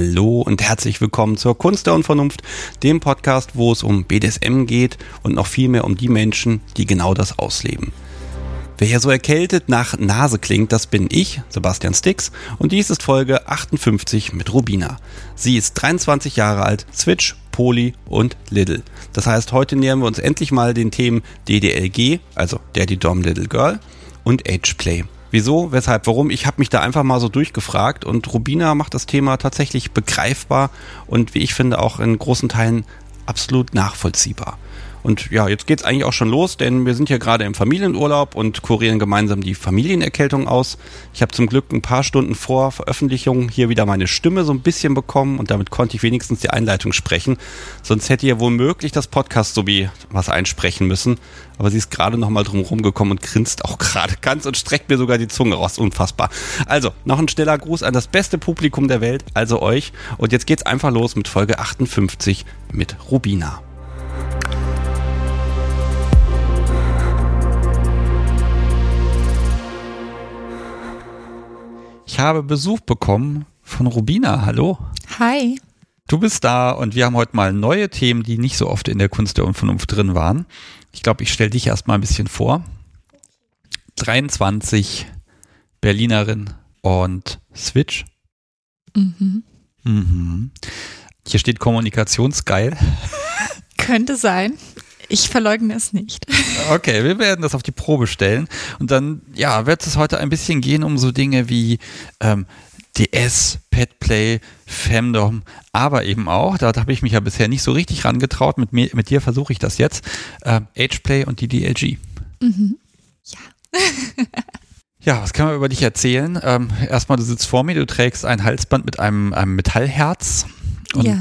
Hallo und herzlich willkommen zur Kunst der Unvernunft, dem Podcast, wo es um BDSM geht und noch viel mehr um die Menschen, die genau das ausleben. Wer hier so erkältet nach Nase klingt, das bin ich, Sebastian Stix, und dies ist Folge 58 mit Rubina. Sie ist 23 Jahre alt, Switch, Poly und Little. Das heißt, heute nähern wir uns endlich mal den Themen DDLG, also Daddy Dom Little Girl, und Ageplay. Wieso, weshalb, warum? Ich habe mich da einfach mal so durchgefragt und Rubina macht das Thema tatsächlich begreifbar und wie ich finde auch in großen Teilen absolut nachvollziehbar. Und ja, jetzt geht's eigentlich auch schon los, denn wir sind hier gerade im Familienurlaub und kurieren gemeinsam die Familienerkältung aus. Ich habe zum Glück ein paar Stunden vor Veröffentlichung hier wieder meine Stimme so ein bisschen bekommen und damit konnte ich wenigstens die Einleitung sprechen. Sonst hätte ihr womöglich das Podcast so wie was einsprechen müssen. Aber sie ist gerade noch mal drum rumgekommen und grinst auch gerade ganz und streckt mir sogar die Zunge raus. Unfassbar. Also, noch ein schneller Gruß an das beste Publikum der Welt, also euch. Und jetzt geht's einfach los mit Folge 58 mit Rubina. Ich habe Besuch bekommen von Rubina. Hallo. Hi. Du bist da und wir haben heute mal neue Themen, die nicht so oft in der Kunst der Unvernunft drin waren. Ich glaube, ich stelle dich erstmal ein bisschen vor. 23, Berlinerin und Switch. Mhm. Mhm. Hier steht Kommunikationsgeil. Könnte sein. Ich verleugne es nicht. Okay, wir werden das auf die Probe stellen. Und dann, ja, wird es heute ein bisschen gehen um so Dinge wie ähm, DS, Petplay, Femdom, aber eben auch, da habe ich mich ja bisher nicht so richtig rangetraut, mit, mir, mit dir versuche ich das jetzt, äh, Ageplay und die DLG. Mhm. Ja. ja, was kann man über dich erzählen? Ähm, erstmal, du sitzt vor mir, du trägst ein Halsband mit einem, einem Metallherz und ja.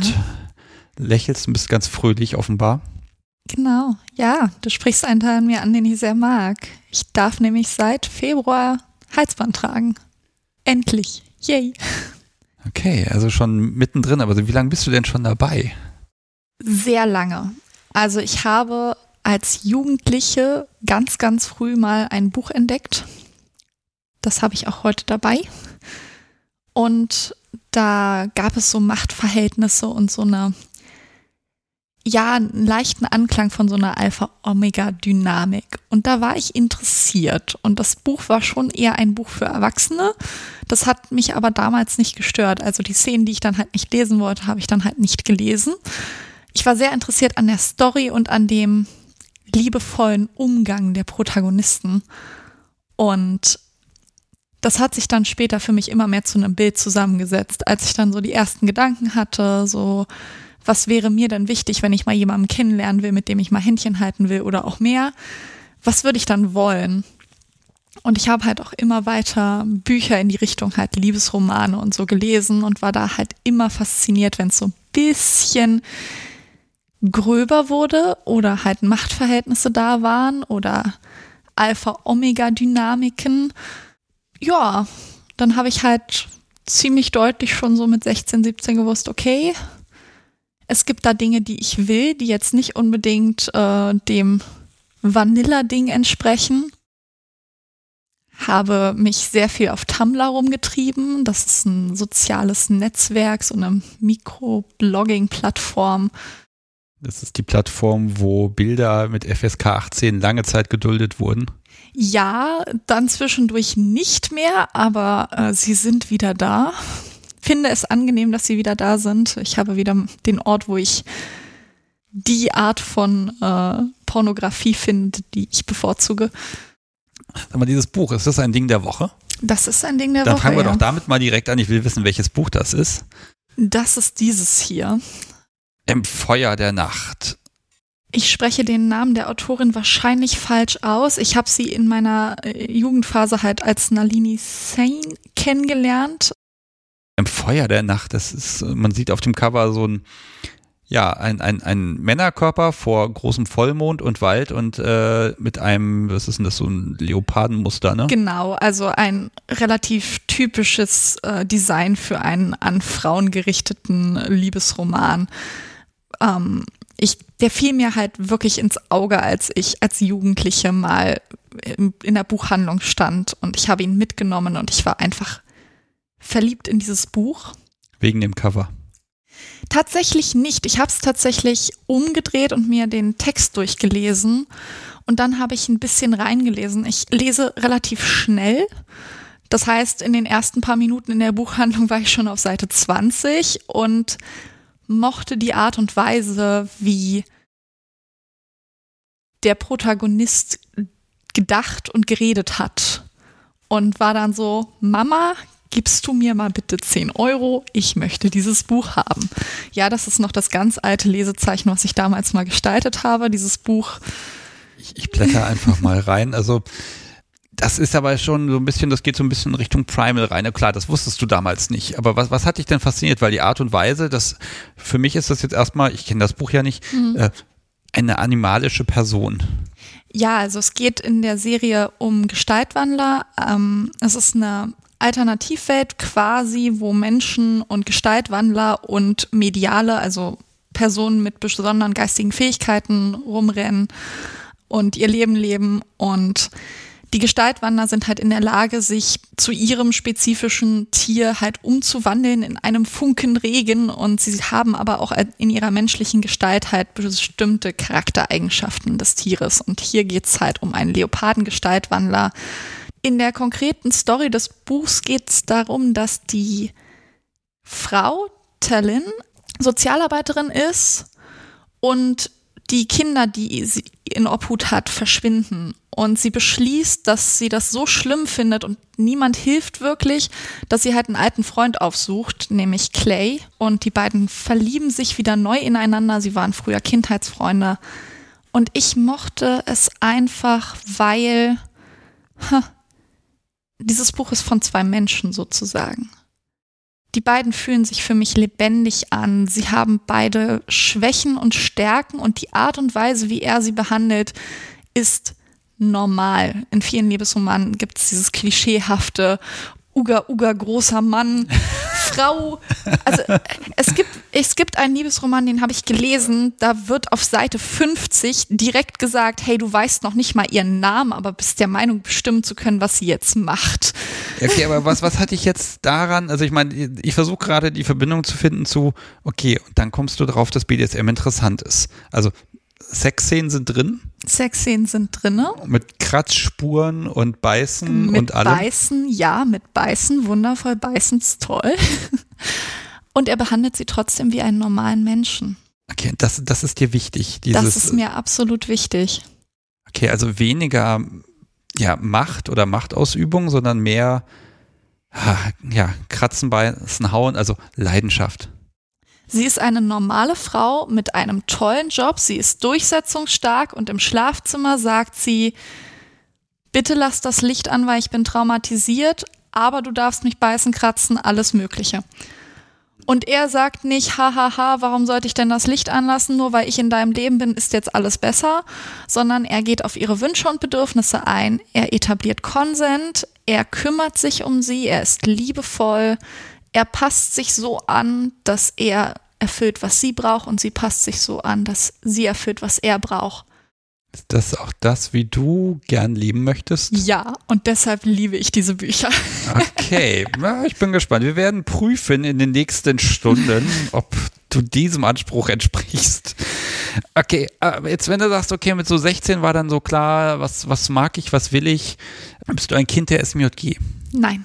lächelst und bist ganz fröhlich offenbar. Genau, ja, du sprichst einen Teil an mir an, den ich sehr mag. Ich darf nämlich seit Februar Halsband tragen. Endlich. Yay. Okay, also schon mittendrin, aber wie lange bist du denn schon dabei? Sehr lange. Also ich habe als Jugendliche ganz, ganz früh mal ein Buch entdeckt. Das habe ich auch heute dabei. Und da gab es so Machtverhältnisse und so eine ja, einen leichten Anklang von so einer Alpha-Omega-Dynamik. Und da war ich interessiert. Und das Buch war schon eher ein Buch für Erwachsene. Das hat mich aber damals nicht gestört. Also die Szenen, die ich dann halt nicht lesen wollte, habe ich dann halt nicht gelesen. Ich war sehr interessiert an der Story und an dem liebevollen Umgang der Protagonisten. Und das hat sich dann später für mich immer mehr zu einem Bild zusammengesetzt, als ich dann so die ersten Gedanken hatte, so was wäre mir denn wichtig, wenn ich mal jemanden kennenlernen will, mit dem ich mal Händchen halten will oder auch mehr? Was würde ich dann wollen? Und ich habe halt auch immer weiter Bücher in die Richtung halt Liebesromane und so gelesen und war da halt immer fasziniert, wenn es so ein bisschen gröber wurde oder halt Machtverhältnisse da waren oder Alpha-Omega-Dynamiken. Ja, dann habe ich halt ziemlich deutlich schon so mit 16, 17 gewusst, okay, es gibt da Dinge, die ich will, die jetzt nicht unbedingt äh, dem Vanilla-Ding entsprechen. Habe mich sehr viel auf Tumblr rumgetrieben. Das ist ein soziales Netzwerk, so eine Mikroblogging-Plattform. Das ist die Plattform, wo Bilder mit FSK 18 lange Zeit geduldet wurden. Ja, dann zwischendurch nicht mehr, aber äh, sie sind wieder da finde es angenehm, dass sie wieder da sind. Ich habe wieder den Ort, wo ich die Art von äh, Pornografie finde, die ich bevorzuge. Sag mal, dieses Buch, ist das ein Ding der Woche? Das ist ein Ding der Dann Woche. Dann fangen wir ja. doch damit mal direkt an. Ich will wissen, welches Buch das ist. Das ist dieses hier. Im Feuer der Nacht. Ich spreche den Namen der Autorin wahrscheinlich falsch aus. Ich habe sie in meiner äh, Jugendphase halt als Nalini Sane kennengelernt im Feuer der Nacht. Das ist, man sieht auf dem Cover so ein, ja, ein, ein, ein Männerkörper vor großem Vollmond und Wald und äh, mit einem, was ist denn das, so ein Leopardenmuster, ne? Genau, also ein relativ typisches äh, Design für einen an Frauen gerichteten Liebesroman. Ähm, ich, der fiel mir halt wirklich ins Auge, als ich als Jugendliche mal in, in der Buchhandlung stand und ich habe ihn mitgenommen und ich war einfach verliebt in dieses Buch. Wegen dem Cover. Tatsächlich nicht. Ich habe es tatsächlich umgedreht und mir den Text durchgelesen. Und dann habe ich ein bisschen reingelesen. Ich lese relativ schnell. Das heißt, in den ersten paar Minuten in der Buchhandlung war ich schon auf Seite 20 und mochte die Art und Weise, wie der Protagonist gedacht und geredet hat. Und war dann so, Mama, gibst du mir mal bitte 10 Euro, ich möchte dieses Buch haben. Ja, das ist noch das ganz alte Lesezeichen, was ich damals mal gestaltet habe, dieses Buch. Ich, ich blätter einfach mal rein. Also das ist aber schon so ein bisschen, das geht so ein bisschen in Richtung Primal rein. Klar, das wusstest du damals nicht. Aber was, was hat dich denn fasziniert? Weil die Art und Weise, das, für mich ist das jetzt erstmal, ich kenne das Buch ja nicht, mhm. äh, eine animalische Person. Ja, also es geht in der Serie um Gestaltwandler. Ähm, es ist eine Alternativwelt quasi, wo Menschen und Gestaltwandler und Mediale, also Personen mit besonderen geistigen Fähigkeiten rumrennen und ihr Leben leben und die Gestaltwanderer sind halt in der Lage, sich zu ihrem spezifischen Tier halt umzuwandeln in einem Funkenregen und sie haben aber auch in ihrer menschlichen Gestalt halt bestimmte Charaktereigenschaften des Tieres. Und hier geht's halt um einen Leopardengestaltwandler. In der konkreten Story des Buchs geht's darum, dass die Frau Tellin Sozialarbeiterin ist und die Kinder, die sie in Obhut hat, verschwinden. Und sie beschließt, dass sie das so schlimm findet und niemand hilft wirklich, dass sie halt einen alten Freund aufsucht, nämlich Clay. Und die beiden verlieben sich wieder neu ineinander. Sie waren früher Kindheitsfreunde. Und ich mochte es einfach, weil ha, dieses Buch ist von zwei Menschen sozusagen. Die beiden fühlen sich für mich lebendig an. Sie haben beide Schwächen und Stärken und die Art und Weise, wie er sie behandelt, ist normal. In vielen Liebesromanen gibt es dieses klischeehafte Uga Uga großer Mann, Frau. Also es gibt, es gibt einen Liebesroman, den habe ich gelesen, da wird auf Seite 50 direkt gesagt, hey, du weißt noch nicht mal ihren Namen, aber bist der Meinung, bestimmen zu können, was sie jetzt macht. Okay, aber was, was hatte ich jetzt daran? Also ich meine, ich versuche gerade die Verbindung zu finden zu, okay, und dann kommst du darauf, dass BDSM interessant ist. Also Sexszenen sind drin. Sexszenen sind drin. Mit Kratzspuren und Beißen mit und allem. Mit Beißen, ja, mit Beißen, wundervoll, Beißen ist toll. Und er behandelt sie trotzdem wie einen normalen Menschen. Okay, das, das ist dir wichtig. Dieses, das ist mir absolut wichtig. Okay, also weniger ja, Macht oder Machtausübung, sondern mehr ja, Kratzen, Beißen, Hauen, also Leidenschaft. Sie ist eine normale Frau mit einem tollen Job. Sie ist durchsetzungsstark und im Schlafzimmer sagt sie, bitte lass das Licht an, weil ich bin traumatisiert, aber du darfst mich beißen, kratzen, alles Mögliche. Und er sagt nicht, hahaha, warum sollte ich denn das Licht anlassen? Nur weil ich in deinem Leben bin, ist jetzt alles besser. Sondern er geht auf ihre Wünsche und Bedürfnisse ein. Er etabliert Konsent. Er kümmert sich um sie. Er ist liebevoll er passt sich so an, dass er erfüllt, was sie braucht und sie passt sich so an, dass sie erfüllt, was er braucht. Ist das auch das, wie du gern leben möchtest? Ja, und deshalb liebe ich diese Bücher. Okay, ja, ich bin gespannt. Wir werden prüfen in den nächsten Stunden, ob du diesem Anspruch entsprichst. Okay, jetzt wenn du sagst, okay, mit so 16 war dann so klar, was, was mag ich, was will ich, bist du ein Kind der SMJG? Nein.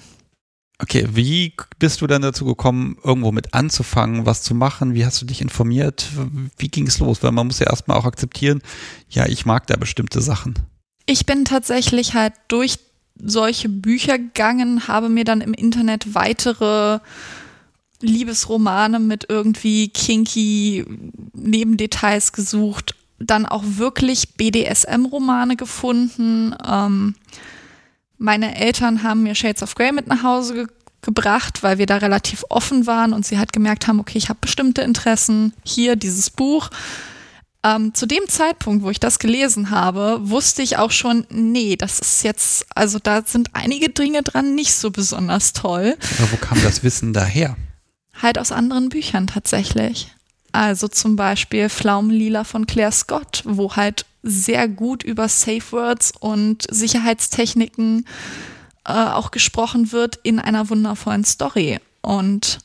Okay, wie bist du dann dazu gekommen, irgendwo mit anzufangen, was zu machen? Wie hast du dich informiert? Wie ging es los? Weil man muss ja erstmal auch akzeptieren, ja, ich mag da bestimmte Sachen. Ich bin tatsächlich halt durch solche Bücher gegangen, habe mir dann im Internet weitere Liebesromane mit irgendwie kinky Nebendetails gesucht, dann auch wirklich BDSM-Romane gefunden. Ähm, meine Eltern haben mir Shades of Grey mit nach Hause ge gebracht, weil wir da relativ offen waren und sie halt gemerkt haben, okay, ich habe bestimmte Interessen. Hier dieses Buch. Ähm, zu dem Zeitpunkt, wo ich das gelesen habe, wusste ich auch schon, nee, das ist jetzt, also da sind einige Dinge dran nicht so besonders toll. Aber wo kam das Wissen daher? Halt aus anderen Büchern tatsächlich. Also zum Beispiel Pflaumenlila von Claire Scott, wo halt sehr gut über Safe Words und Sicherheitstechniken äh, auch gesprochen wird in einer wundervollen Story. Und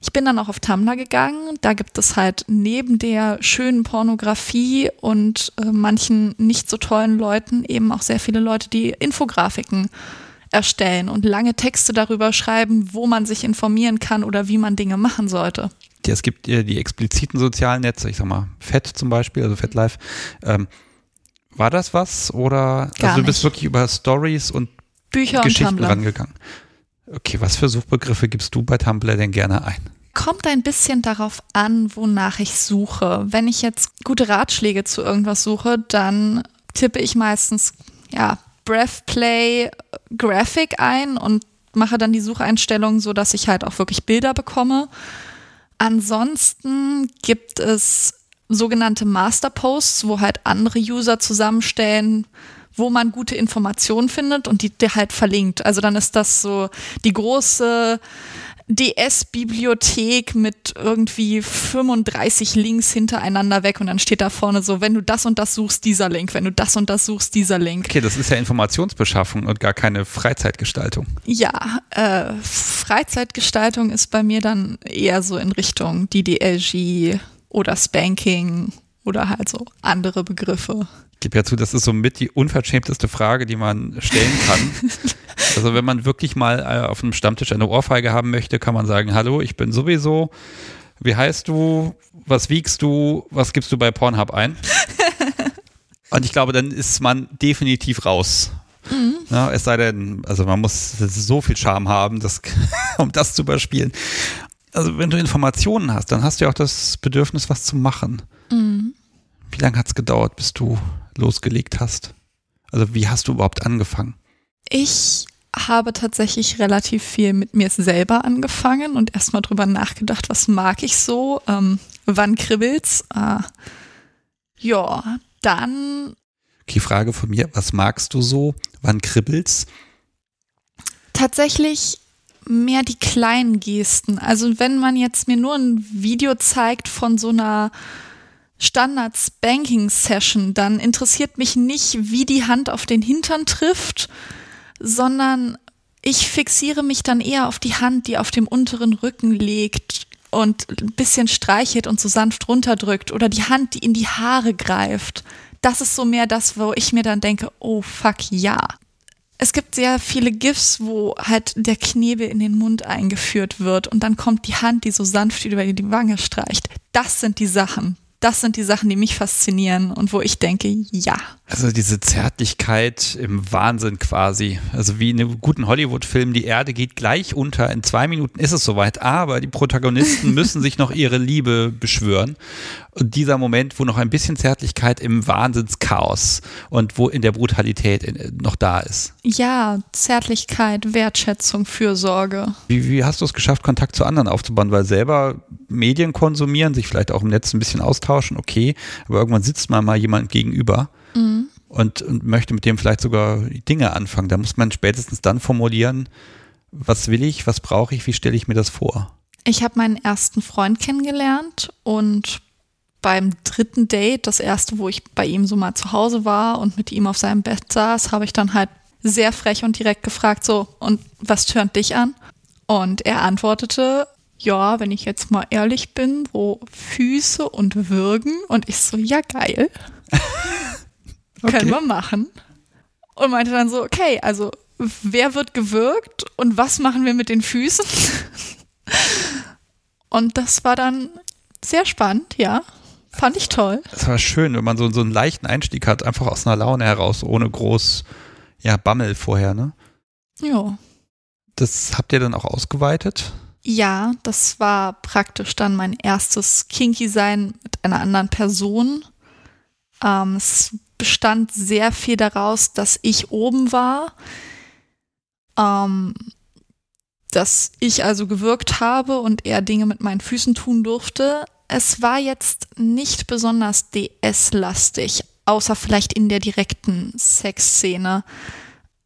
Ich bin dann auch auf Tumblr gegangen. Da gibt es halt neben der schönen Pornografie und äh, manchen nicht so tollen Leuten eben auch sehr viele Leute, die Infografiken erstellen und lange Texte darüber schreiben, wo man sich informieren kann oder wie man Dinge machen sollte. Ja, es gibt äh, die expliziten sozialen Netze, ich sag mal, Fett zum Beispiel, also FetLife. Ähm, war das was? Oder Gar also du bist nicht. wirklich über Stories und Bücher Geschichten und rangegangen. Okay, was für Suchbegriffe gibst du bei Tumblr denn gerne ein? Kommt ein bisschen darauf an, wonach ich suche. Wenn ich jetzt gute Ratschläge zu irgendwas suche, dann tippe ich meistens ja Breathplay Graphic ein und mache dann die Sucheinstellungen so, dass ich halt auch wirklich Bilder bekomme. Ansonsten gibt es sogenannte Masterposts, wo halt andere User zusammenstellen, wo man gute Informationen findet und die, die halt verlinkt. Also dann ist das so die große DS-Bibliothek mit irgendwie 35 Links hintereinander weg und dann steht da vorne so, wenn du das und das suchst, dieser Link, wenn du das und das suchst, dieser Link. Okay, das ist ja Informationsbeschaffung und gar keine Freizeitgestaltung. Ja, äh, Freizeitgestaltung ist bei mir dann eher so in Richtung DDLG oder Spanking oder halt so andere Begriffe. Ich gebe ja zu, das ist so mit die unverschämteste Frage, die man stellen kann. also wenn man wirklich mal äh, auf einem Stammtisch eine Ohrfeige haben möchte, kann man sagen, hallo, ich bin sowieso, wie heißt du, was wiegst du, was gibst du bei Pornhub ein? Und ich glaube, dann ist man definitiv raus. Ja, es sei denn, also man muss so viel Charme haben, das, um das zu überspielen. Also wenn du Informationen hast, dann hast du ja auch das Bedürfnis, was zu machen. Wie lange hat es gedauert, bis du losgelegt hast? Also wie hast du überhaupt angefangen? Ich habe tatsächlich relativ viel mit mir selber angefangen und erstmal drüber nachgedacht, was mag ich so, ähm, wann kribbelt's. Äh, ja, dann Okay, Frage von mir, was magst du so? Wann kribbelt's? tatsächlich mehr die kleinen Gesten. Also wenn man jetzt mir nur ein Video zeigt von so einer Standard-Spanking-Session, dann interessiert mich nicht, wie die Hand auf den Hintern trifft, sondern ich fixiere mich dann eher auf die Hand, die auf dem unteren Rücken liegt und ein bisschen streichelt und so sanft runterdrückt oder die Hand, die in die Haare greift. Das ist so mehr das, wo ich mir dann denke, oh fuck, ja. Es gibt sehr viele GIFs, wo halt der Knebel in den Mund eingeführt wird und dann kommt die Hand, die so sanft über die Wange streicht. Das sind die Sachen. Das sind die Sachen, die mich faszinieren und wo ich denke, ja. Also diese Zärtlichkeit im Wahnsinn quasi. Also wie in einem guten Hollywood-Film, die Erde geht gleich unter, in zwei Minuten ist es soweit, aber die Protagonisten müssen sich noch ihre Liebe beschwören. Und dieser Moment, wo noch ein bisschen Zärtlichkeit im Wahnsinnschaos und wo in der Brutalität in- noch da ist. Ja, Zärtlichkeit, Wertschätzung, Fürsorge. Wie, wie hast du es geschafft, Kontakt zu anderen aufzubauen? Weil selber Medien konsumieren, sich vielleicht auch im Netz ein bisschen austauschen, okay, aber irgendwann sitzt man mal jemand gegenüber und, und möchte mit dem vielleicht sogar Dinge anfangen. Da muss man spätestens dann formulieren, was will ich, was brauche ich, wie stelle ich mir das vor? Ich habe meinen ersten Freund kennengelernt und beim dritten Date, das erste, wo ich bei ihm so mal zu Hause war und mit ihm auf seinem Bett saß, habe ich dann halt sehr frech und direkt gefragt, so, und was tönt dich an? Und er antwortete, ja, wenn ich jetzt mal ehrlich bin, so Füße und Würgen. Und ich so, ja, geil. Können wir machen. Und meinte dann so, okay, also wer wird gewürgt und was machen wir mit den Füßen? Und das war dann sehr spannend, ja. Fand ich toll. Das war schön, wenn man so, so einen leichten Einstieg hat, einfach aus einer Laune heraus, ohne groß, ja, Bammel vorher, ne? Ja. Das habt ihr dann auch ausgeweitet? Ja, das war praktisch dann mein erstes Kinky-Sein mit einer anderen Person. Ähm, es bestand sehr viel daraus, dass ich oben war, ähm, dass ich also gewirkt habe und er Dinge mit meinen Füßen tun durfte. Es war jetzt nicht besonders DS-lastig, außer vielleicht in der direkten Sexszene.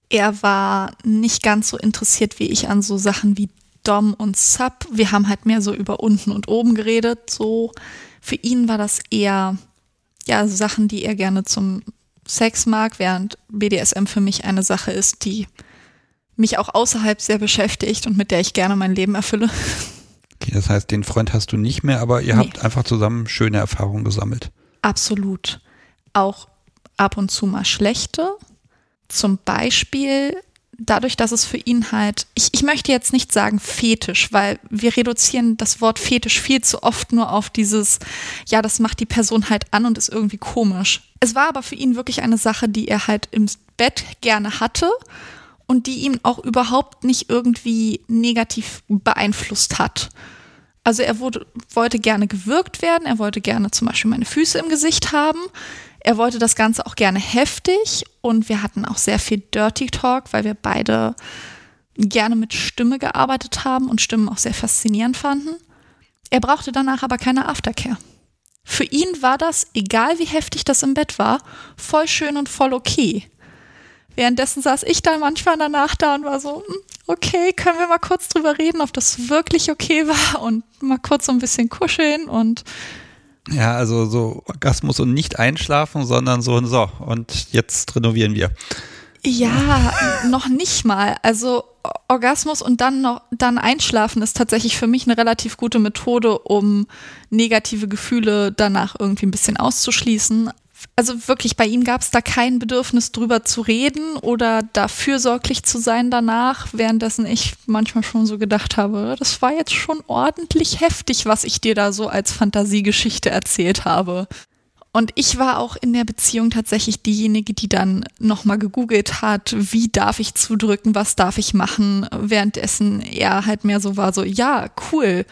Er war nicht ganz so interessiert wie ich an so Sachen wie Dom und Sub. Wir haben halt mehr so über unten und oben geredet. So für ihn war das eher ja Sachen, die er gerne zum Sex mag, während BDSM für mich eine Sache ist, die mich auch außerhalb sehr beschäftigt und mit der ich gerne mein Leben erfülle. Okay, das heißt, den Freund hast du nicht mehr, aber ihr nee. habt einfach zusammen schöne Erfahrungen gesammelt. Absolut. Auch ab und zu mal schlechte. Zum Beispiel dadurch, dass es für ihn halt, ich, ich möchte jetzt nicht sagen Fetisch, weil wir reduzieren das Wort Fetisch viel zu oft nur auf dieses, ja, das macht die Person halt an und ist irgendwie komisch. Es war aber für ihn wirklich eine Sache, die er halt im Bett gerne hatte und die ihn auch überhaupt nicht irgendwie negativ beeinflusst hat. Also er wurde, wollte gerne gewürgt werden, er wollte gerne zum Beispiel meine Füße im Gesicht haben. Er wollte das Ganze auch gerne heftig und wir hatten auch sehr viel Dirty Talk, weil wir beide gerne mit Stimme gearbeitet haben und Stimmen auch sehr faszinierend fanden. Er brauchte danach aber keine Aftercare. Für ihn war das, egal wie heftig das im Bett war, voll schön und voll okay. Währenddessen saß ich dann manchmal danach da und war so, hm, okay, können wir mal kurz drüber reden, ob das wirklich okay war und mal kurz so ein bisschen kuscheln und ja, also so Orgasmus und nicht einschlafen, sondern so und so. Und jetzt renovieren wir. Ja, noch nicht mal. Also Orgasmus und dann noch dann einschlafen ist tatsächlich für mich eine relativ gute Methode, um negative Gefühle danach irgendwie ein bisschen auszuschließen also wirklich, bei ihm gab es da kein Bedürfnis drüber zu reden oder da fürsorglich zu sein danach, währenddessen ich manchmal schon so gedacht habe, das war jetzt schon ordentlich heftig, was ich dir da so als Fantasiegeschichte erzählt habe. Und ich war auch in der Beziehung tatsächlich diejenige, die dann nochmal gegoogelt hat, wie darf ich zudrücken, was darf ich machen, währenddessen er halt mehr so war, so, ja, cool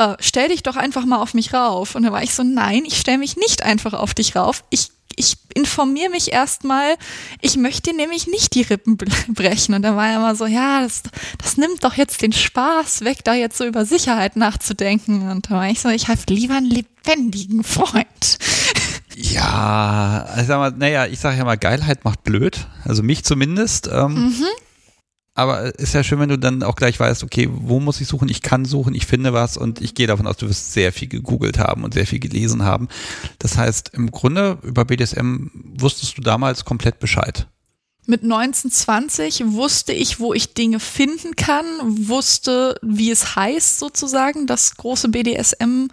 äh, stell dich doch einfach mal auf mich rauf. Und da war ich so, nein, ich stell mich nicht einfach auf dich rauf. Ich ich informiere mich erstmal, ich möchte nämlich nicht die Rippen brechen. Und da war er immer so, ja, das, das nimmt doch jetzt den Spaß weg, da jetzt so über Sicherheit nachzudenken. Und da war ich so, ich habe lieber einen lebendigen Freund. Ja, also naja, ich sage ja mal, Geilheit macht blöd. Also mich zumindest. Ähm, mhm aber ist ja schön, wenn du dann auch gleich weißt, okay, wo muss ich suchen? Ich kann suchen, ich finde was und ich gehe davon aus, du wirst sehr viel gegoogelt haben und sehr viel gelesen haben. Das heißt, im Grunde über BDSM wusstest du damals komplett Bescheid. Mit 1920 wusste ich, wo ich Dinge finden kann, wusste, wie es heißt sozusagen, das große BDSM.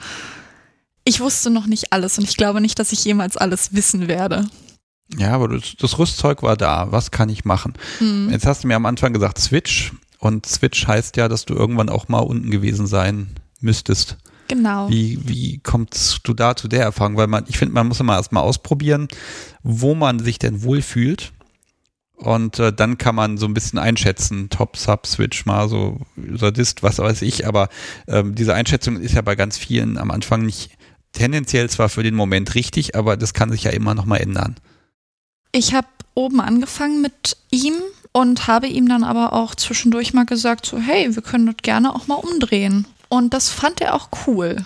Ich wusste noch nicht alles und ich glaube nicht, dass ich jemals alles wissen werde. Ja, aber das, das Rüstzeug war da. Was kann ich machen? Mhm. Jetzt hast du mir am Anfang gesagt Switch. Und Switch heißt ja, dass du irgendwann auch mal unten gewesen sein müsstest. Genau. Wie, wie kommst du da zu der Erfahrung? Weil man, ich finde, man muss immer erstmal ausprobieren, wo man sich denn wohlfühlt. Und äh, dann kann man so ein bisschen einschätzen, Top, Sub, Switch, mal so Sadist, was weiß ich. Aber ähm, diese Einschätzung ist ja bei ganz vielen am Anfang nicht tendenziell zwar für den Moment richtig, aber das kann sich ja immer noch mal ändern. Ich habe oben angefangen mit ihm und habe ihm dann aber auch zwischendurch mal gesagt, so hey, wir können das gerne auch mal umdrehen. Und das fand er auch cool.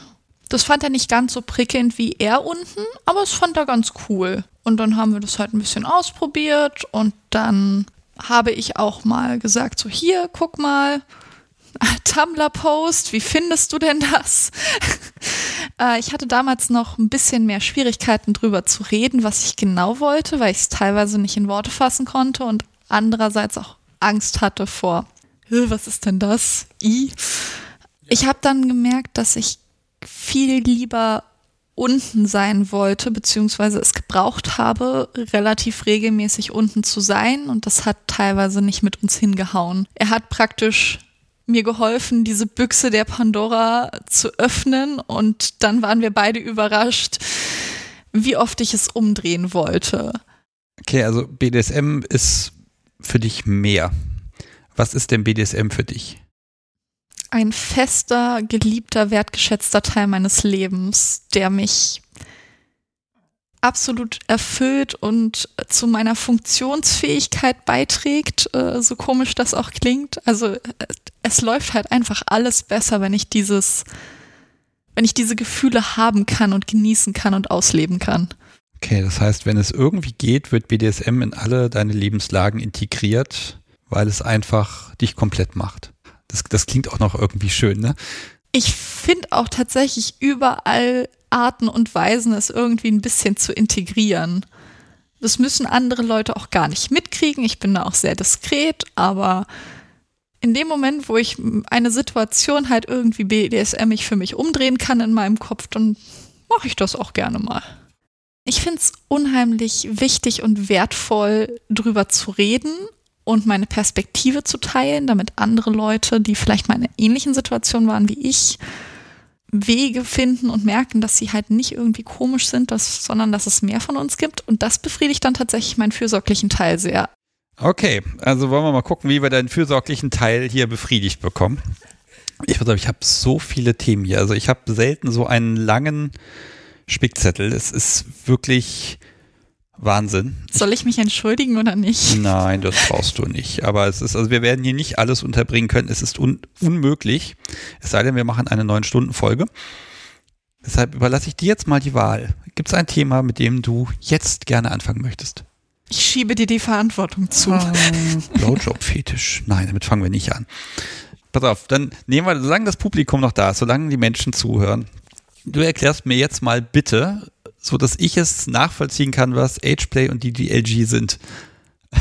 Das fand er nicht ganz so prickelnd wie er unten, aber es fand er ganz cool. Und dann haben wir das halt ein bisschen ausprobiert und dann habe ich auch mal gesagt, so hier, guck mal, Tumblr-Post, wie findest du denn das? äh, ich hatte damals noch ein bisschen mehr Schwierigkeiten drüber zu reden, was ich genau wollte, weil ich es teilweise nicht in Worte fassen konnte und andererseits auch Angst hatte vor, was ist denn das? I. Ich habe dann gemerkt, dass ich viel lieber unten sein wollte, beziehungsweise es gebraucht habe, relativ regelmäßig unten zu sein. Und das hat teilweise nicht mit uns hingehauen. Er hat praktisch mir geholfen, diese Büchse der Pandora zu öffnen und dann waren wir beide überrascht, wie oft ich es umdrehen wollte. Okay, also BDSM ist für dich mehr. Was ist denn BDSM für dich? Ein fester, geliebter, wertgeschätzter Teil meines Lebens, der mich absolut erfüllt und zu meiner Funktionsfähigkeit beiträgt, äh, so komisch das auch klingt. Also äh, es läuft halt einfach alles besser, wenn ich dieses, wenn ich diese Gefühle haben kann und genießen kann und ausleben kann. Okay, das heißt, wenn es irgendwie geht, wird BDSM in alle deine Lebenslagen integriert, weil es einfach dich komplett macht. Das, das klingt auch noch irgendwie schön, ne? Ich finde auch tatsächlich überall Arten und Weisen, es irgendwie ein bisschen zu integrieren. Das müssen andere Leute auch gar nicht mitkriegen. Ich bin da auch sehr diskret, aber in dem Moment, wo ich eine Situation halt irgendwie BDSM ich für mich umdrehen kann in meinem Kopf, dann mache ich das auch gerne mal. Ich finde es unheimlich wichtig und wertvoll, drüber zu reden und meine Perspektive zu teilen, damit andere Leute, die vielleicht mal in einer ähnlichen Situation waren wie ich, Wege finden und merken, dass sie halt nicht irgendwie komisch sind, dass, sondern dass es mehr von uns gibt. Und das befriedigt dann tatsächlich meinen fürsorglichen Teil sehr. Okay, also wollen wir mal gucken, wie wir deinen fürsorglichen Teil hier befriedigt bekommen. Ich würde sagen, ich habe so viele Themen hier. Also ich habe selten so einen langen Spickzettel. Es ist wirklich Wahnsinn. Soll ich mich entschuldigen oder nicht? Nein, das brauchst du nicht. Aber es ist, also wir werden hier nicht alles unterbringen können. Es ist un unmöglich. Es sei denn, wir machen eine neun Stunden Folge. Deshalb überlasse ich dir jetzt mal die Wahl. Gibt es ein Thema, mit dem du jetzt gerne anfangen möchtest? Ich schiebe dir die Verantwortung zu. Ah, Blowjob-Fetisch. Nein, damit fangen wir nicht an. Pass auf, dann nehmen wir, solange das Publikum noch da ist, solange die Menschen zuhören, du erklärst mir jetzt mal bitte, so dass ich es nachvollziehen kann, was Ageplay und DDLG sind.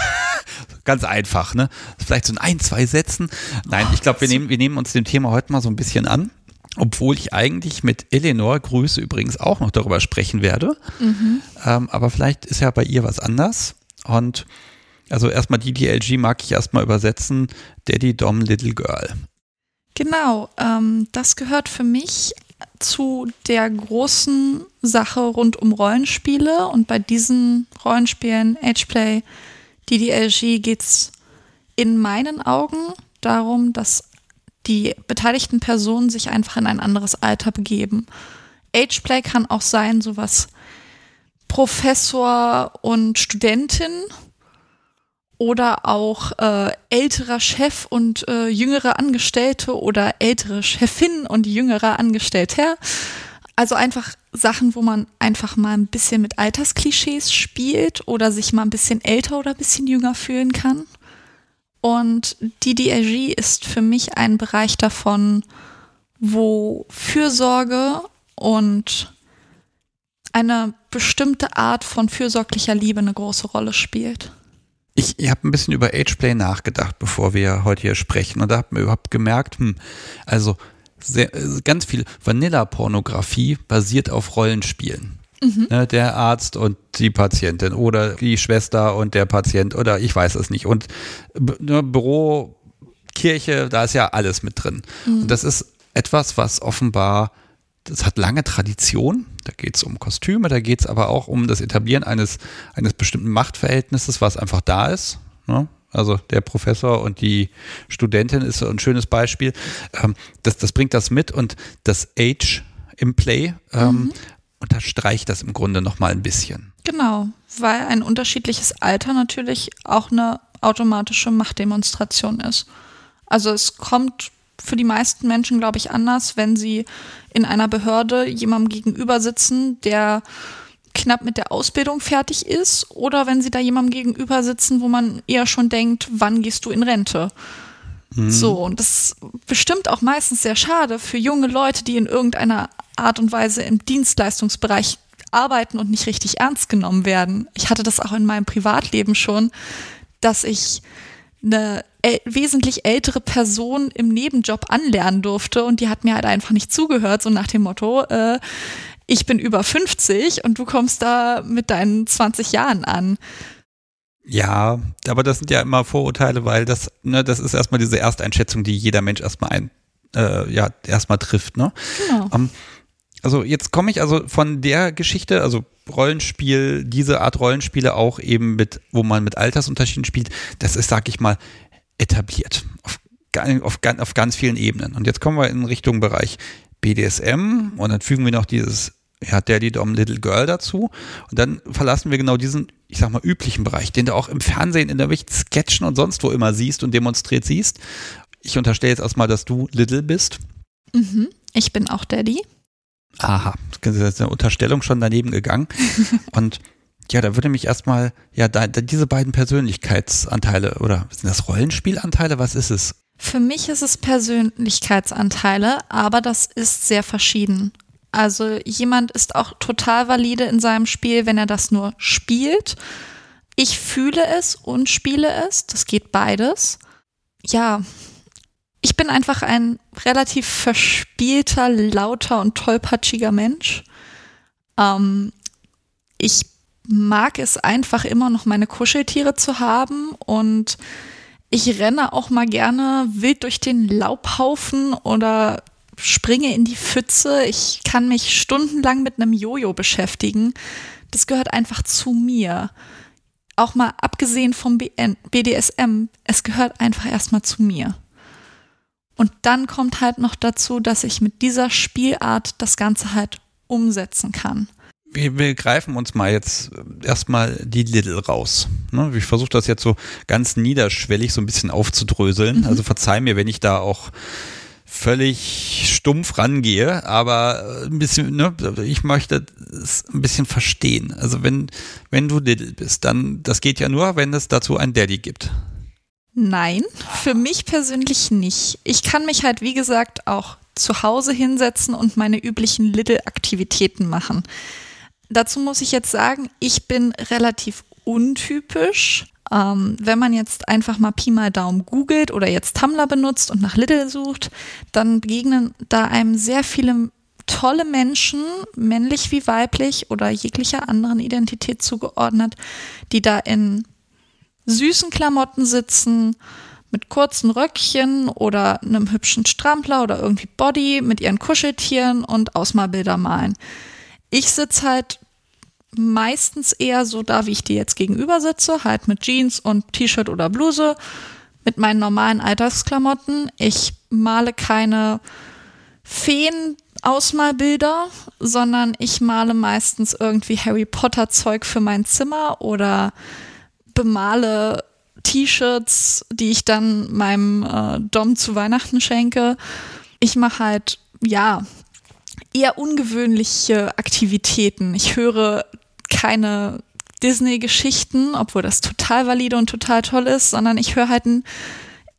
Ganz einfach, ne? Vielleicht so in ein, zwei Sätzen. Nein, ich glaube, wir nehmen, wir nehmen uns dem Thema heute mal so ein bisschen an. Obwohl ich eigentlich mit Eleanor, Grüße übrigens, auch noch darüber sprechen werde. Mhm. Ähm, aber vielleicht ist ja bei ihr was anders. Und also erstmal DDLG mag ich erstmal übersetzen. Daddy Dom Little Girl. Genau, ähm, das gehört für mich zu der großen Sache rund um Rollenspiele. Und bei diesen Rollenspielen, Ageplay, DDLG, geht es in meinen Augen darum, dass die beteiligten Personen sich einfach in ein anderes Alter begeben. Ageplay kann auch sein, sowas Professor und Studentin oder auch äh, älterer Chef und äh, jüngere Angestellte oder ältere Chefin und jüngerer Angestellter. Also einfach Sachen, wo man einfach mal ein bisschen mit Altersklischees spielt oder sich mal ein bisschen älter oder ein bisschen jünger fühlen kann. Und DDLG ist für mich ein Bereich davon, wo Fürsorge und eine bestimmte Art von fürsorglicher Liebe eine große Rolle spielt. Ich, ich habe ein bisschen über Ageplay nachgedacht, bevor wir heute hier sprechen. Und da habe mir überhaupt gemerkt, hm, also sehr, ganz viel Vanilla-Pornografie basiert auf Rollenspielen. Mhm. Ne, der Arzt und die Patientin oder die Schwester und der Patient oder ich weiß es nicht. Und ne, Büro, Kirche, da ist ja alles mit drin. Mhm. Und das ist etwas, was offenbar das hat lange Tradition. Da geht es um Kostüme, da geht es aber auch um das Etablieren eines, eines bestimmten Machtverhältnisses, was einfach da ist. Ne? Also der Professor und die Studentin ist ein schönes Beispiel. Ähm, das, das bringt das mit und das Age im Play ähm, mhm. unterstreicht das im Grunde nochmal ein bisschen. Genau, weil ein unterschiedliches Alter natürlich auch eine automatische Machtdemonstration ist. Also es kommt für die meisten Menschen, glaube ich, anders, wenn sie in einer Behörde jemandem gegenüber sitzen, der knapp mit der Ausbildung fertig ist, oder wenn sie da jemandem gegenüber sitzen, wo man eher schon denkt, wann gehst du in Rente? Mhm. So, und das ist bestimmt auch meistens sehr schade für junge Leute, die in irgendeiner Art und Weise im Dienstleistungsbereich arbeiten und nicht richtig ernst genommen werden. Ich hatte das auch in meinem Privatleben schon, dass ich eine wesentlich ältere Person im Nebenjob anlernen durfte und die hat mir halt einfach nicht zugehört, so nach dem Motto, äh, ich bin über 50 und du kommst da mit deinen 20 Jahren an. Ja, aber das sind ja immer Vorurteile, weil das, ne, das ist erstmal diese Ersteinschätzung, die jeder Mensch erstmal ein, äh, ja, erstmal trifft, ne? Genau. Um, ähm, also jetzt komme ich also von der Geschichte, also Rollenspiel, diese Art Rollenspiele auch eben mit, wo man mit Altersunterschieden spielt, das ist, sag ich mal, etabliert. Auf, auf, auf ganz vielen Ebenen. Und jetzt kommen wir in Richtung Bereich BDSM und dann fügen wir noch dieses ja, Daddy Dom Little Girl dazu. Und dann verlassen wir genau diesen, ich sag mal, üblichen Bereich, den du auch im Fernsehen in irgendwelchen Sketchen und sonst wo immer siehst und demonstriert siehst. Ich unterstelle jetzt erstmal, dass du Little bist. Mhm. Ich bin auch Daddy. Aha, das ist eine Unterstellung schon daneben gegangen. und ja, da würde mich erstmal, ja, da, da diese beiden Persönlichkeitsanteile oder sind das Rollenspielanteile? Was ist es? Für mich ist es Persönlichkeitsanteile, aber das ist sehr verschieden. Also jemand ist auch total valide in seinem Spiel, wenn er das nur spielt. Ich fühle es und spiele es. Das geht beides. Ja, ich bin einfach ein relativ verspielter, lauter und tollpatschiger Mensch. Ähm, ich mag es einfach immer noch meine Kuscheltiere zu haben und ich renne auch mal gerne wild durch den Laubhaufen oder springe in die Pfütze. Ich kann mich stundenlang mit einem Jojo beschäftigen. Das gehört einfach zu mir. Auch mal abgesehen vom BDSM, es gehört einfach erstmal zu mir. Und dann kommt halt noch dazu, dass ich mit dieser Spielart das Ganze halt umsetzen kann. Wir, wir greifen uns mal jetzt erstmal die Little raus. Ne? Ich versuche das jetzt so ganz niederschwellig so ein bisschen aufzudröseln. Mhm. Also verzeih mir, wenn ich da auch völlig stumpf rangehe, aber ein bisschen, ne, ich möchte es ein bisschen verstehen. Also wenn, wenn du Little bist, dann, das geht ja nur, wenn es dazu ein Daddy gibt. Nein, für mich persönlich nicht. Ich kann mich halt, wie gesagt, auch zu Hause hinsetzen und meine üblichen Little-Aktivitäten machen. Dazu muss ich jetzt sagen, ich bin relativ untypisch. Ähm, wenn man jetzt einfach mal Pi mal Daumen googelt oder jetzt Tumblr benutzt und nach Little sucht, dann begegnen da einem sehr viele tolle Menschen, männlich wie weiblich oder jeglicher anderen Identität zugeordnet, die da in süßen Klamotten sitzen, mit kurzen Röckchen oder einem hübschen Strampler oder irgendwie Body mit ihren Kuscheltieren und Ausmalbilder malen. Ich sitze halt meistens eher so da, wie ich dir jetzt gegenüber sitze, halt mit Jeans und T-Shirt oder Bluse, mit meinen normalen Alltagsklamotten. Ich male keine Feen-Ausmalbilder, sondern ich male meistens irgendwie Harry Potter-Zeug für mein Zimmer oder bemale T-Shirts, die ich dann meinem äh, Dom zu Weihnachten schenke. Ich mache halt, ja, eher ungewöhnliche Aktivitäten. Ich höre keine Disney-Geschichten, obwohl das total valide und total toll ist, sondern ich höre halt ein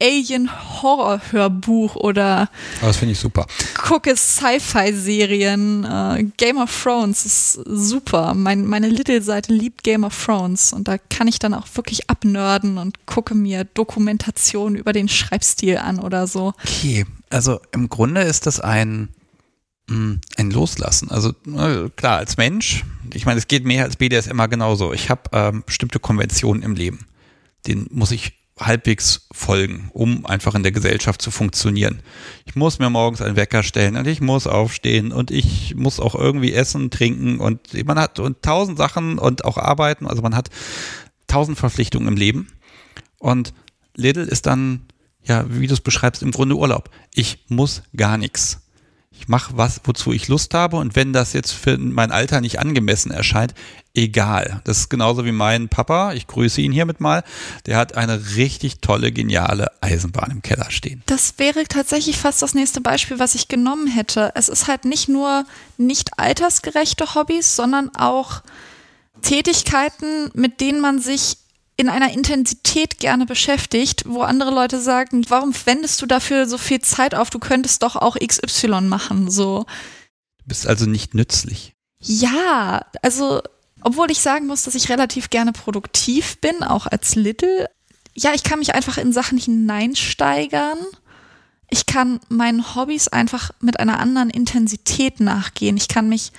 Alien-Horror-Hörbuch oder oh, das finde ich super. gucke Sci-Fi-Serien. Äh, Game of Thrones ist super. Mein, meine Little-Seite liebt Game of Thrones und da kann ich dann auch wirklich abnörden und gucke mir Dokumentationen über den Schreibstil an oder so. Okay, also im Grunde ist das ein mm, ein Loslassen. Also klar, als Mensch, ich meine, es geht mehr als BDS immer genauso. Ich habe ähm, bestimmte Konventionen im Leben. Den muss ich halbwegs folgen, um einfach in der Gesellschaft zu funktionieren. Ich muss mir morgens einen Wecker stellen und ich muss aufstehen und ich muss auch irgendwie essen, trinken und man hat und tausend Sachen und auch arbeiten. Also man hat tausend Verpflichtungen im Leben. Und Little ist dann, ja, wie du es beschreibst, im Grunde Urlaub. Ich muss gar nichts. Ich mache was, wozu ich Lust habe. Und wenn das jetzt für mein Alter nicht angemessen erscheint, egal. Das ist genauso wie mein Papa, ich grüße ihn hiermit mal, der hat eine richtig tolle, geniale Eisenbahn im Keller stehen. Das wäre tatsächlich fast das nächste Beispiel, was ich genommen hätte. Es ist halt nicht nur nicht altersgerechte Hobbys, sondern auch Tätigkeiten, mit denen man sich in einer Intensität gerne beschäftigt, wo andere Leute sagen, warum wendest du dafür so viel Zeit auf? Du könntest doch auch XY machen, so. Du bist also nicht nützlich. Ja, also obwohl ich sagen muss, dass ich relativ gerne produktiv bin, auch als Little. Ja, ich kann mich einfach in Sachen hineinsteigern. Ich kann meinen Hobbys einfach mit einer anderen Intensität nachgehen. Ich kann mich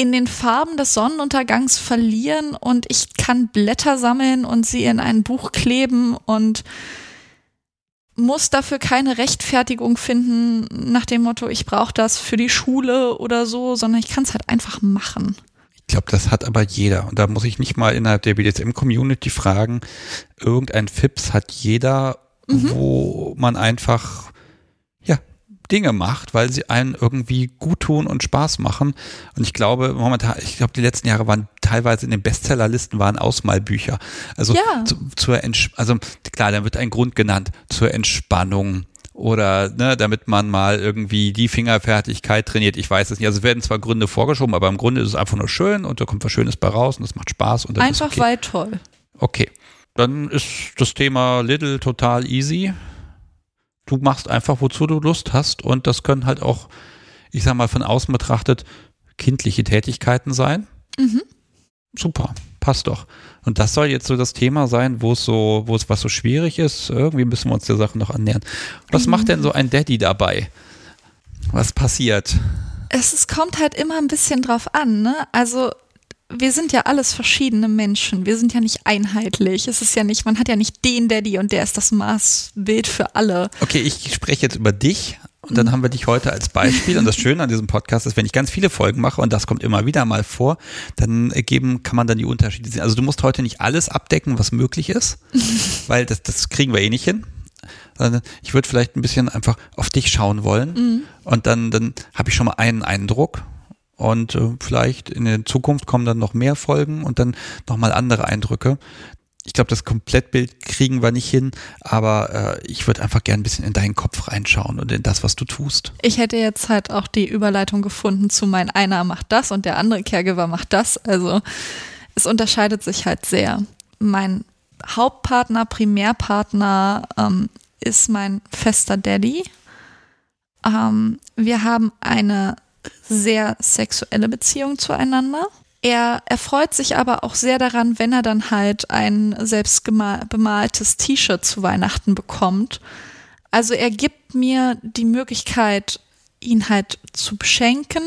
in den Farben des Sonnenuntergangs verlieren und ich kann Blätter sammeln und sie in ein Buch kleben und muss dafür keine Rechtfertigung finden nach dem Motto, ich brauche das für die Schule oder so, sondern ich kann es halt einfach machen. Ich glaube, das hat aber jeder. Und da muss ich nicht mal innerhalb der BDSM-Community fragen. Irgendein Fips hat jeder, mhm. wo man einfach, Dinge macht, weil sie einen irgendwie gut tun und Spaß machen. Und ich glaube, momentan, ich glaube, die letzten Jahre waren teilweise in den Bestsellerlisten waren Ausmalbücher. Also ja. zu, zur, Entsch also klar, da wird ein Grund genannt zur Entspannung, oder ne, damit man mal irgendwie die Fingerfertigkeit trainiert. Ich weiß es nicht. Also es werden zwar Gründe vorgeschoben, aber im Grunde ist es einfach nur schön und da kommt was Schönes bei raus und es macht Spaß. Und einfach okay. weil toll. Okay. Dann ist das Thema Little total easy. Du machst einfach, wozu du Lust hast und das können halt auch, ich sag mal, von außen betrachtet kindliche Tätigkeiten sein. Mhm. Super, passt doch. Und das soll jetzt so das Thema sein, wo es so, wo es was so schwierig ist. Irgendwie müssen wir uns der Sache noch annähern. Was macht denn so ein Daddy dabei? Was passiert? Es, es kommt halt immer ein bisschen drauf an, ne? Also wir sind ja alles verschiedene Menschen. Wir sind ja nicht einheitlich. Es ist ja nicht, man hat ja nicht den Daddy und der ist das Maßbild für alle. Okay, ich spreche jetzt über dich und dann haben wir dich heute als Beispiel. Und das Schöne an diesem Podcast ist, wenn ich ganz viele Folgen mache und das kommt immer wieder mal vor, dann geben, kann man dann die Unterschiede sehen. Also du musst heute nicht alles abdecken, was möglich ist, weil das, das kriegen wir eh nicht hin. Ich würde vielleicht ein bisschen einfach auf dich schauen wollen mhm. und dann, dann habe ich schon mal einen Eindruck und äh, vielleicht in der Zukunft kommen dann noch mehr Folgen und dann nochmal andere Eindrücke. Ich glaube, das Komplettbild kriegen wir nicht hin, aber äh, ich würde einfach gerne ein bisschen in deinen Kopf reinschauen und in das, was du tust. Ich hätte jetzt halt auch die Überleitung gefunden zu mein einer macht das und der andere Caregiver macht das. Also es unterscheidet sich halt sehr. Mein Hauptpartner, Primärpartner ähm, ist mein fester Daddy. Ähm, wir haben eine sehr sexuelle Beziehung zueinander. Er erfreut sich aber auch sehr daran, wenn er dann halt ein selbst bemaltes T-Shirt zu Weihnachten bekommt. Also er gibt mir die Möglichkeit, ihn halt zu beschenken,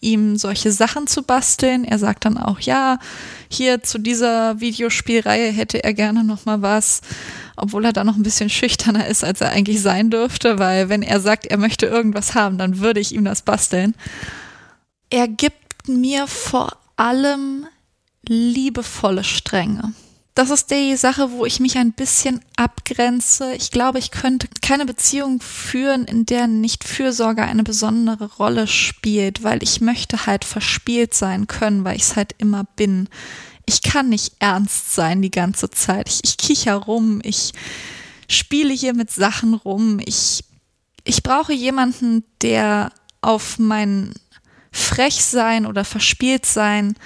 ihm solche Sachen zu basteln. Er sagt dann auch, ja, hier zu dieser Videospielreihe hätte er gerne noch mal was, obwohl er da noch ein bisschen schüchterner ist, als er eigentlich sein dürfte, weil wenn er sagt, er möchte irgendwas haben, dann würde ich ihm das basteln. Er gibt mir vor allem liebevolle Stränge. Das ist die Sache, wo ich mich ein bisschen abgrenze. Ich glaube, ich könnte keine Beziehung führen, in der nicht Fürsorge eine besondere Rolle spielt, weil ich möchte halt verspielt sein können, weil ich es halt immer bin. Ich kann nicht ernst sein die ganze Zeit. Ich, ich kicher rum, ich spiele hier mit Sachen rum. Ich, ich brauche jemanden, der auf mein Frechsein oder Verspieltsein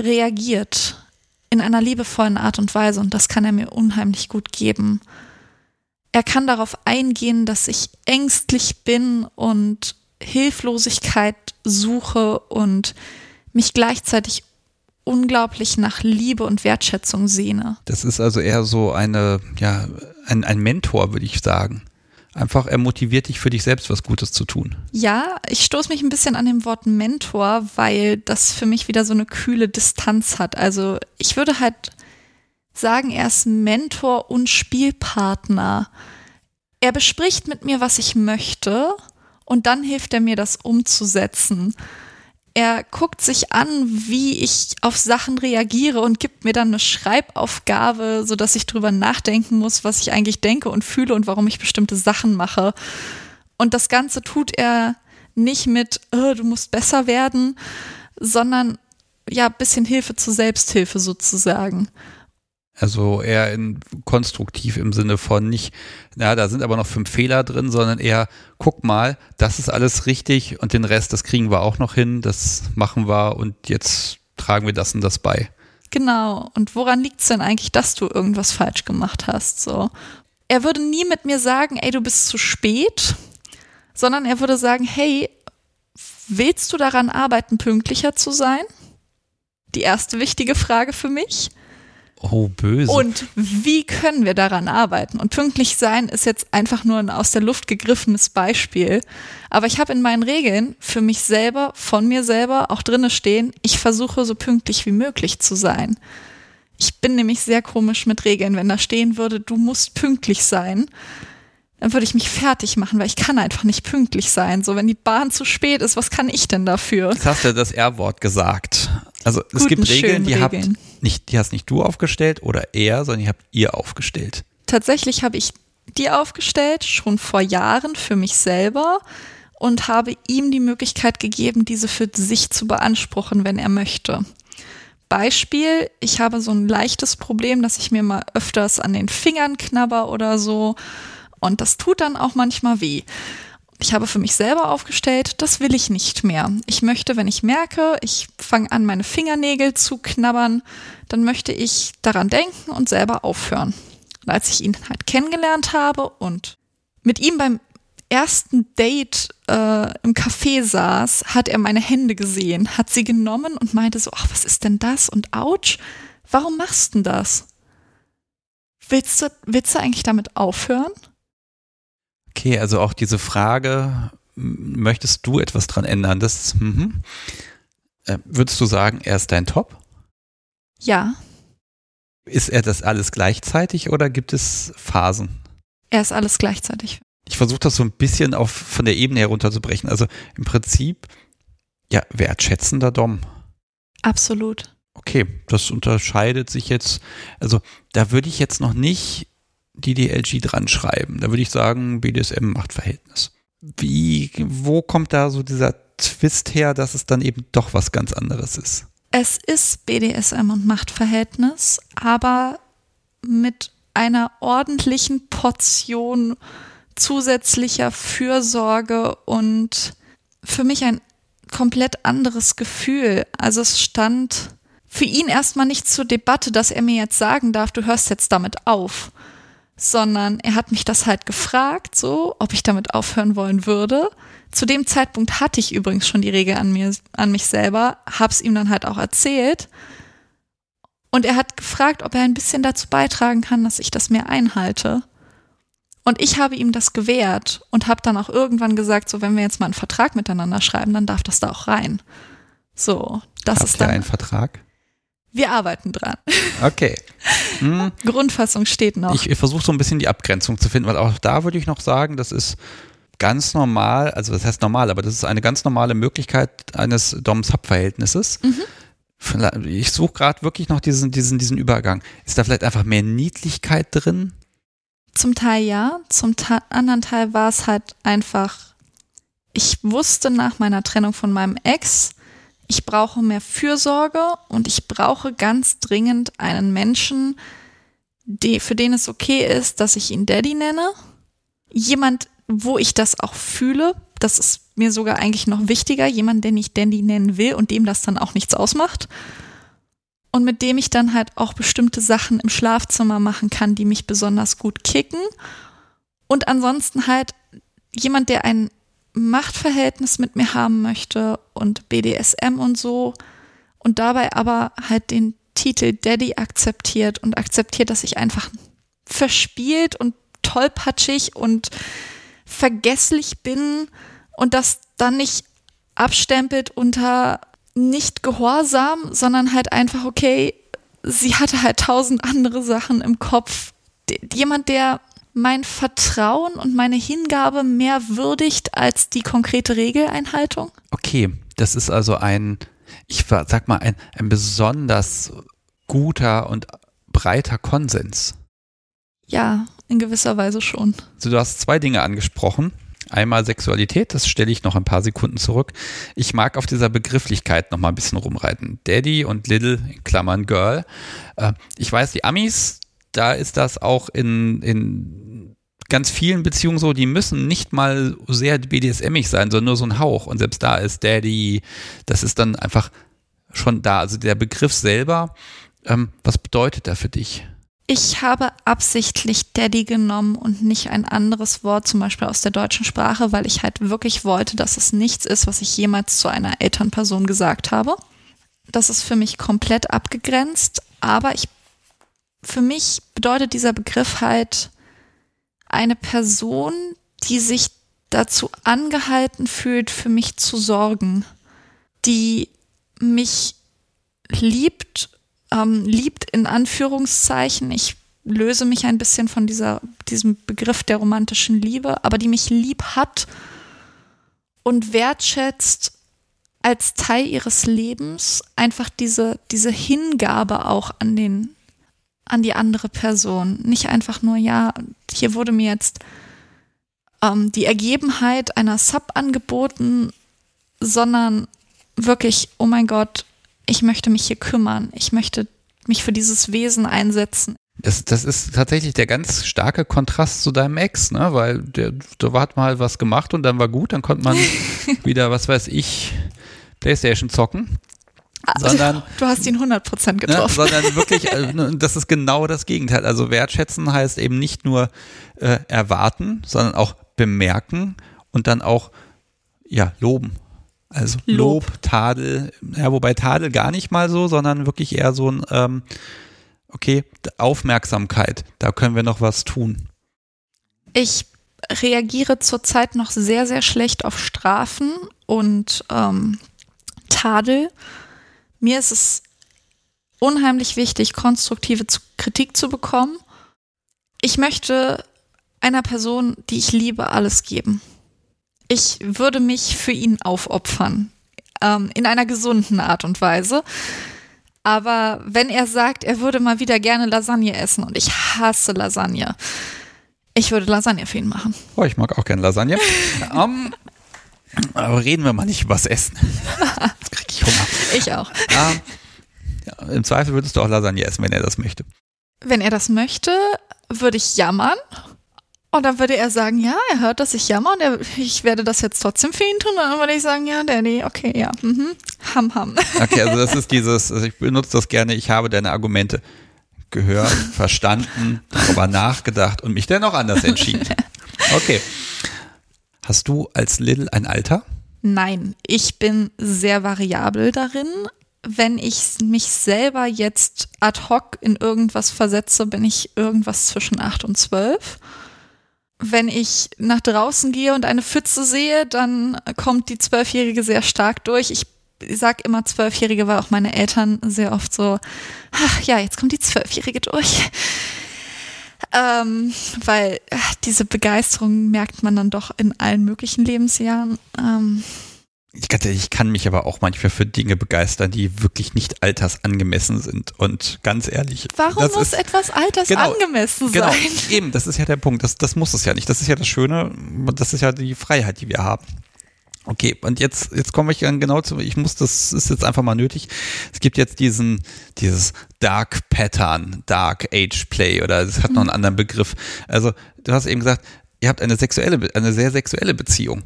reagiert in einer liebevollen Art und Weise und das kann er mir unheimlich gut geben. Er kann darauf eingehen, dass ich ängstlich bin und Hilflosigkeit suche und mich gleichzeitig unglaublich nach Liebe und Wertschätzung sehne. Das ist also eher so eine, ja, ein, ein Mentor, würde ich sagen. Einfach, er motiviert dich für dich selbst, was Gutes zu tun. Ja, ich stoße mich ein bisschen an dem Wort Mentor, weil das für mich wieder so eine kühle Distanz hat. Also ich würde halt sagen, er ist Mentor und Spielpartner. Er bespricht mit mir, was ich möchte und dann hilft er mir, das umzusetzen er guckt sich an, wie ich auf Sachen reagiere und gibt mir dann eine Schreibaufgabe, so dass ich drüber nachdenken muss, was ich eigentlich denke und fühle und warum ich bestimmte Sachen mache. Und das Ganze tut er nicht mit, oh, du musst besser werden, sondern ja, bisschen Hilfe zur Selbsthilfe sozusagen. Also eher in konstruktiv im Sinne von nicht, na, da sind aber noch fünf Fehler drin, sondern eher, guck mal, das ist alles richtig und den Rest, das kriegen wir auch noch hin, das machen wir und jetzt tragen wir das und das bei. Genau. Und woran liegt es denn eigentlich, dass du irgendwas falsch gemacht hast? So. Er würde nie mit mir sagen, ey, du bist zu spät, sondern er würde sagen, hey, willst du daran arbeiten, pünktlicher zu sein? Die erste wichtige Frage für mich. Oh, böse. Und wie können wir daran arbeiten? Und pünktlich sein ist jetzt einfach nur ein aus der Luft gegriffenes Beispiel. Aber ich habe in meinen Regeln für mich selber, von mir selber auch drinne stehen, ich versuche so pünktlich wie möglich zu sein. Ich bin nämlich sehr komisch mit Regeln. Wenn da stehen würde, du musst pünktlich sein, dann würde ich mich fertig machen, weil ich kann einfach nicht pünktlich sein. So, wenn die Bahn zu spät ist, was kann ich denn dafür? Jetzt hast du das R-Wort gesagt. Also es gibt Regeln, die Regeln. habt nicht, die hast nicht du aufgestellt oder er, sondern die habt ihr aufgestellt. Tatsächlich habe ich die aufgestellt, schon vor Jahren für mich selber und habe ihm die Möglichkeit gegeben, diese für sich zu beanspruchen, wenn er möchte. Beispiel, ich habe so ein leichtes Problem, dass ich mir mal öfters an den Fingern knabber oder so und das tut dann auch manchmal weh. Ich habe für mich selber aufgestellt, das will ich nicht mehr. Ich möchte, wenn ich merke, ich fange an, meine Fingernägel zu knabbern, dann möchte ich daran denken und selber aufhören. Und als ich ihn halt kennengelernt habe und mit ihm beim ersten Date äh, im Café saß, hat er meine Hände gesehen, hat sie genommen und meinte so, ach, was ist denn das? Und ouch, warum machst du denn das? Willst du, willst du eigentlich damit aufhören? Okay, also auch diese Frage, möchtest du etwas dran ändern? Das, mhm. äh, würdest du sagen, er ist dein Top? Ja. Ist er das alles gleichzeitig oder gibt es Phasen? Er ist alles gleichzeitig. Ich versuche das so ein bisschen auf, von der Ebene herunterzubrechen. Also im Prinzip, ja, wertschätzender Dom. Absolut. Okay, das unterscheidet sich jetzt. Also da würde ich jetzt noch nicht die DLG dran schreiben. Da würde ich sagen, BDSM-Machtverhältnis. Wie, wo kommt da so dieser Twist her, dass es dann eben doch was ganz anderes ist? Es ist BDSM und Machtverhältnis, aber mit einer ordentlichen Portion zusätzlicher Fürsorge und für mich ein komplett anderes Gefühl. Also es stand für ihn erstmal nicht zur Debatte, dass er mir jetzt sagen darf, du hörst jetzt damit auf, sondern er hat mich das halt gefragt, so, ob ich damit aufhören wollen würde. Zu dem Zeitpunkt hatte ich übrigens schon die Regel an mir, an mich selber, hab's ihm dann halt auch erzählt. Und er hat gefragt, ob er ein bisschen dazu beitragen kann, dass ich das mehr einhalte. Und ich habe ihm das gewährt und habe dann auch irgendwann gesagt, so wenn wir jetzt mal einen Vertrag miteinander schreiben, dann darf das da auch rein. So, das Habt ist dann. ihr einen Vertrag? Wir arbeiten dran. Okay. Hm. Grundfassung steht noch. Ich, ich versuche so ein bisschen die Abgrenzung zu finden, weil auch da würde ich noch sagen, das ist ganz normal, also das heißt normal, aber das ist eine ganz normale Möglichkeit eines Dom-Sub-Verhältnisses. Mhm. Ich suche gerade wirklich noch diesen, diesen, diesen Übergang. Ist da vielleicht einfach mehr Niedlichkeit drin? Zum Teil ja, zum Te anderen Teil war es halt einfach, ich wusste nach meiner Trennung von meinem Ex, ich brauche mehr Fürsorge und ich brauche ganz dringend einen Menschen, die, für den es okay ist, dass ich ihn Daddy nenne. Jemand, wo ich das auch fühle. Das ist mir sogar eigentlich noch wichtiger. Jemand, den ich Daddy nennen will und dem das dann auch nichts ausmacht. Und mit dem ich dann halt auch bestimmte Sachen im Schlafzimmer machen kann, die mich besonders gut kicken. Und ansonsten halt jemand, der ein Machtverhältnis mit mir haben möchte und BDSM und so und dabei aber halt den Titel Daddy akzeptiert und akzeptiert, dass ich einfach verspielt und tollpatschig und vergesslich bin und das dann nicht abstempelt unter nicht Gehorsam, sondern halt einfach, okay, sie hatte halt tausend andere Sachen im Kopf. Jemand, der mein Vertrauen und meine Hingabe mehr würdigt als die konkrete Regeleinhaltung? Okay, das ist also ein, ich sag mal, ein, ein besonders guter und breiter Konsens. Ja, in gewisser Weise schon. Also du hast zwei Dinge angesprochen. Einmal Sexualität, das stelle ich noch ein paar Sekunden zurück. Ich mag auf dieser Begrifflichkeit noch mal ein bisschen rumreiten. Daddy und Little, in Klammern Girl. Äh, ich weiß, die Amis, da ist das auch in, in ganz vielen Beziehungen so, die müssen nicht mal sehr BDSMig sein, sondern nur so ein Hauch. Und selbst da ist Daddy, das ist dann einfach schon da. Also der Begriff selber, ähm, was bedeutet er für dich? Ich habe absichtlich Daddy genommen und nicht ein anderes Wort, zum Beispiel aus der deutschen Sprache, weil ich halt wirklich wollte, dass es nichts ist, was ich jemals zu einer Elternperson gesagt habe. Das ist für mich komplett abgegrenzt, aber ich für mich bedeutet dieser Begriff halt eine Person, die sich dazu angehalten fühlt, für mich zu sorgen, die mich liebt, ähm, liebt in Anführungszeichen. Ich löse mich ein bisschen von dieser, diesem Begriff der romantischen Liebe, aber die mich lieb hat und wertschätzt als Teil ihres Lebens einfach diese, diese Hingabe auch an den, an die andere Person. Nicht einfach nur, ja, hier wurde mir jetzt ähm, die Ergebenheit einer Sub angeboten, sondern wirklich, oh mein Gott, ich möchte mich hier kümmern. Ich möchte mich für dieses Wesen einsetzen. Das, das ist tatsächlich der ganz starke Kontrast zu deinem Ex, ne? Weil der, da hat mal was gemacht und dann war gut, dann konnte man wieder, was weiß ich, Playstation zocken. Sondern, du hast ihn 100% getroffen. Ne, sondern wirklich, äh, das ist genau das Gegenteil. Also wertschätzen heißt eben nicht nur äh, erwarten, sondern auch bemerken und dann auch ja loben. Also Lob, Lob Tadel, ja, wobei Tadel gar nicht mal so, sondern wirklich eher so ein ähm, okay, Aufmerksamkeit, da können wir noch was tun. Ich reagiere zurzeit noch sehr, sehr schlecht auf Strafen und ähm, Tadel. Mir ist es unheimlich wichtig, konstruktive Kritik zu bekommen. Ich möchte einer Person, die ich liebe, alles geben. Ich würde mich für ihn aufopfern. Ähm, in einer gesunden Art und Weise. Aber wenn er sagt, er würde mal wieder gerne Lasagne essen und ich hasse Lasagne, ich würde Lasagne für ihn machen. Oh, ich mag auch gerne Lasagne. um, aber reden wir mal nicht über das Essen. Jetzt kriege ich Hunger. Ich auch. Um, ja, Im Zweifel würdest du auch Lasagne essen, wenn er das möchte. Wenn er das möchte, würde ich jammern. Und dann würde er sagen, ja, er hört, dass ich jammer und er, ich werde das jetzt trotzdem für ihn tun. Und dann würde ich sagen, ja, Daddy, okay, ja, mhm, ham, ham. Okay, also das ist dieses, also ich benutze das gerne, ich habe deine Argumente gehört, verstanden, darüber nachgedacht und mich dennoch anders entschieden. Okay. Hast du als Little ein Alter? Nein, ich bin sehr variabel darin. Wenn ich mich selber jetzt ad hoc in irgendwas versetze, bin ich irgendwas zwischen 8 und 12. Wenn ich nach draußen gehe und eine Pfütze sehe, dann kommt die Zwölfjährige sehr stark durch. Ich sag immer Zwölfjährige, weil auch meine Eltern sehr oft so, ach ja, jetzt kommt die Zwölfjährige durch. Ähm, weil ach, diese Begeisterung merkt man dann doch in allen möglichen Lebensjahren. Ähm, ich, ich kann mich aber auch manchmal für Dinge begeistern, die wirklich nicht altersangemessen sind. Und ganz ehrlich. Warum muss ist, etwas altersangemessen genau, sein? Genau, eben, das ist ja der Punkt. Das, das muss es ja nicht. Das ist ja das Schöne. Das ist ja die Freiheit, die wir haben. Okay, und jetzt, jetzt komme ich dann genau zu, ich muss, das ist jetzt einfach mal nötig. Es gibt jetzt diesen, dieses Dark Pattern, Dark Age Play oder es hat noch einen anderen Begriff. Also, du hast eben gesagt, ihr habt eine sexuelle, eine sehr sexuelle Beziehung.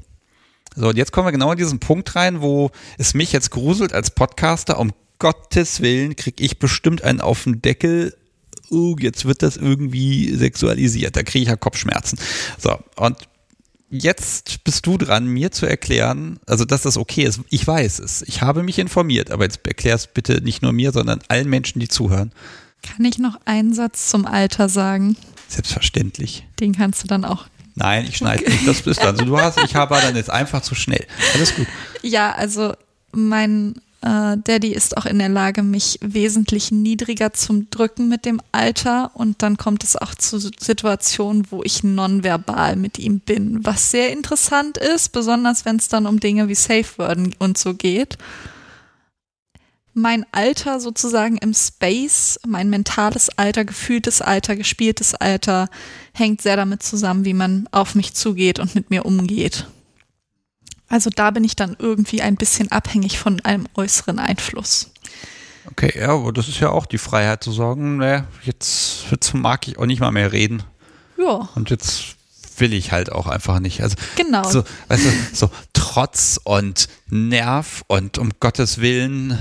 So, und jetzt kommen wir genau in diesen Punkt rein, wo es mich jetzt gruselt als Podcaster. Um Gottes Willen kriege ich bestimmt einen auf den Deckel. Uh, jetzt wird das irgendwie sexualisiert. Da kriege ich ja Kopfschmerzen. So, und jetzt bist du dran, mir zu erklären, also dass das okay ist. Ich weiß es. Ich habe mich informiert, aber jetzt erklär es bitte nicht nur mir, sondern allen Menschen, die zuhören. Kann ich noch einen Satz zum Alter sagen? Selbstverständlich. Den kannst du dann auch Nein, ich schneide nicht. Das bist du. Also du hast, ich habe dann jetzt einfach zu schnell. Alles gut. Ja, also mein äh, Daddy ist auch in der Lage, mich wesentlich niedriger zum Drücken mit dem Alter und dann kommt es auch zu Situationen, wo ich nonverbal mit ihm bin, was sehr interessant ist, besonders wenn es dann um Dinge wie Safe Word und so geht mein Alter sozusagen im Space, mein mentales Alter, gefühltes Alter, gespieltes Alter hängt sehr damit zusammen, wie man auf mich zugeht und mit mir umgeht. Also da bin ich dann irgendwie ein bisschen abhängig von einem äußeren Einfluss. Okay, ja, aber das ist ja auch die Freiheit zu sagen, ne, jetzt, jetzt mag ich auch nicht mal mehr reden. Ja. Und jetzt will ich halt auch einfach nicht. Also genau. so, du, so Trotz und Nerv und um Gottes Willen.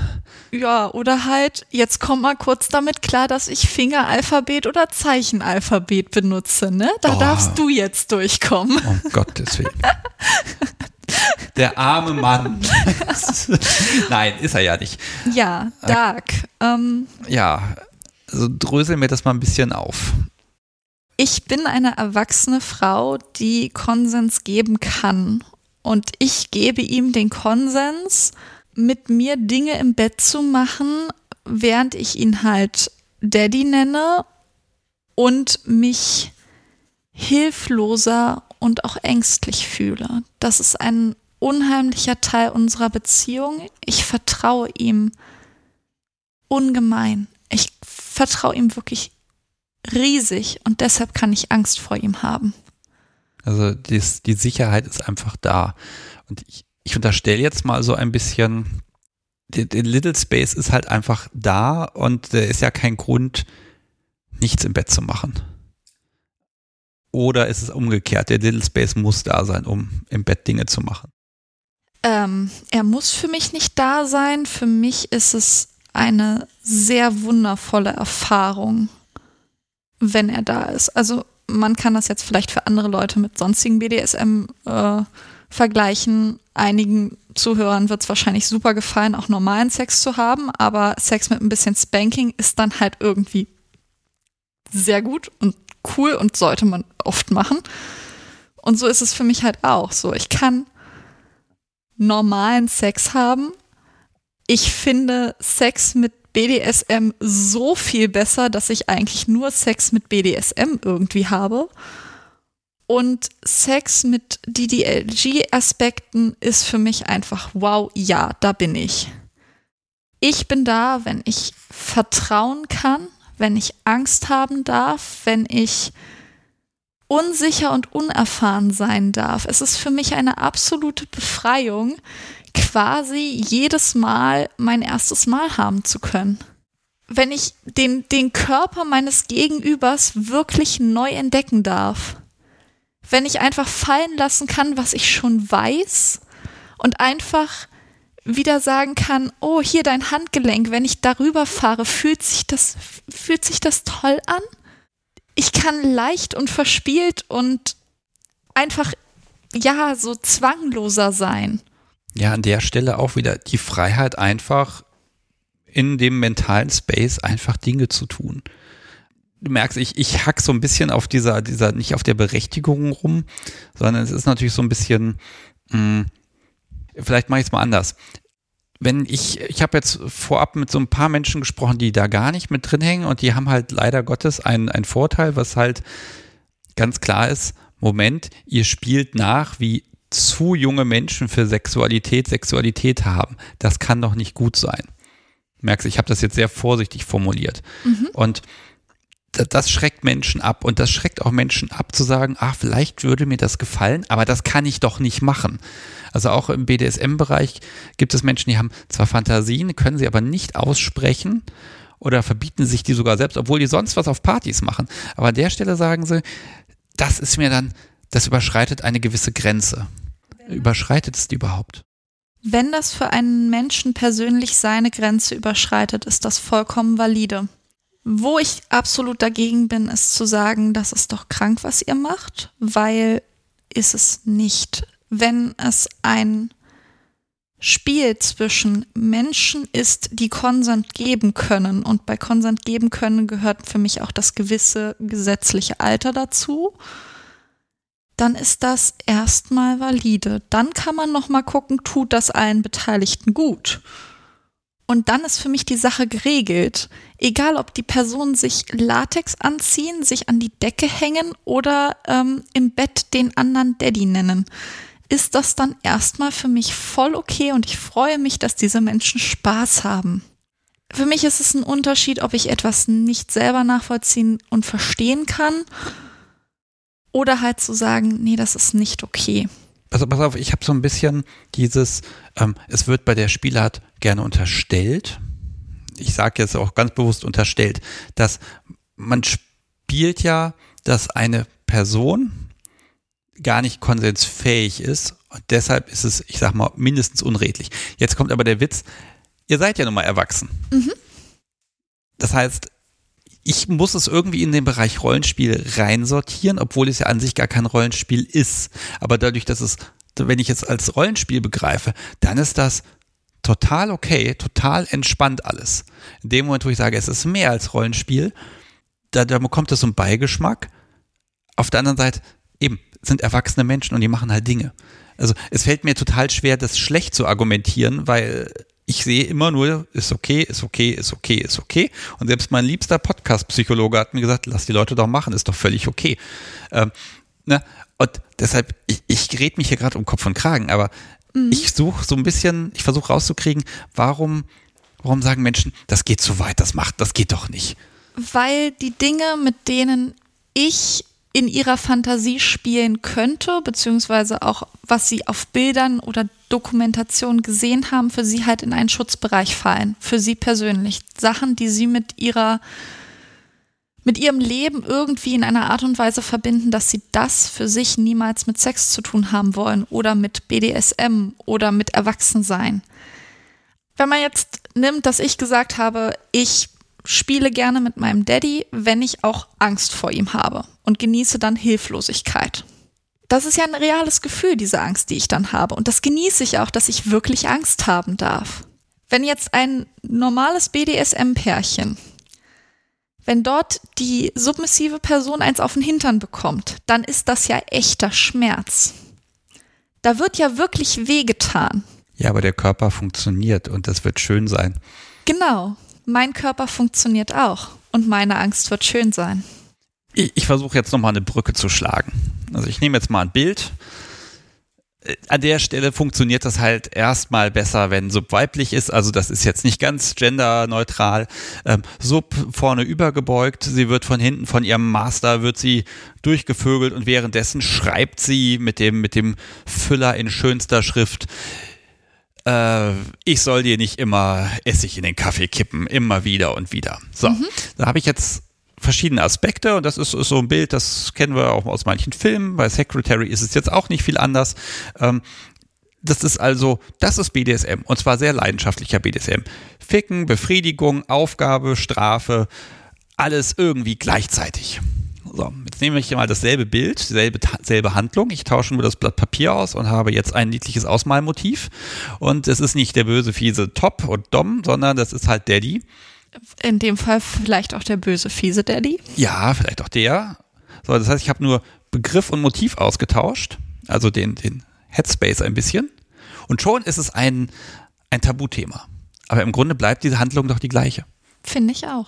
Ja, oder halt, jetzt komm mal kurz damit klar, dass ich Fingeralphabet oder Zeichenalphabet benutze, ne? Da oh. darfst du jetzt durchkommen. Um Gottes Willen. Der arme Mann. Nein, ist er ja nicht. Ja, Dark. Ähm, ja, also drösel mir das mal ein bisschen auf ich bin eine erwachsene Frau, die Konsens geben kann. Und ich gebe ihm den Konsens, mit mir Dinge im Bett zu machen, während ich ihn halt Daddy nenne und mich hilfloser und auch ängstlich fühle. Das ist ein unheimlicher Teil unserer Beziehung. Ich vertraue ihm ungemein. Ich vertraue ihm wirklich riesig und deshalb kann ich Angst vor ihm haben. Also dies, die Sicherheit ist einfach da. Und ich, ich unterstelle jetzt mal so ein bisschen, der, der Little Space ist halt einfach da und der ist ja kein Grund, nichts im Bett zu machen. Oder ist es umgekehrt, der Little Space muss da sein, um im Bett Dinge zu machen? Ähm, er muss für mich nicht da sein. Für mich ist es eine sehr wundervolle Erfahrung, wenn er da ist. Also man kann das jetzt vielleicht für andere Leute mit sonstigen BDSM äh, vergleichen. Einigen Zuhörern wird es wahrscheinlich super gefallen, auch normalen Sex zu haben, aber Sex mit ein bisschen Spanking ist dann halt irgendwie sehr gut und cool und sollte man oft machen. Und so ist es für mich halt auch so. Ich kann normalen Sex haben. Ich finde Sex mit BDSM so viel besser, dass ich eigentlich nur Sex mit BDSM irgendwie habe. Und Sex mit DDLG-Aspekten ist für mich einfach, wow, ja, da bin ich. Ich bin da, wenn ich vertrauen kann, wenn ich Angst haben darf, wenn ich unsicher und unerfahren sein darf. Es ist für mich eine absolute Befreiung, quasi jedes Mal mein erstes Mal haben zu können. Wenn ich den, den Körper meines Gegenübers wirklich neu entdecken darf. Wenn ich einfach fallen lassen kann, was ich schon weiß und einfach wieder sagen kann, oh, hier dein Handgelenk, wenn ich darüber fahre, fühlt sich das, fühlt sich das toll an? Ich kann leicht und verspielt und einfach, ja, so zwangloser sein. Ja, an der Stelle auch wieder die Freiheit einfach in dem mentalen Space einfach Dinge zu tun. Du merkst, ich, ich hack so ein bisschen auf dieser, dieser, nicht auf der Berechtigung rum, sondern es ist natürlich so ein bisschen, mh, hm, vielleicht mache ich es mal anders. Wenn ich, ich habe jetzt vorab mit so ein paar Menschen gesprochen, die da gar nicht mit drin hängen und die haben halt leider Gottes einen, einen Vorteil, was halt ganz klar ist, Moment, ihr spielt nach, wie zu junge Menschen für Sexualität Sexualität haben. Das kann doch nicht gut sein. Merkst, ich habe das jetzt sehr vorsichtig formuliert. Mhm. Und das schreckt Menschen ab und das schreckt auch Menschen ab zu sagen, ach, vielleicht würde mir das gefallen, aber das kann ich doch nicht machen. Also auch im BDSM-Bereich gibt es Menschen, die haben zwar Fantasien, können sie aber nicht aussprechen oder verbieten sich die sogar selbst, obwohl die sonst was auf Partys machen. Aber an der Stelle sagen sie, das ist mir dann, das überschreitet eine gewisse Grenze. Überschreitet es die überhaupt? Wenn das für einen Menschen persönlich seine Grenze überschreitet, ist das vollkommen valide. Wo ich absolut dagegen bin, ist zu sagen, das ist doch krank, was ihr macht, weil ist es nicht. Wenn es ein Spiel zwischen Menschen ist, die Konsent geben können, und bei Konsent geben können gehört für mich auch das gewisse gesetzliche Alter dazu, dann ist das erstmal valide. Dann kann man noch mal gucken, tut das allen Beteiligten gut. Und dann ist für mich die Sache geregelt. Egal, ob die Personen sich Latex anziehen, sich an die Decke hängen oder ähm, im Bett den anderen Daddy nennen, ist das dann erstmal für mich voll okay und ich freue mich, dass diese Menschen Spaß haben. Für mich ist es ein Unterschied, ob ich etwas nicht selber nachvollziehen und verstehen kann oder halt zu sagen, nee, das ist nicht okay. Also pass auf, ich habe so ein bisschen dieses, ähm, es wird bei der Spielart gerne unterstellt, ich sage jetzt auch ganz bewusst unterstellt, dass man spielt ja, dass eine Person gar nicht konsensfähig ist und deshalb ist es, ich sag mal, mindestens unredlich. Jetzt kommt aber der Witz, ihr seid ja nun mal erwachsen. Mhm. Das heißt, ich muss es irgendwie in den Bereich Rollenspiel reinsortieren, obwohl es ja an sich gar kein Rollenspiel ist. Aber dadurch, dass es, wenn ich es als Rollenspiel begreife, dann ist das total okay, total entspannt alles. In dem Moment, wo ich sage, es ist mehr als Rollenspiel, da, da bekommt es so einen Beigeschmack. Auf der anderen Seite, eben, sind erwachsene Menschen und die machen halt Dinge. Also es fällt mir total schwer, das schlecht zu argumentieren, weil ich sehe immer nur, ist okay, ist okay, ist okay, ist okay. Und selbst mein liebster Podcast-Psychologe hat mir gesagt, lass die Leute doch machen, ist doch völlig okay. Ähm, ne? Und deshalb, ich, ich rede mich hier gerade um Kopf und Kragen, aber mhm. ich suche so ein bisschen, ich versuche rauszukriegen, warum, warum sagen Menschen, das geht zu weit, das macht, das geht doch nicht. Weil die Dinge, mit denen ich in ihrer Fantasie spielen könnte, beziehungsweise auch was sie auf Bildern oder Dokumentationen gesehen haben, für sie halt in einen Schutzbereich fallen, für sie persönlich. Sachen, die sie mit ihrer mit ihrem Leben irgendwie in einer Art und Weise verbinden, dass sie das für sich niemals mit Sex zu tun haben wollen oder mit BDSM oder mit Erwachsensein. Wenn man jetzt nimmt, dass ich gesagt habe, ich spiele gerne mit meinem Daddy, wenn ich auch Angst vor ihm habe und genieße dann Hilflosigkeit. Das ist ja ein reales Gefühl, diese Angst, die ich dann habe. Und das genieße ich auch, dass ich wirklich Angst haben darf. Wenn jetzt ein normales BDSM-Pärchen, wenn dort die submissive Person eins auf den Hintern bekommt, dann ist das ja echter Schmerz. Da wird ja wirklich wehgetan. Ja, aber der Körper funktioniert und das wird schön sein. Genau. Mein Körper funktioniert auch und meine Angst wird schön sein. Ich, ich versuche jetzt nochmal eine Brücke zu schlagen. Also ich nehme jetzt mal ein Bild. Äh, an der Stelle funktioniert das halt erstmal besser, wenn Sub weiblich ist. Also das ist jetzt nicht ganz genderneutral. Ähm, Sub vorne übergebeugt. Sie wird von hinten von ihrem Master wird sie durchgevögelt und währenddessen schreibt sie mit dem, mit dem Füller in schönster Schrift äh, ich soll dir nicht immer Essig in den Kaffee kippen, immer wieder und wieder. So, mhm. da habe ich jetzt verschiedene Aspekte und das ist, ist, so ein Bild, das kennen wir auch aus manchen Filmen. Bei Secretary ist es jetzt auch nicht viel anders. Ähm, das ist also, das ist BDSM und zwar sehr leidenschaftlicher BDSM. Ficken, Befriedigung, Aufgabe, Strafe, alles irgendwie gleichzeitig. So, jetzt nehme ich mal dasselbe Bild, dieselbe selbe Handlung. Ich tausche nur das Blatt Papier aus und habe jetzt ein niedliches Ausmalmotiv. Und es ist nicht der böse, fiese Top und Dom, sondern das ist halt Daddy. In dem Fall vielleicht auch der böse, fiese Daddy. Ja, vielleicht auch der. So, das heißt, ich habe nur Begriff und Motiv ausgetauscht, also den, den Headspace ein bisschen. Und schon ist es ein, ein Tabuthema. Aber im Grunde bleibt diese Handlung doch die gleiche. Finde ich auch.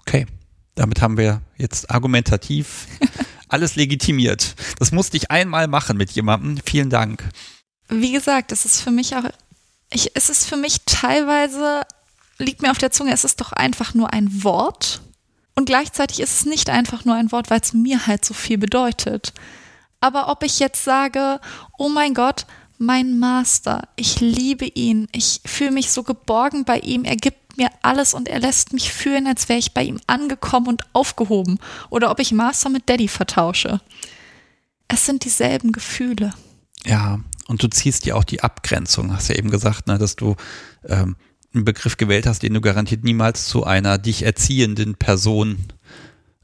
Okay. Damit haben wir jetzt argumentativ alles legitimiert. Das musste ich einmal machen mit jemandem. Vielen Dank. Wie gesagt, es ist für mich auch, ich, es ist für mich teilweise, liegt mir auf der Zunge, es ist doch einfach nur ein Wort. Und gleichzeitig ist es nicht einfach nur ein Wort, weil es mir halt so viel bedeutet. Aber ob ich jetzt sage, oh mein Gott, mein Master, ich liebe ihn, ich fühle mich so geborgen bei ihm, er gibt mir alles und er lässt mich fühlen, als wäre ich bei ihm angekommen und aufgehoben. Oder ob ich Master mit Daddy vertausche. Es sind dieselben Gefühle. Ja, und du ziehst ja auch die Abgrenzung, hast ja eben gesagt, ne, dass du ähm, einen Begriff gewählt hast, den du garantiert niemals zu einer dich erziehenden Person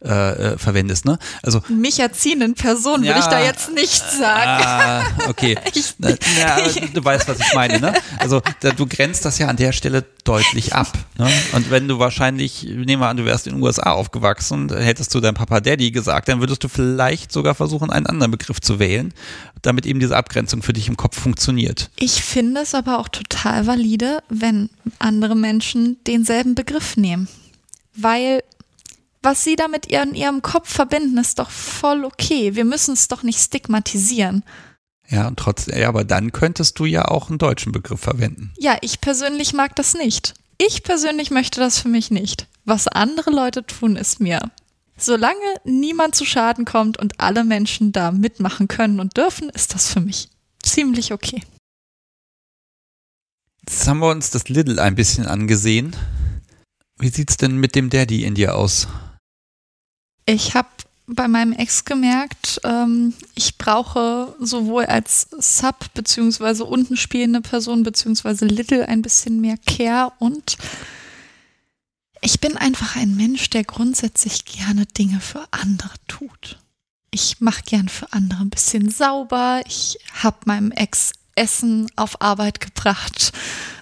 äh, äh, verwendest, ne? Also mich erziehenden Person ja, würde ich da jetzt nicht sagen. Ah, okay. ich, Na, ja, du weißt, was ich meine, ne? Also da, du grenzt das ja an der Stelle deutlich ab. Ne? Und wenn du wahrscheinlich, nehmen wir an, du wärst in den USA aufgewachsen, hättest du deinem Papa Daddy gesagt, dann würdest du vielleicht sogar versuchen, einen anderen Begriff zu wählen, damit eben diese Abgrenzung für dich im Kopf funktioniert. Ich finde es aber auch total valide, wenn andere Menschen denselben Begriff nehmen. Weil was sie damit in ihrem Kopf verbinden, ist doch voll okay. Wir müssen es doch nicht stigmatisieren. Ja, und trotzdem, ja, aber dann könntest du ja auch einen deutschen Begriff verwenden. Ja, ich persönlich mag das nicht. Ich persönlich möchte das für mich nicht. Was andere Leute tun, ist mir. Solange niemand zu Schaden kommt und alle Menschen da mitmachen können und dürfen, ist das für mich ziemlich okay. Jetzt haben wir uns das Little ein bisschen angesehen. Wie sieht's denn mit dem Daddy in dir aus? Ich habe bei meinem Ex gemerkt, ähm, ich brauche sowohl als Sub beziehungsweise unten spielende Person beziehungsweise Little ein bisschen mehr Care und ich bin einfach ein Mensch, der grundsätzlich gerne Dinge für andere tut. Ich mache gern für andere ein bisschen sauber. Ich habe meinem Ex Essen auf Arbeit gebracht.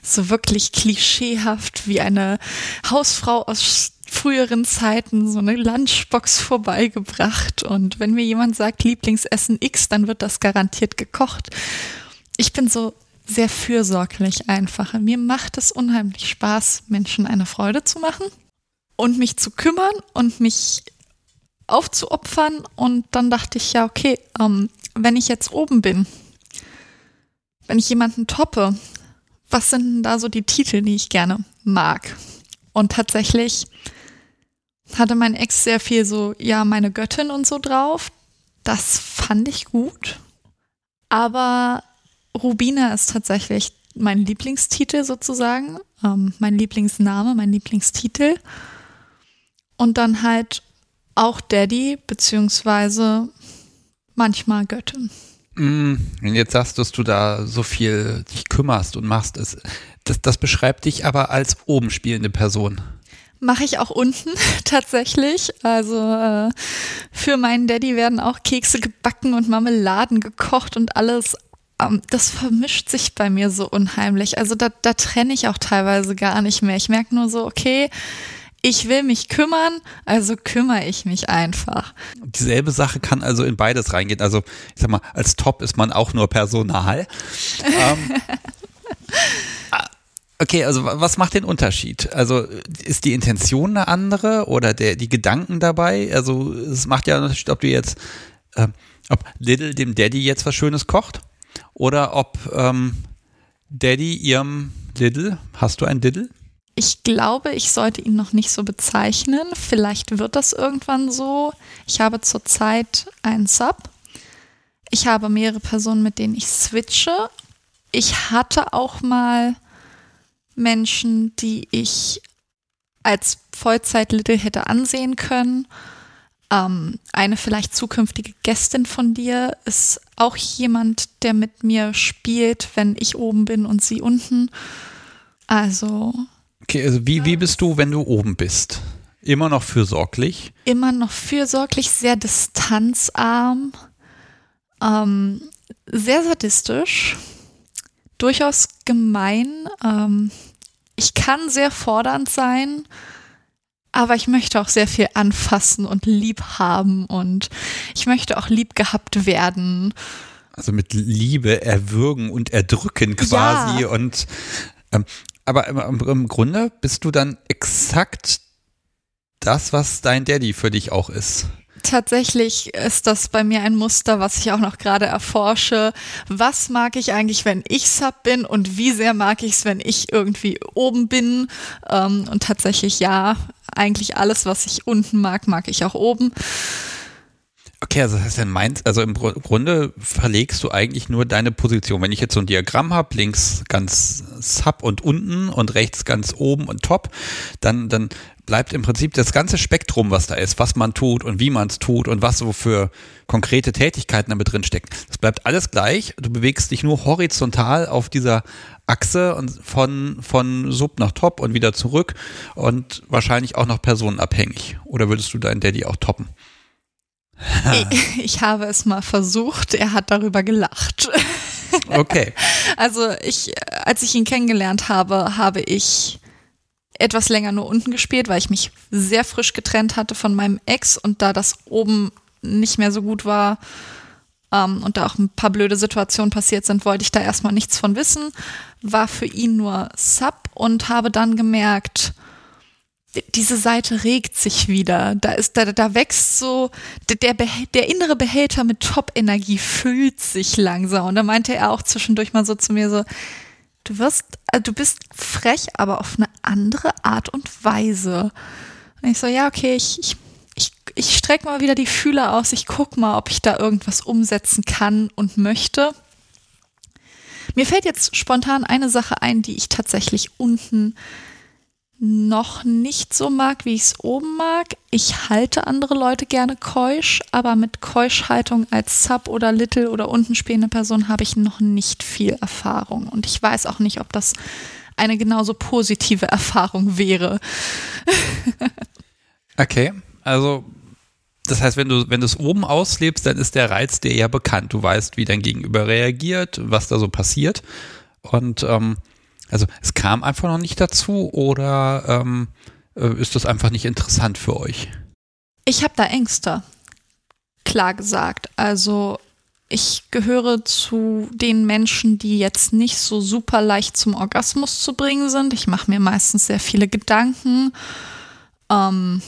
So wirklich klischeehaft wie eine Hausfrau aus früheren Zeiten so eine Lunchbox vorbeigebracht und wenn mir jemand sagt Lieblingsessen X, dann wird das garantiert gekocht. Ich bin so sehr fürsorglich einfach. Mir macht es unheimlich Spaß, Menschen eine Freude zu machen und mich zu kümmern und mich aufzuopfern. Und dann dachte ich, ja, okay, ähm, wenn ich jetzt oben bin, wenn ich jemanden toppe, was sind denn da so die Titel, die ich gerne mag? Und tatsächlich hatte mein Ex sehr viel so, ja, meine Göttin und so drauf. Das fand ich gut. Aber Rubina ist tatsächlich mein Lieblingstitel sozusagen, ähm, mein Lieblingsname, mein Lieblingstitel. Und dann halt auch Daddy, beziehungsweise manchmal Göttin. Mm, jetzt sagst du, dass du da so viel dich kümmerst und machst. Das, das beschreibt dich aber als oben spielende Person. Mache ich auch unten tatsächlich. Also äh, für meinen Daddy werden auch Kekse gebacken und Marmeladen gekocht und alles. Ähm, das vermischt sich bei mir so unheimlich. Also da, da trenne ich auch teilweise gar nicht mehr. Ich merke nur so, okay, ich will mich kümmern, also kümmere ich mich einfach. Dieselbe Sache kann also in beides reingehen. Also ich sag mal, als Top ist man auch nur Personal. ähm, Okay, also was macht den Unterschied? Also ist die Intention eine andere oder der, die Gedanken dabei? Also es macht ja Unterschied, ob du jetzt, äh, ob Little dem Daddy jetzt was Schönes kocht oder ob ähm, Daddy ihrem Little, hast du ein Little? Ich glaube, ich sollte ihn noch nicht so bezeichnen. Vielleicht wird das irgendwann so. Ich habe zurzeit einen Sub. Ich habe mehrere Personen, mit denen ich switche. Ich hatte auch mal Menschen, die ich als Vollzeit-Little hätte ansehen können. Ähm, eine vielleicht zukünftige Gästin von dir ist auch jemand, der mit mir spielt, wenn ich oben bin und sie unten. Also. Okay, also wie, wie bist du, wenn du oben bist? Immer noch fürsorglich? Immer noch fürsorglich, sehr distanzarm, ähm, sehr sadistisch durchaus gemein. Ähm, ich kann sehr fordernd sein, aber ich möchte auch sehr viel anfassen und lieb haben und ich möchte auch lieb gehabt werden. Also mit Liebe erwürgen und erdrücken quasi ja. und ähm, aber im, im Grunde bist du dann exakt das, was dein Daddy für dich auch ist tatsächlich ist das bei mir ein Muster, was ich auch noch gerade erforsche. Was mag ich eigentlich, wenn ich Sub bin und wie sehr mag ich es, wenn ich irgendwie oben bin? Ähm, und tatsächlich ja, eigentlich alles, was ich unten mag, mag ich auch oben. Okay, also das heißt, Mainz, also im Grunde verlegst du eigentlich nur deine Position. Wenn ich jetzt so ein Diagramm habe, links ganz Sub und unten und rechts ganz oben und Top, dann, dann bleibt im Prinzip das ganze Spektrum, was da ist, was man tut und wie man es tut und was so für konkrete Tätigkeiten damit drin stecken. Das bleibt alles gleich. Du bewegst dich nur horizontal auf dieser Achse und von, von Sub nach Top und wieder zurück und wahrscheinlich auch noch personenabhängig. Oder würdest du deinen Daddy auch toppen? ich, ich habe es mal versucht. Er hat darüber gelacht. Okay. Also ich, als ich ihn kennengelernt habe, habe ich etwas länger nur unten gespielt, weil ich mich sehr frisch getrennt hatte von meinem Ex und da das oben nicht mehr so gut war ähm, und da auch ein paar blöde Situationen passiert sind, wollte ich da erstmal nichts von wissen, war für ihn nur Sub und habe dann gemerkt, diese Seite regt sich wieder. Da ist, da, da wächst so, der, der innere Behälter mit Top-Energie füllt sich langsam. Und da meinte er auch zwischendurch mal so zu mir so, Du wirst, äh, du bist frech, aber auf eine andere Art und Weise. Und ich so, ja, okay, ich, ich, ich, ich strecke mal wieder die Fühler aus, ich guck mal, ob ich da irgendwas umsetzen kann und möchte. Mir fällt jetzt spontan eine Sache ein, die ich tatsächlich unten noch nicht so mag, wie ich es oben mag. Ich halte andere Leute gerne keusch, aber mit Keuschhaltung als Sub oder Little oder unten spielende Person habe ich noch nicht viel Erfahrung. Und ich weiß auch nicht, ob das eine genauso positive Erfahrung wäre. okay, also das heißt, wenn du, wenn du es oben auslebst, dann ist der Reiz dir ja bekannt. Du weißt, wie dein Gegenüber reagiert, was da so passiert. Und ähm, also es kam einfach noch nicht dazu oder ähm, äh, ist das einfach nicht interessant für euch? Ich habe da Ängste, klar gesagt. Also ich gehöre zu den Menschen, die jetzt nicht so super leicht zum Orgasmus zu bringen sind. Ich mache mir meistens sehr viele Gedanken. Ähm,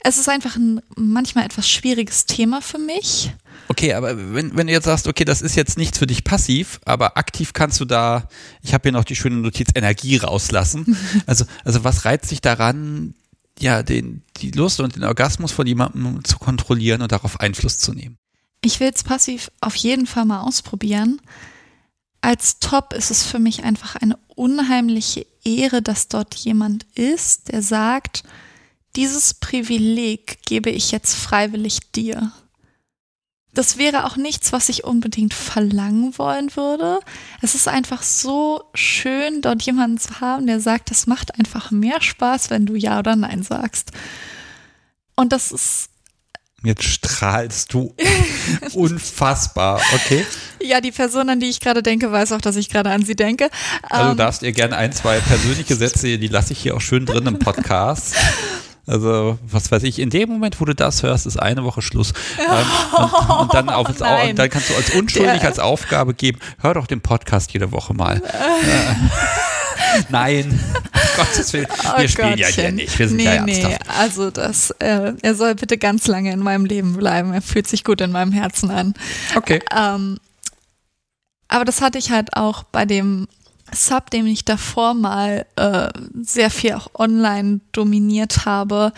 es ist einfach ein manchmal etwas schwieriges Thema für mich. Okay, aber wenn, wenn du jetzt sagst, okay, das ist jetzt nichts für dich passiv, aber aktiv kannst du da, ich habe hier noch die schöne Notiz, Energie rauslassen. Also, also was reizt dich daran, ja, den, die Lust und den Orgasmus von jemandem zu kontrollieren und darauf Einfluss zu nehmen? Ich will es passiv auf jeden Fall mal ausprobieren. Als Top ist es für mich einfach eine unheimliche Ehre, dass dort jemand ist, der sagt, dieses Privileg gebe ich jetzt freiwillig dir das wäre auch nichts, was ich unbedingt verlangen wollen würde. Es ist einfach so schön, dort jemanden zu haben, der sagt, das macht einfach mehr Spaß, wenn du Ja oder Nein sagst. Und das ist. Jetzt strahlst du unfassbar, okay? Ja, die Person, an die ich gerade denke, weiß auch, dass ich gerade an sie denke. Also du Ähm, darfst ihr gerne ein, zwei persönliche Sätze, die lasse ich hier auch schön drin im Podcast. Also, was weiß ich, in dem Moment, wo du das hörst, ist eine Woche Schluss. Ähm, und, und, dann auf, und dann kannst du als unschuldig Der- als Aufgabe geben, hör doch den Podcast jede Woche mal. Nein, Gottes Willen, wir Oh spielen ja hier Gottchen. nicht, wir sind nee, ja nee, ernsthaft. also das, äh, er soll bitte ganz lange in meinem Leben bleiben. Er fühlt sich gut in meinem Herzen an. Okay. Ähm, aber das hatte ich halt auch bei dem Sub, den ich davor mal äh, sehr viel auch online dominiert habe.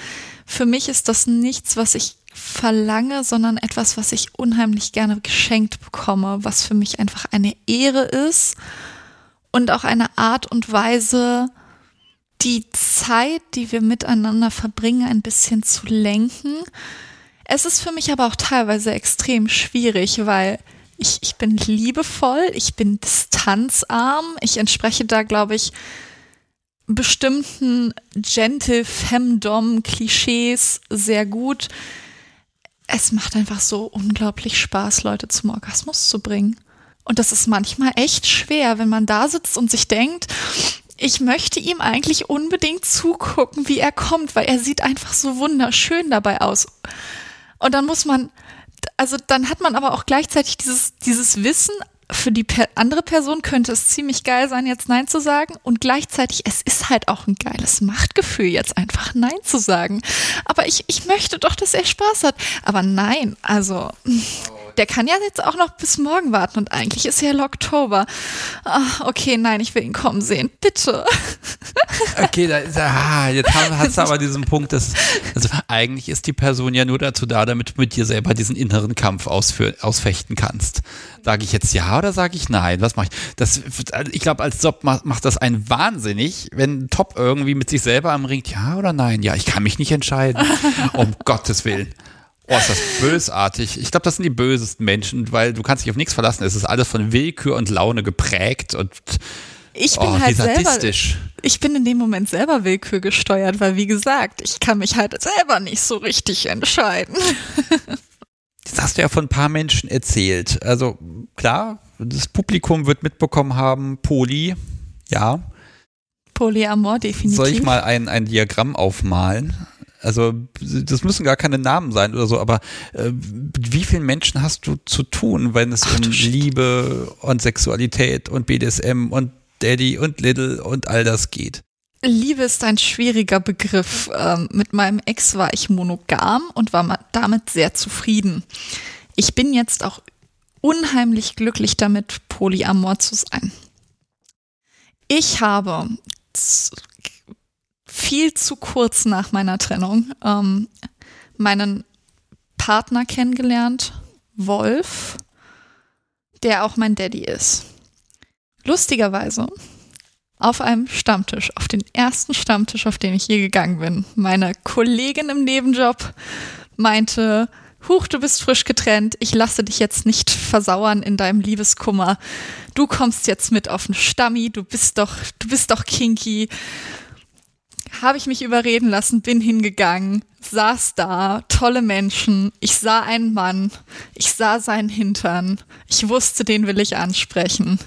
Für mich ist das nichts, was ich verlange, sondern etwas, was ich unheimlich gerne geschenkt bekomme, was für mich einfach eine Ehre ist und auch eine Art und Weise, die Zeit, die wir miteinander verbringen, ein bisschen zu lenken. Es ist für mich aber auch teilweise extrem schwierig, weil ich, ich bin liebevoll, ich bin distanzarm, ich entspreche da, glaube ich, bestimmten gentle femdom Klischees sehr gut. Es macht einfach so unglaublich Spaß, Leute zum Orgasmus zu bringen. Und das ist manchmal echt schwer, wenn man da sitzt und sich denkt, ich möchte ihm eigentlich unbedingt zugucken, wie er kommt, weil er sieht einfach so wunderschön dabei aus. Und dann muss man, also dann hat man aber auch gleichzeitig dieses, dieses Wissen, für die andere Person könnte es ziemlich geil sein, jetzt Nein zu sagen. Und gleichzeitig, es ist halt auch ein geiles Machtgefühl, jetzt einfach Nein zu sagen. Aber ich, ich möchte doch, dass er Spaß hat. Aber nein, also, der kann ja jetzt auch noch bis morgen warten und eigentlich ist ja Oktober. Ah, okay, nein, ich will ihn kommen sehen. Bitte. Okay, da ah, jetzt hast du aber diesen Punkt, dass also eigentlich ist die Person ja nur dazu da, damit du mit dir selber diesen inneren Kampf ausführ, ausfechten kannst. Sage ich jetzt ja oder sage ich nein? Was mache ich? Das, ich glaube, als Job macht, macht das einen wahnsinnig, wenn Top irgendwie mit sich selber am Ring, ja oder nein? Ja, ich kann mich nicht entscheiden. um Gottes Willen. Oh, ist das bösartig. Ich glaube, das sind die bösesten Menschen, weil du kannst dich auf nichts verlassen. Es ist alles von Willkür und Laune geprägt und Ich bin oh, halt selber, ich bin in dem Moment selber Willkür gesteuert, weil wie gesagt, ich kann mich halt selber nicht so richtig entscheiden. Das hast du ja von ein paar Menschen erzählt. Also klar, das Publikum wird mitbekommen haben, Poli, ja. Polyamor definitiv. Soll ich mal ein, ein Diagramm aufmalen? Also das müssen gar keine Namen sein oder so, aber äh, wie vielen Menschen hast du zu tun, wenn es Ach, um. Liebe und Sexualität und BDSM und Daddy und Little und all das geht? Liebe ist ein schwieriger Begriff. Ähm, mit meinem Ex war ich monogam und war damit sehr zufrieden. Ich bin jetzt auch unheimlich glücklich damit, polyamor zu sein. Ich habe viel zu kurz nach meiner Trennung ähm, meinen Partner kennengelernt, Wolf, der auch mein Daddy ist. Lustigerweise auf einem Stammtisch, auf den ersten Stammtisch, auf den ich je gegangen bin. Meine Kollegin im Nebenjob meinte, Huch, du bist frisch getrennt, ich lasse dich jetzt nicht versauern in deinem Liebeskummer. Du kommst jetzt mit auf den Stammi, du bist doch, du bist doch kinky. Habe ich mich überreden lassen, bin hingegangen, saß da, tolle Menschen. Ich sah einen Mann, ich sah seinen Hintern. Ich wusste, den will ich ansprechen.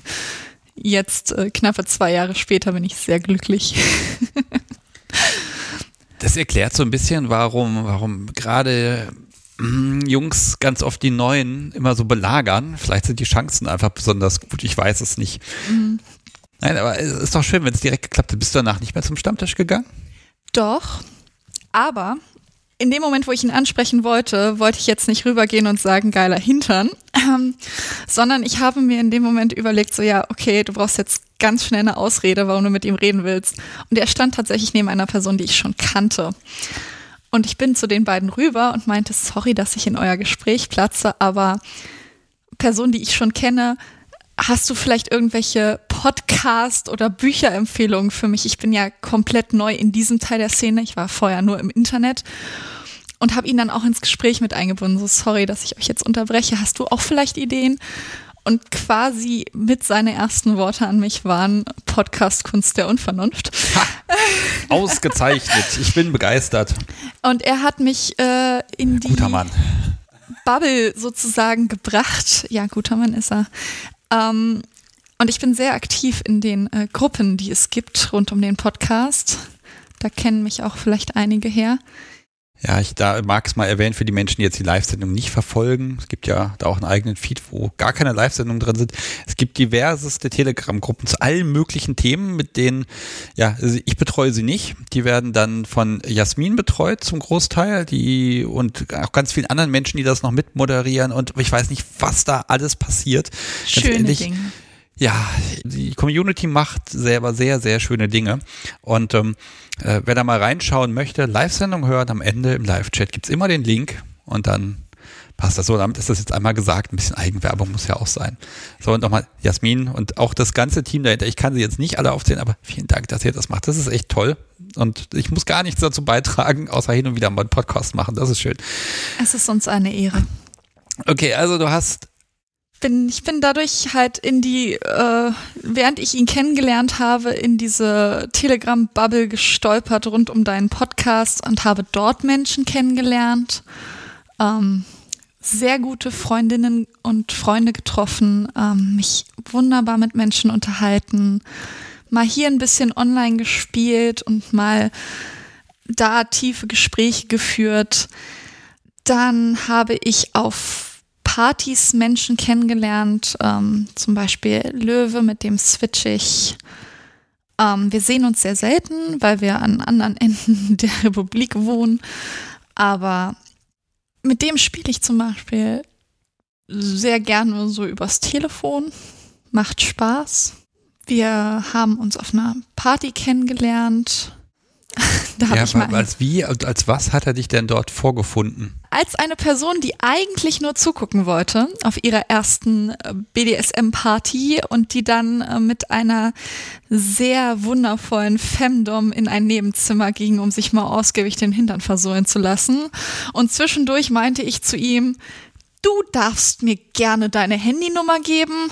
Jetzt, äh, knappe zwei Jahre später, bin ich sehr glücklich. Das erklärt so ein bisschen, warum, warum gerade mm, Jungs ganz oft die Neuen immer so belagern. Vielleicht sind die Chancen einfach besonders gut, ich weiß es nicht. Nein, aber es ist doch schön, wenn es direkt geklappt hat. Bist du danach nicht mehr zum Stammtisch gegangen? Doch, aber in dem Moment, wo ich ihn ansprechen wollte, wollte ich jetzt nicht rübergehen und sagen, geiler Hintern, ähm, sondern ich habe mir in dem Moment überlegt, so ja, okay, du brauchst jetzt ganz schnell eine Ausrede, warum du mit ihm reden willst. Und er stand tatsächlich neben einer Person, die ich schon kannte. Und ich bin zu den beiden rüber und meinte, sorry, dass ich in euer Gespräch platze, aber Person, die ich schon kenne, hast du vielleicht irgendwelche Podcast- oder Bücherempfehlungen für mich? Ich bin ja komplett neu in diesem Teil der Szene. Ich war vorher nur im Internet. und habe ihn dann auch ins Gespräch mit eingebunden. So, sorry, dass ich euch jetzt unterbreche. Hast du auch vielleicht Ideen? Und quasi mit seine ersten Worte an mich waren Podcast Kunst der Unvernunft. Ha, ausgezeichnet. Ich bin begeistert. Und er hat mich äh, in die guter Mann. Bubble sozusagen gebracht. Ja, guter Mann ist er. Ähm, und ich bin sehr aktiv in den äh, Gruppen, die es gibt rund um den Podcast. Da kennen mich auch vielleicht einige her. Ja, ich da mag es mal erwähnen für die Menschen, die jetzt die Live-Sendung nicht verfolgen. Es gibt ja da auch einen eigenen Feed, wo gar keine Live-Sendungen drin sind. Es gibt diverseste Telegram-Gruppen zu allen möglichen Themen, mit denen, ja, also ich betreue sie nicht. Die werden dann von Jasmin betreut zum Großteil, die und auch ganz vielen anderen Menschen, die das noch mitmoderieren und ich weiß nicht, was da alles passiert. Schöne Dinge ja, die Community macht selber sehr, sehr schöne Dinge. Und ähm, äh, wer da mal reinschauen möchte, Live-Sendung hören, am Ende im Live-Chat gibt's immer den Link und dann passt das so. Damit ist das jetzt einmal gesagt. Ein bisschen Eigenwerbung muss ja auch sein. So, und nochmal Jasmin und auch das ganze Team dahinter. Ich kann sie jetzt nicht alle aufzählen, aber vielen Dank, dass ihr das macht. Das ist echt toll. Und ich muss gar nichts dazu beitragen, außer hin und wieder mal einen Podcast machen. Das ist schön. Es ist uns eine Ehre. Okay, also du hast bin, ich bin dadurch halt in die, äh, während ich ihn kennengelernt habe, in diese Telegram-Bubble gestolpert rund um deinen Podcast und habe dort Menschen kennengelernt, ähm, sehr gute Freundinnen und Freunde getroffen, ähm, mich wunderbar mit Menschen unterhalten, mal hier ein bisschen online gespielt und mal da tiefe Gespräche geführt. Dann habe ich auf Partys Menschen kennengelernt, ähm, zum Beispiel Löwe, mit dem switch ich. Ähm, wir sehen uns sehr selten, weil wir an anderen Enden der Republik wohnen. Aber mit dem spiele ich zum Beispiel sehr gerne so übers Telefon. Macht Spaß. Wir haben uns auf einer Party kennengelernt. da ja, ich mal als wie, als was hat er dich denn dort vorgefunden? Als eine Person, die eigentlich nur zugucken wollte auf ihrer ersten äh, BDSM-Party und die dann äh, mit einer sehr wundervollen Femdom in ein Nebenzimmer ging, um sich mal ausgiebig den Hintern versohlen zu lassen. Und zwischendurch meinte ich zu ihm, du darfst mir gerne deine Handynummer geben.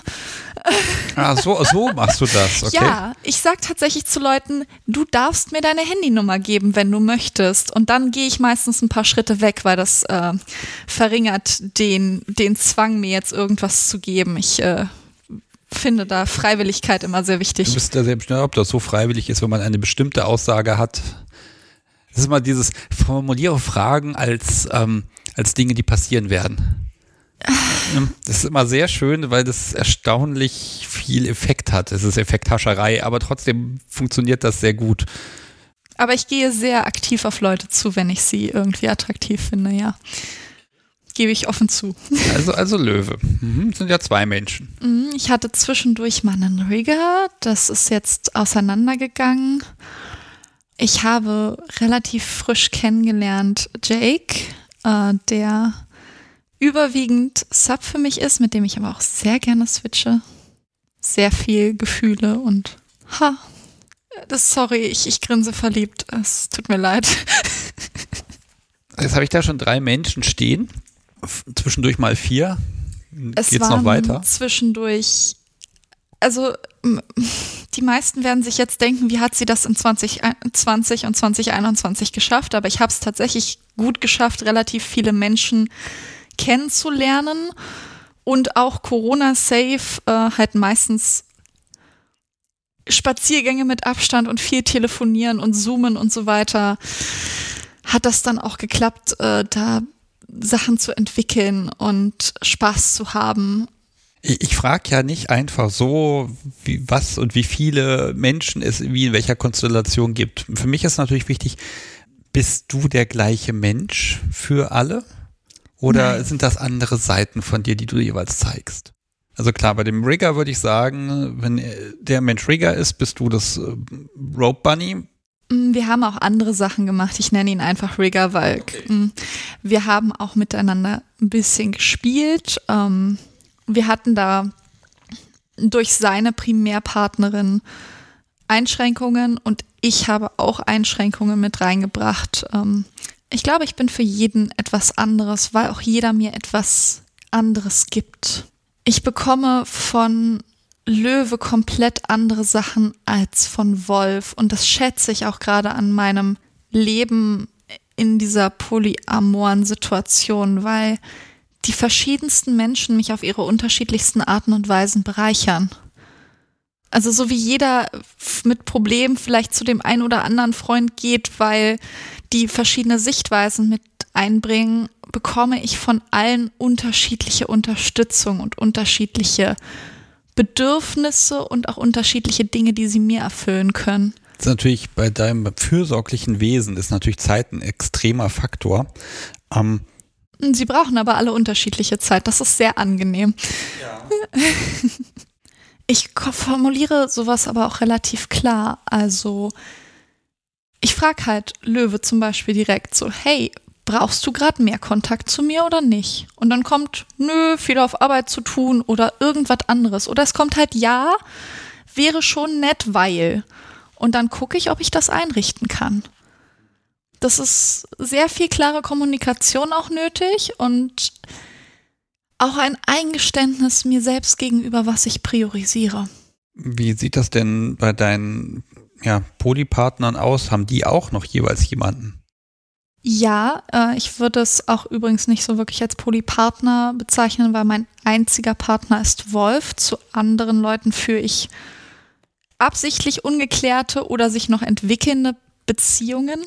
Ah, so, so machst du das, okay. Ja, ich sag tatsächlich zu Leuten, du darfst mir deine Handynummer geben, wenn du möchtest. Und dann gehe ich meistens ein paar Schritte weg, weil das äh, verringert den, den Zwang, mir jetzt irgendwas zu geben. Ich äh, finde da Freiwilligkeit immer sehr wichtig. Du bist da sehr bestimmt, ob das so freiwillig ist, wenn man eine bestimmte Aussage hat. Das ist immer dieses Formuliere Fragen als, ähm, als Dinge, die passieren werden. Das ist immer sehr schön, weil das erstaunlich viel Effekt hat. Es ist Effekthascherei, aber trotzdem funktioniert das sehr gut. Aber ich gehe sehr aktiv auf Leute zu, wenn ich sie irgendwie attraktiv finde, ja. Gebe ich offen zu. Also, also Löwe. Mhm, sind ja zwei Menschen. Mhm, ich hatte zwischendurch mal einen Rigger, das ist jetzt auseinandergegangen. Ich habe relativ frisch kennengelernt Jake, äh, der überwiegend Sub für mich ist, mit dem ich aber auch sehr gerne switche. Sehr viel Gefühle und ha. Das, sorry, ich, ich grinse verliebt. Es tut mir leid. Jetzt habe ich da schon drei Menschen stehen. Zwischendurch mal vier. Es Geht's noch weiter? Zwischendurch. Also, die meisten werden sich jetzt denken, wie hat sie das in 2020 und 2021 geschafft? Aber ich habe es tatsächlich gut geschafft, relativ viele Menschen kennenzulernen und auch Corona-safe äh, halt meistens Spaziergänge mit Abstand und viel telefonieren und zoomen und so weiter, hat das dann auch geklappt, äh, da Sachen zu entwickeln und Spaß zu haben. Ich, ich frage ja nicht einfach so, wie, was und wie viele Menschen es wie in welcher Konstellation gibt. Für mich ist natürlich wichtig, bist du der gleiche Mensch für alle? Oder Nein. sind das andere Seiten von dir, die du jeweils zeigst? Also klar, bei dem Rigger würde ich sagen, wenn der Mensch Rigger ist, bist du das äh, Rope Bunny. Mm, wir haben auch andere Sachen gemacht. Ich nenne ihn einfach Rigger, weil okay. Mm, wir haben auch miteinander ein bisschen gespielt. Ähm, wir hatten da durch seine Primärpartnerin Einschränkungen und ich habe auch Einschränkungen mit reingebracht. Ich glaube, ich bin für jeden etwas anderes, weil auch jeder mir etwas anderes gibt. Ich bekomme von Löwe komplett andere Sachen als von Wolf und das schätze ich auch gerade an meinem Leben in dieser polyamoren Situation, weil die verschiedensten Menschen mich auf ihre unterschiedlichsten Arten und Weisen bereichern. Also so wie jeder mit Problemen vielleicht zu dem einen oder anderen Freund geht, weil die verschiedene Sichtweisen mit einbringen, bekomme ich von allen unterschiedliche Unterstützung und unterschiedliche Bedürfnisse und auch unterschiedliche Dinge, die sie mir erfüllen können. Das ist natürlich bei deinem fürsorglichen Wesen ist natürlich Zeit ein extremer Faktor. Ähm, sie brauchen aber alle unterschiedliche Zeit. Das ist sehr angenehm. Ja. Ich formuliere sowas aber auch relativ klar. Also ich frage halt Löwe zum Beispiel direkt so, hey, brauchst du gerade mehr Kontakt zu mir oder nicht? Und dann kommt, nö, viel auf Arbeit zu tun oder irgendwas anderes. Oder es kommt halt, ja, wäre schon nett, weil. Und dann gucke ich, ob ich das einrichten kann. Das ist sehr viel klare Kommunikation auch nötig und auch ein Eingeständnis mir selbst gegenüber, was ich priorisiere. Wie sieht das denn bei deinen ja, Polypartnern aus? Haben die auch noch jeweils jemanden? Ja, äh, ich würde es auch übrigens nicht so wirklich als Polypartner bezeichnen, weil mein einziger Partner ist Wolf. Zu anderen Leuten führe ich absichtlich ungeklärte oder sich noch entwickelnde Beziehungen.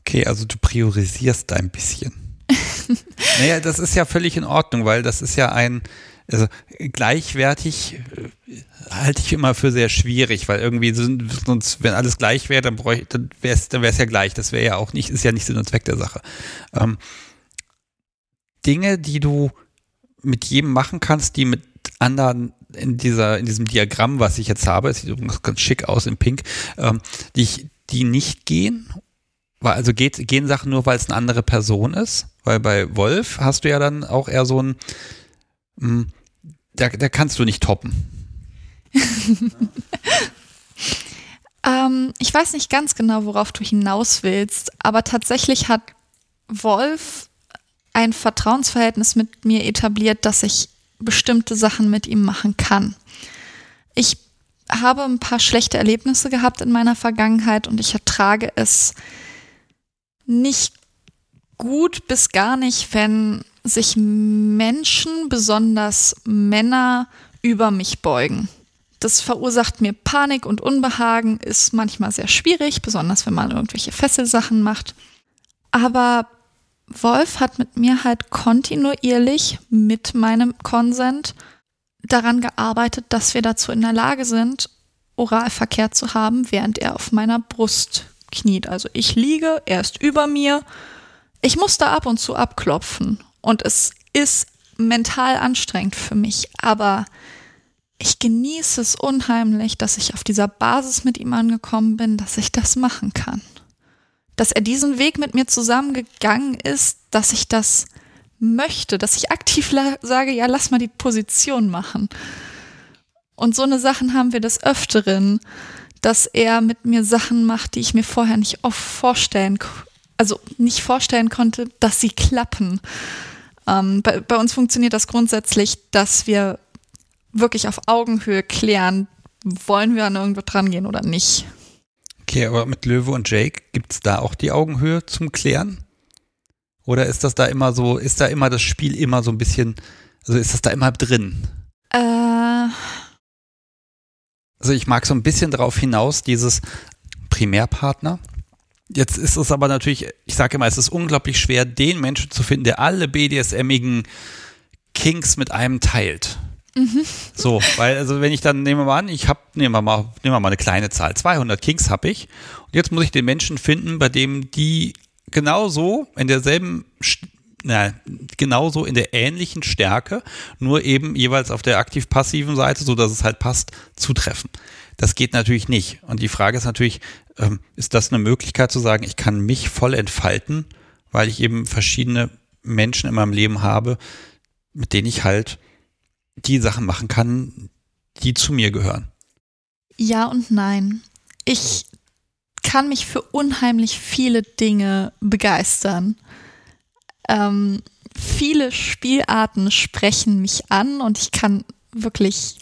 Okay, also du priorisierst da ein bisschen. naja, das ist ja völlig in Ordnung, weil das ist ja ein, also gleichwertig äh, halte ich immer für sehr schwierig, weil irgendwie sonst, wenn alles gleich wäre, dann bräuchte, dann wäre es dann wär's ja gleich. Das wäre ja auch nicht, ist ja nicht Sinn und Zweck der Sache. Ähm, Dinge, die du mit jedem machen kannst, die mit anderen in dieser, in diesem Diagramm, was ich jetzt habe, es sieht übrigens ganz schick aus in Pink, ähm, die, ich, die nicht gehen weil, also geht, gehen Sachen nur, weil es eine andere Person ist? Weil bei Wolf hast du ja dann auch eher so ein, hm, da, da kannst du nicht toppen. ähm, ich weiß nicht ganz genau, worauf du hinaus willst, aber tatsächlich hat Wolf ein Vertrauensverhältnis mit mir etabliert, dass ich bestimmte Sachen mit ihm machen kann. Ich habe ein paar schlechte Erlebnisse gehabt in meiner Vergangenheit und ich ertrage es, nicht gut bis gar nicht, wenn sich Menschen, besonders Männer, über mich beugen. Das verursacht mir Panik und Unbehagen, ist manchmal sehr schwierig, besonders wenn man irgendwelche Fesselsachen macht. Aber Wolf hat mit mir halt kontinuierlich mit meinem Konsent daran gearbeitet, dass wir dazu in der Lage sind, Oralverkehr zu haben, während er auf meiner Brust kniet. Also ich liege, er ist über mir. Ich muss da ab und zu abklopfen. Und es ist mental anstrengend für mich, aber ich genieße es unheimlich, dass ich auf dieser Basis mit ihm angekommen bin, dass ich das machen kann. Dass er diesen Weg mit mir zusammengegangen ist, dass ich das möchte, dass ich aktiv sage, ja, lass mal die Position machen. Und so eine Sachen haben wir des Öfteren dass er mit mir Sachen macht, die ich mir vorher nicht oft vorstellen, also nicht vorstellen konnte, dass sie klappen. Ähm, bei, bei uns funktioniert das grundsätzlich, dass wir wirklich auf Augenhöhe klären, wollen wir an irgendwo dran gehen oder nicht. Okay, aber mit Löwe und Jake gibt es da auch die Augenhöhe zum Klären? Oder ist das da immer so, ist da immer das Spiel immer so ein bisschen, also ist das da immer drin? Äh, also ich mag so ein bisschen darauf hinaus, dieses Primärpartner. Jetzt ist es aber natürlich, ich sage immer, es ist unglaublich schwer, den Menschen zu finden, der alle BDSMigen Kinks mit einem teilt. Mhm. So, weil, also wenn ich dann, nehmen wir mal an, ich habe, nehmen wir mal, nehmen wir mal eine kleine Zahl, 200 Kinks habe ich. Und jetzt muss ich den Menschen finden, bei dem die genauso in derselben na, genauso in der ähnlichen Stärke, nur eben jeweils auf der aktiv-passiven Seite, so dass es halt passt, zutreffen. Das geht natürlich nicht. Und die Frage ist natürlich, ähm, ist das eine Möglichkeit zu sagen, ich kann mich voll entfalten, weil ich eben verschiedene Menschen in meinem Leben habe, mit denen ich halt die Sachen machen kann, die zu mir gehören? Ja und nein. Ich kann mich für unheimlich viele Dinge begeistern. Ähm, viele Spielarten sprechen mich an und ich kann wirklich,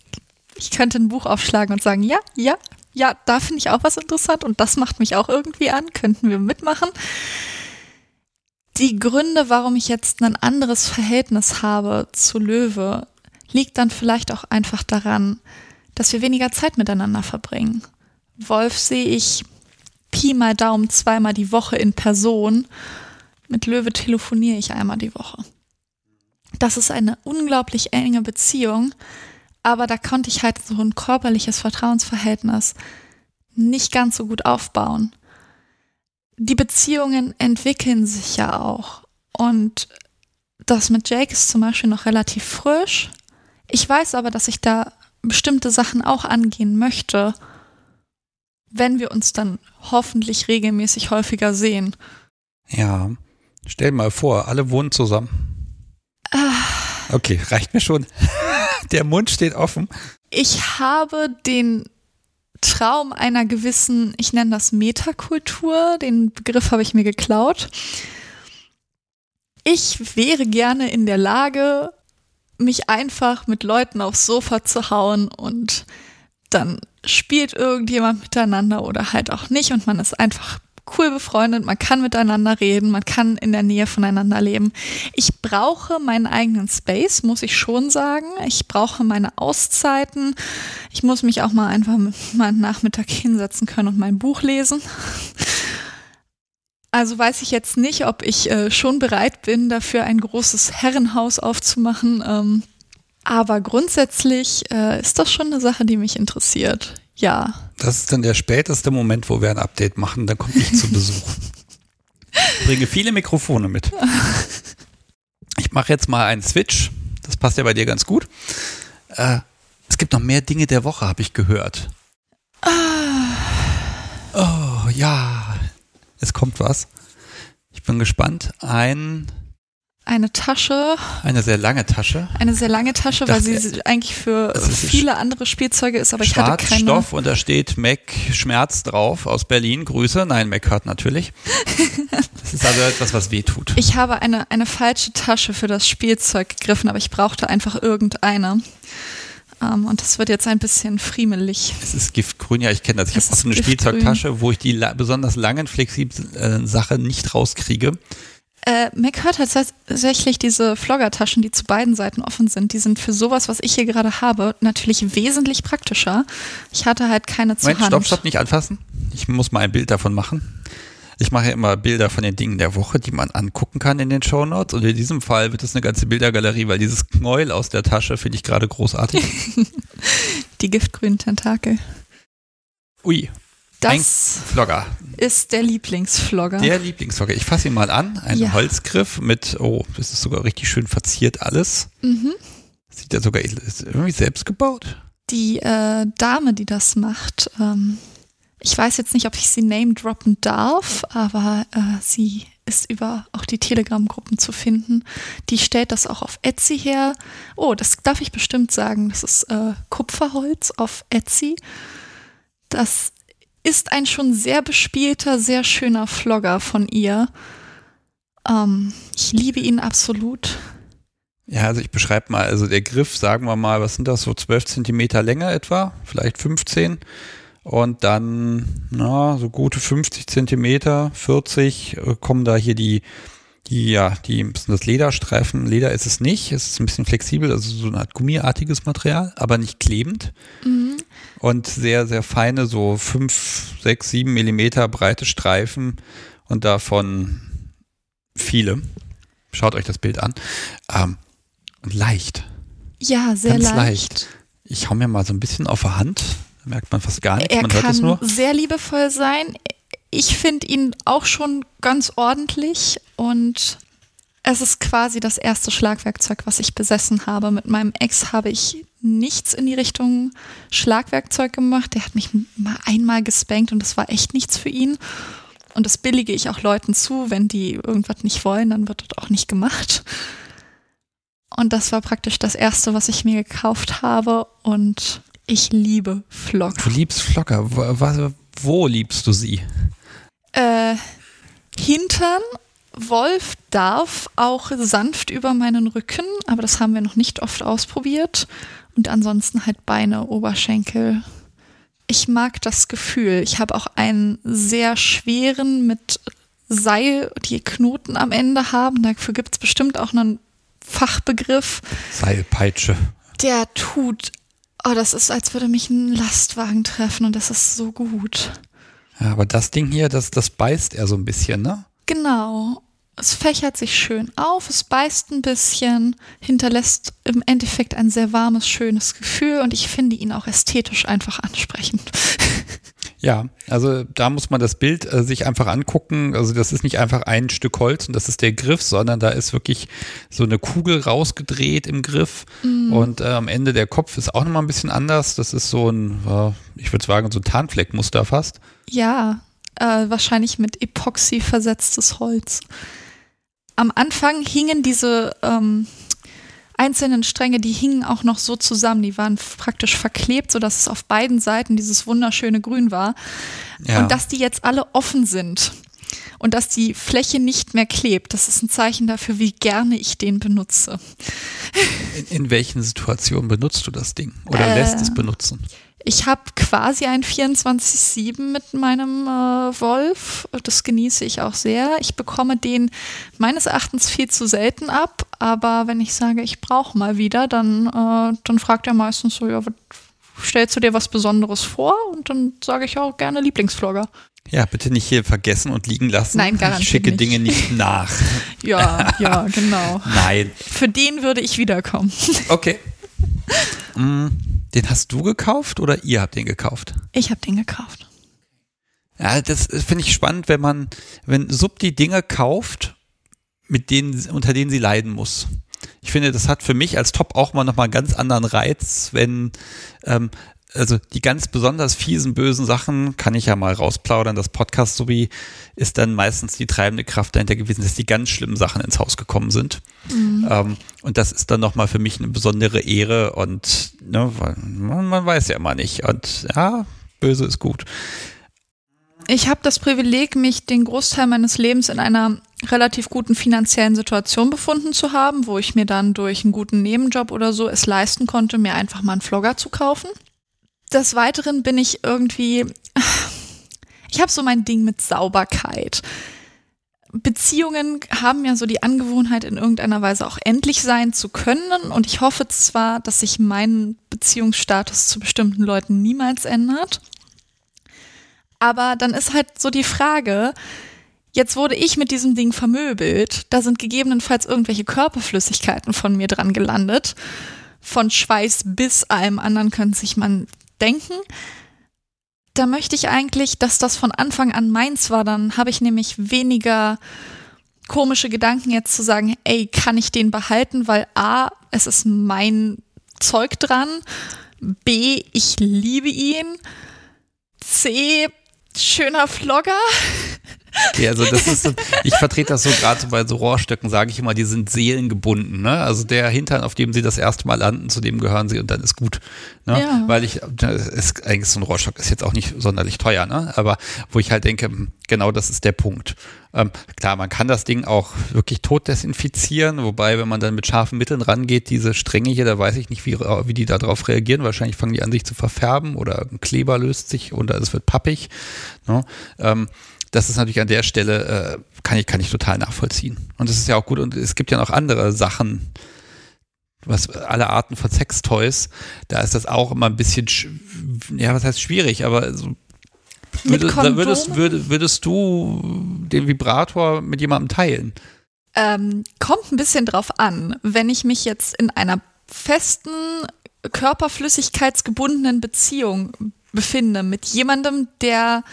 ich könnte ein Buch aufschlagen und sagen, ja, ja, ja, da finde ich auch was interessant und das macht mich auch irgendwie an, könnten wir mitmachen. Die Gründe, warum ich jetzt ein anderes Verhältnis habe zu Löwe, liegt dann vielleicht auch einfach daran, dass wir weniger Zeit miteinander verbringen. Wolf sehe ich Pi mal Daumen zweimal die Woche in Person. Mit Löwe telefoniere ich einmal die Woche. Das ist eine unglaublich enge Beziehung, aber da konnte ich halt so ein körperliches Vertrauensverhältnis nicht ganz so gut aufbauen. Die Beziehungen entwickeln sich ja auch. Und das mit Jake ist zum Beispiel noch relativ frisch. Ich weiß aber, dass ich da bestimmte Sachen auch angehen möchte, wenn wir uns dann hoffentlich regelmäßig häufiger sehen. Ja, stell mal vor, alle wohnen zusammen. Ah. Okay, reicht mir schon. Der Mund steht offen. Ich habe den Traum einer gewissen, ich nenne das Metakultur, den Begriff habe ich mir geklaut. Ich wäre gerne in der Lage, mich einfach mit Leuten aufs Sofa zu hauen und dann spielt irgendjemand miteinander oder halt auch nicht und man ist einfach cool befreundet, man kann miteinander reden, man kann in der Nähe voneinander leben. Ich brauche meinen eigenen Space, muss ich schon sagen. Ich brauche meine Auszeiten. Ich muss mich auch mal einfach mal Nachmittag hinsetzen können und mein Buch lesen. Also weiß ich jetzt nicht, ob ich äh, schon bereit bin, dafür ein großes Herrenhaus aufzumachen. Ähm, aber grundsätzlich äh, ist das schon eine Sache, die mich interessiert. Ja. Das ist dann der späteste Moment, wo wir ein Update machen. Dann komme ich zu Besuch. Ich bringe viele Mikrofone mit. Ich mache jetzt mal einen Switch. Das passt ja bei dir ganz gut. Äh, es gibt noch mehr Dinge der Woche, habe ich gehört. Ah. Oh ja, es kommt was. Ich bin gespannt. Ein eine Tasche. Eine sehr lange Tasche. Eine sehr lange Tasche, weil sie eigentlich für viele andere Spielzeuge ist, aber ich hatte keine. Stoff und da steht Mac Schmerz drauf aus Berlin. Grüße. Nein, Mac hört natürlich. das ist also etwas, was weh tut. Ich habe eine, eine falsche Tasche für das Spielzeug gegriffen, aber ich brauchte einfach irgendeine. Um, ähm, und das wird jetzt ein bisschen friemelig. Es ist Giftgrün, ja, ich kenne das. Ich habe auch so eine Giftgrün. Spielzeugtasche, wo ich die la besonders langen, flexiblen äh, Sache nicht rauskriege. Äh, Mac hört tatsächlich diese Floggertaschen, die zu beiden Seiten offen sind. Die sind für sowas, was ich hier gerade habe, natürlich wesentlich praktischer. Ich hatte halt keine zu Moment, Hand. Stopp, stopp, nicht anfassen. Ich muss mal ein Bild davon machen. Ich mache ja immer Bilder von den Dingen der Woche, die man angucken kann in den Show Notes. Und in diesem Fall wird es eine ganze Bildergalerie, weil dieses Knäuel aus der Tasche finde ich gerade großartig. die giftgrünen Tentakel. Ui, das Flogger. ist der Lieblingsflogger. Der Lieblingsflogger. Ich fasse ihn mal an. Ein ja. Holzgriff mit, oh, das ist sogar richtig schön verziert alles. Mhm. Sieht ja sogar irgendwie selbst gebaut. Die äh, Dame, die das macht, ähm, ich weiß jetzt nicht, ob ich sie name droppen darf, aber äh, sie ist über auch die Telegram-Gruppen zu finden. Die stellt das auch auf Etsy her. Oh, das darf ich bestimmt sagen. Das ist äh, Kupferholz auf Etsy. Das ist ein schon sehr bespielter, sehr schöner Vlogger von ihr. Ähm, ich liebe ihn absolut. Ja, also ich beschreibe mal, also der Griff, sagen wir mal, was sind das, so 12 Zentimeter Länge etwa, vielleicht 15 und dann, na, so gute 50 Zentimeter, 40 äh, kommen da hier die, die, ja, die müssen das Lederstreifen. Leder ist es nicht, es ist ein bisschen flexibel, also so eine Art gummiartiges Material, aber nicht klebend. Mhm und sehr, sehr feine, so fünf, sechs, sieben Millimeter breite Streifen und davon viele. Schaut euch das Bild an. Ähm, und leicht. Ja, sehr Ganz leicht. leicht. Ich hau mir mal so ein bisschen auf der Hand. Da merkt man fast gar nichts. Er man kann hört es nur. sehr liebevoll sein. Ich finde ihn auch schon ganz ordentlich und es ist quasi das erste Schlagwerkzeug, was ich besessen habe. Mit meinem Ex habe ich nichts in die Richtung Schlagwerkzeug gemacht. Der hat mich mal einmal gespankt und das war echt nichts für ihn. Und das billige ich auch Leuten zu, wenn die irgendwas nicht wollen, dann wird das auch nicht gemacht. Und das war praktisch das erste, was ich mir gekauft habe. Und ich liebe Flocker. Du liebst Flocker. Wo, wo liebst du sie? Äh, Hintern. Wolf darf auch sanft über meinen Rücken, aber das haben wir noch nicht oft ausprobiert. Und ansonsten halt Beine, Oberschenkel. Ich mag das Gefühl. Ich habe auch einen sehr schweren mit Seil, die Knoten am Ende haben. Dafür gibt es bestimmt auch einen Fachbegriff. Seilpeitsche. Der tut, oh, das ist, als würde mich ein Lastwagen treffen und das ist so gut. Ja, aber das Ding hier, das, das beißt er so ein bisschen, ne? Genau. Es fächert sich schön auf, es beißt ein bisschen, hinterlässt im Endeffekt ein sehr warmes, schönes Gefühl und ich finde ihn auch ästhetisch einfach ansprechend. Ja, also da muss man das Bild äh, sich einfach angucken. Also das ist nicht einfach ein Stück Holz und das ist der Griff, sondern da ist wirklich so eine Kugel rausgedreht im Griff mm. und äh, am Ende der Kopf ist auch nochmal ein bisschen anders. Das ist so ein, äh, ich würde sagen, so ein Tarnfleckmuster fast. Ja, äh, wahrscheinlich mit Epoxy versetztes Holz. Am Anfang hingen diese ähm, einzelnen Stränge, die hingen auch noch so zusammen, die waren praktisch verklebt, sodass es auf beiden Seiten dieses wunderschöne Grün war. Ja. Und dass die jetzt alle offen sind und dass die Fläche nicht mehr klebt, das ist ein Zeichen dafür, wie gerne ich den benutze. In, in welchen Situationen benutzt du das Ding oder äh, lässt es benutzen? Ich habe quasi ein 24-7 mit meinem äh, Wolf. Das genieße ich auch sehr. Ich bekomme den meines Erachtens viel zu selten ab, aber wenn ich sage, ich brauche mal wieder, dann, äh, dann fragt er meistens so, ja, stellst du dir was Besonderes vor? Und dann sage ich auch gerne Lieblingsvlogger. Ja, bitte nicht hier vergessen und liegen lassen. Nein, garantiert Ich schicke nicht. Dinge nicht nach. ja, ja, genau. Nein. Für den würde ich wiederkommen. Okay. Mm. Den hast du gekauft oder ihr habt den gekauft? Ich habe den gekauft. Ja, das finde ich spannend, wenn man, wenn Sub die Dinge kauft, mit denen, unter denen sie leiden muss. Ich finde, das hat für mich als Top auch mal nochmal einen ganz anderen Reiz, wenn ähm, also die ganz besonders fiesen, bösen Sachen kann ich ja mal rausplaudern. Das Podcast sowie ist dann meistens die treibende Kraft dahinter gewesen, dass die ganz schlimmen Sachen ins Haus gekommen sind. Mhm. Ähm, und das ist dann nochmal für mich eine besondere Ehre und ne, man, man weiß ja immer nicht. Und ja, böse ist gut. Ich habe das Privileg, mich den Großteil meines Lebens in einer relativ guten finanziellen Situation befunden zu haben, wo ich mir dann durch einen guten Nebenjob oder so es leisten konnte, mir einfach mal einen Vlogger zu kaufen des Weiteren bin ich irgendwie, ich habe so mein Ding mit Sauberkeit. Beziehungen haben ja so die Angewohnheit, in irgendeiner Weise auch endlich sein zu können. Und ich hoffe zwar, dass sich mein Beziehungsstatus zu bestimmten Leuten niemals ändert. Aber dann ist halt so die Frage, jetzt wurde ich mit diesem Ding vermöbelt. Da sind gegebenenfalls irgendwelche Körperflüssigkeiten von mir dran gelandet. Von Schweiß bis allem anderen könnte sich man denken. Da möchte ich eigentlich, dass das von Anfang an meins war. Dann habe ich nämlich weniger komische Gedanken jetzt zu sagen, ey, kann ich den behalten, weil A, es ist mein Zeug dran, B, ich liebe ihn, C, schöner Vlogger. Okay, also das ist, ich vertrete das so gerade bei so Rohrstöcken, sage ich immer, die sind seelengebunden. Ne? Also der Hintern, auf dem sie das erste Mal landen, zu dem gehören sie und dann ist gut. Ne? Ja. Weil ich, ist eigentlich so ein Rohrstock ist jetzt auch nicht sonderlich teuer, ne? aber wo ich halt denke, hm, genau das ist der Punkt. Ähm, klar, man kann das Ding auch wirklich tot desinfizieren, wobei, wenn man dann mit scharfen Mitteln rangeht, diese Stränge hier, da weiß ich nicht, wie, wie die darauf reagieren. Wahrscheinlich fangen die an, sich zu verfärben oder ein Kleber löst sich und es wird pappig. Ne? Ähm, das ist natürlich an der Stelle, äh, kann, ich, kann ich total nachvollziehen. Und es ist ja auch gut. Und es gibt ja noch andere Sachen, was alle Arten von Sextoys, da ist das auch immer ein bisschen, ja, was heißt schwierig, aber so, würde, würdest, würdest, würdest du den Vibrator mit jemandem teilen? Ähm, kommt ein bisschen drauf an. Wenn ich mich jetzt in einer festen, körperflüssigkeitsgebundenen Beziehung befinde mit jemandem, der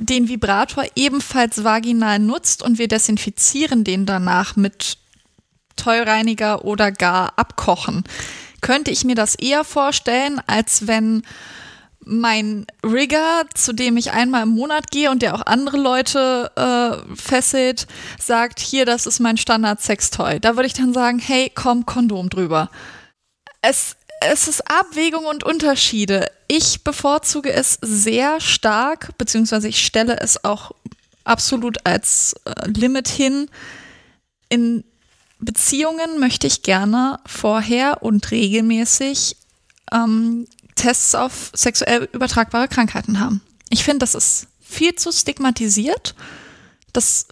den Vibrator ebenfalls vaginal nutzt und wir desinfizieren den danach mit Tollreiniger oder gar abkochen. Könnte ich mir das eher vorstellen, als wenn mein Rigger, zu dem ich einmal im Monat gehe und der auch andere Leute äh, fesselt, sagt, hier, das ist mein Standard-Sextoy. Da würde ich dann sagen, hey, komm, Kondom drüber. Es es ist Abwägung und Unterschiede. Ich bevorzuge es sehr stark, beziehungsweise ich stelle es auch absolut als äh, Limit hin. In Beziehungen möchte ich gerne vorher und regelmäßig ähm, Tests auf sexuell übertragbare Krankheiten haben. Ich finde, das ist viel zu stigmatisiert. Das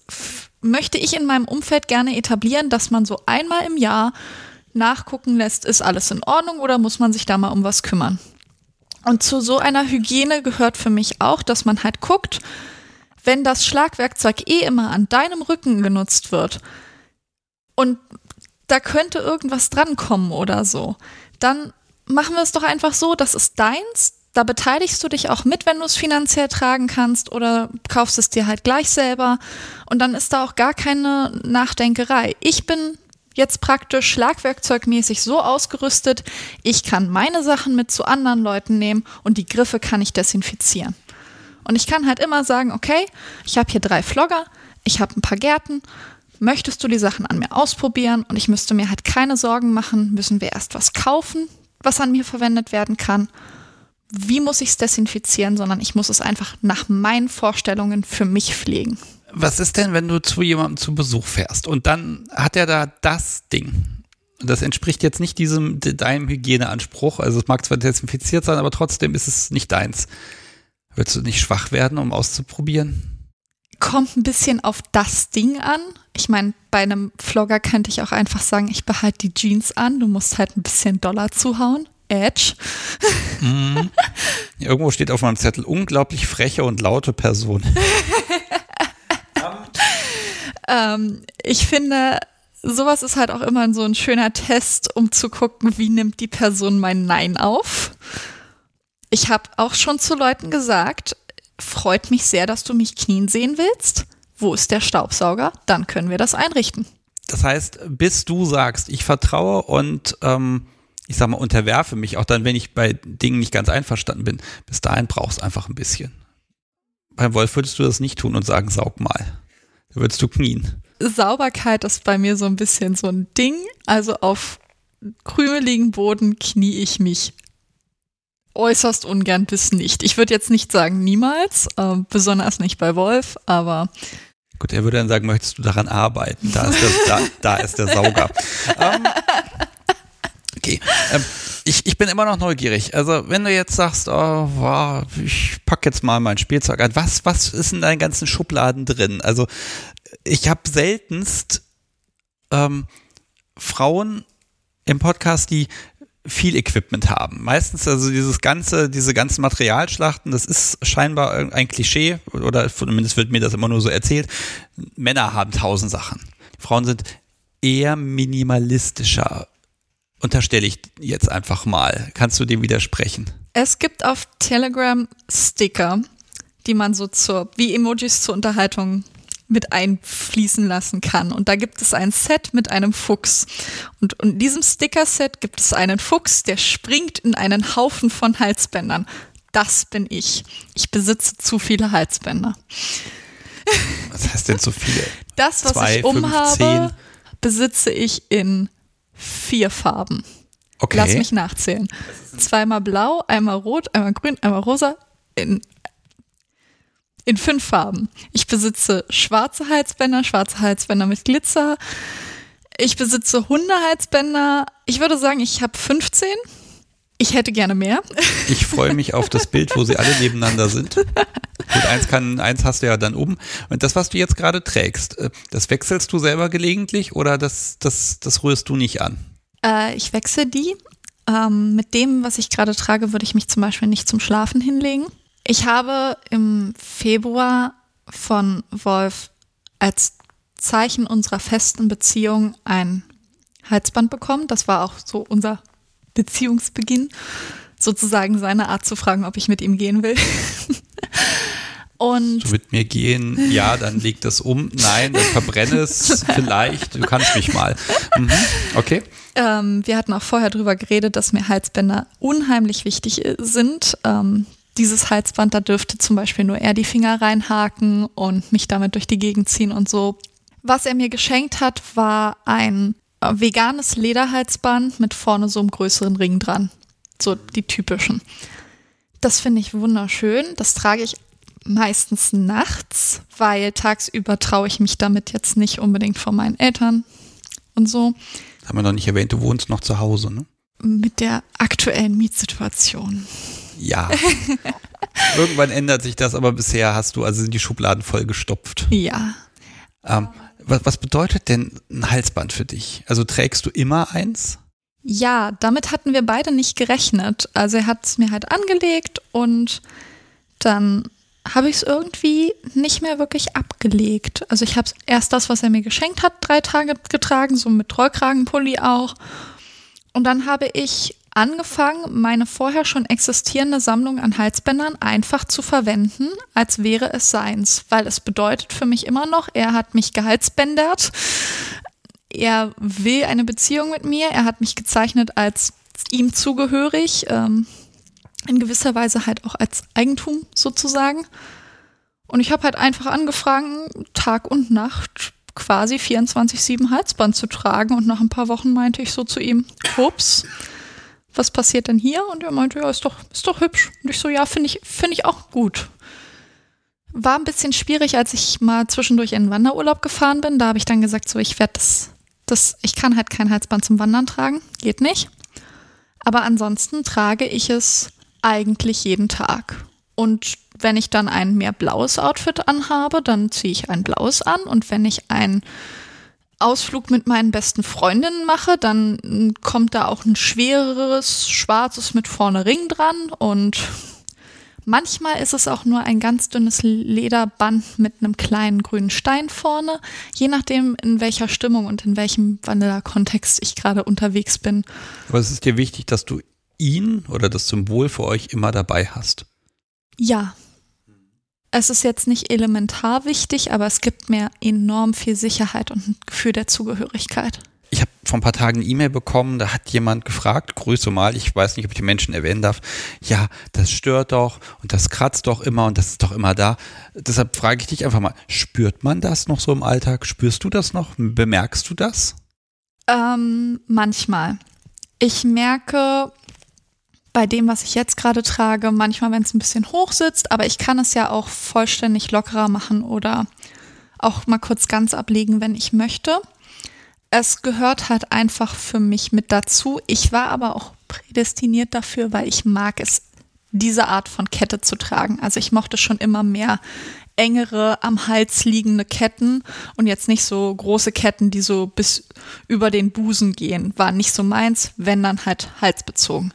möchte ich in meinem Umfeld gerne etablieren, dass man so einmal im Jahr nachgucken lässt, ist alles in Ordnung oder muss man sich da mal um was kümmern. Und zu so einer Hygiene gehört für mich auch, dass man halt guckt, wenn das Schlagwerkzeug eh immer an deinem Rücken genutzt wird und da könnte irgendwas drankommen oder so, dann machen wir es doch einfach so, das ist deins, da beteiligst du dich auch mit, wenn du es finanziell tragen kannst oder kaufst es dir halt gleich selber und dann ist da auch gar keine Nachdenkerei. Ich bin jetzt praktisch schlagwerkzeugmäßig so ausgerüstet, ich kann meine Sachen mit zu anderen Leuten nehmen und die Griffe kann ich desinfizieren. Und ich kann halt immer sagen, okay, ich habe hier drei Flogger, ich habe ein paar Gärten, möchtest du die Sachen an mir ausprobieren und ich müsste mir halt keine Sorgen machen, müssen wir erst was kaufen, was an mir verwendet werden kann. Wie muss ich es desinfizieren, sondern ich muss es einfach nach meinen Vorstellungen für mich pflegen. Was ist denn, wenn du zu jemandem zu Besuch fährst und dann hat er da das Ding? Das entspricht jetzt nicht diesem deinem Hygieneanspruch. Also es mag zwar desinfiziert sein, aber trotzdem ist es nicht deins. Würdest du nicht schwach werden, um auszuprobieren? Kommt ein bisschen auf das Ding an. Ich meine, bei einem Vlogger könnte ich auch einfach sagen, ich behalte die Jeans an, du musst halt ein bisschen Dollar zuhauen. Edge. Mm. Irgendwo steht auf meinem Zettel unglaublich freche und laute Person. ähm, ich finde, sowas ist halt auch immer so ein schöner Test, um zu gucken, wie nimmt die Person mein Nein auf. Ich habe auch schon zu Leuten gesagt, freut mich sehr, dass du mich knien sehen willst. Wo ist der Staubsauger? Dann können wir das einrichten. Das heißt, bis du sagst, ich vertraue und ähm, ich sag mal, unterwerfe mich, auch dann, wenn ich bei Dingen nicht ganz einverstanden bin, bis dahin brauchst du einfach ein bisschen. Beim Wolf würdest du das nicht tun und sagen, saug mal. Da würdest du knien. Sauberkeit ist bei mir so ein bisschen so ein Ding. Also auf krümeligen Boden knie ich mich äußerst ungern bis nicht. Ich würde jetzt nicht sagen niemals, äh, besonders nicht bei Wolf, aber Gut, er würde dann sagen, möchtest du daran arbeiten? Da ist, das, da, da ist der Sauger. ähm, okay. Ähm, ich, ich bin immer noch neugierig. Also, wenn du jetzt sagst, oh, wow, ich packe jetzt mal mein Spielzeug an, was, was ist in deinen ganzen Schubladen drin? Also, ich habe seltenst ähm, Frauen im Podcast, die viel Equipment haben. Meistens also dieses ganze, diese ganzen Materialschlachten, das ist scheinbar ein Klischee oder zumindest wird mir das immer nur so erzählt. Männer haben tausend Sachen. Frauen sind eher minimalistischer. Unterstelle ich jetzt einfach mal. Kannst du dem widersprechen? Es gibt auf Telegram Sticker, die man so zur, wie Emojis zur Unterhaltung mit einfließen lassen kann. Und da gibt es ein Set mit einem Fuchs. Und, in diesem Sticker-Set gibt es einen Fuchs, der springt in einen Haufen von Halsbändern. Das bin ich. Ich besitze zu viele Halsbänder. Was heißt denn zu viele? Das, was Zwei, ich umhabe, besitze ich in vier Farben. Okay. Lass mich nachzählen. Zweimal blau, einmal rot, einmal grün, einmal rosa, in in fünf Farben. Ich besitze schwarze Halsbänder, schwarze Halsbänder mit Glitzer. Ich besitze Hundehalsbänder. Ich würde sagen, ich habe 15. Ich hätte gerne mehr. Ich freue mich auf das Bild, wo sie alle nebeneinander sind. Gut, eins kann, eins hast du ja dann oben. Und das, was du jetzt gerade trägst, äh, das wechselst du selber gelegentlich oder das, das, das rührst du nicht an? Äh, ich wechsle die. Ähm, mit dem, was ich gerade trage, würde ich mich zum Beispiel nicht zum Schlafen hinlegen. Ich habe im Februar von Wolf als Zeichen unserer festen Beziehung ein Halsband bekommen. Das war auch so unser Beziehungsbeginn. Sozusagen seine Art zu fragen, ob ich mit ihm gehen will. Und du mit mir gehen, ja, dann leg das um. Nein, dann verbrenne es vielleicht. Du kannst mich mal. Mhm. Okay. Ähm, wir hatten auch vorher darüber geredet, dass mir Halsbänder unheimlich wichtig sind. Ähm, dieses Halsband, da dürfte zum Beispiel nur er die Finger reinhaken und mich damit durch die Gegend ziehen und so. Was er mir geschenkt hat, war ein äh, veganes Lederhalsband mit vorne so einem größeren Ring dran. So die typischen. Das finde ich wunderschön. Das trage ich meistens nachts, weil tagsüber traue ich mich damit jetzt nicht unbedingt vor meinen Eltern und so. Haben wir noch nicht erwähnt, du wohnst noch zu Hause, ne? Mit der aktuellen Mietsituation. Ja. Irgendwann ändert sich das, aber bisher hast du also sind die Schubladen voll gestopft. Ja. Ähm, was, was bedeutet denn ein Halsband für dich? Also trägst du immer eins? Ja, damit hatten wir beide nicht gerechnet. Also er hat es mir halt angelegt und dann habe ich es irgendwie nicht mehr wirklich abgelegt. Also ich habe erst das, was er mir geschenkt hat, drei Tage getragen, so mit Rollkragenpulli auch. Und dann habe ich angefangen, meine vorher schon existierende Sammlung an Halsbändern einfach zu verwenden, als wäre es seins, weil es bedeutet für mich immer noch, er hat mich gehalsbändert, er will eine Beziehung mit mir, er hat mich gezeichnet als ihm zugehörig, ähm, in gewisser Weise halt auch als Eigentum sozusagen. Und ich habe halt einfach angefangen, Tag und Nacht quasi 24-7 Halsband zu tragen. Und nach ein paar Wochen meinte ich so zu ihm, ups, was passiert denn hier? Und er meinte, ja, ist doch, ist doch hübsch. Und ich so, ja, finde ich, finde ich auch gut. War ein bisschen schwierig, als ich mal zwischendurch in den Wanderurlaub gefahren bin. Da habe ich dann gesagt, so, ich werde das, das, ich kann halt kein Halsband zum Wandern tragen. Geht nicht. Aber ansonsten trage ich es eigentlich jeden Tag. Und wenn ich dann ein mehr blaues Outfit anhabe, dann ziehe ich ein blaues an. Und wenn ich ein Ausflug mit meinen besten Freundinnen mache, dann kommt da auch ein schwereres schwarzes mit vorne Ring dran und manchmal ist es auch nur ein ganz dünnes Lederband mit einem kleinen grünen Stein vorne, je nachdem in welcher Stimmung und in welchem Vanilla-Kontext ich gerade unterwegs bin. Aber es ist dir wichtig, dass du ihn oder das Symbol für euch immer dabei hast. Ja, es ist jetzt nicht elementar wichtig, aber es gibt mir enorm viel Sicherheit und ein Gefühl der Zugehörigkeit. Ich habe vor ein paar Tagen eine E-Mail bekommen, da hat jemand gefragt, Grüße mal, ich weiß nicht, ob ich die Menschen erwähnen darf, ja, das stört doch und das kratzt doch immer und das ist doch immer da. Deshalb frage ich dich einfach mal, spürt man das noch so im Alltag? Spürst du das noch? Bemerkst du das? Ähm, manchmal. Ich merke, bei dem, was ich jetzt gerade trage, manchmal, wenn es ein bisschen hoch sitzt, aber ich kann es ja auch vollständig lockerer machen oder auch mal kurz ganz ablegen, wenn ich möchte. Es gehört halt einfach für mich mit dazu. Ich war aber auch prädestiniert dafür, weil ich mag es, diese Art von Kette zu tragen. Also ich mochte schon immer mehr engere am Hals liegende Ketten und jetzt nicht so große Ketten, die so bis über den Busen gehen. War nicht so meins, wenn dann halt halsbezogen.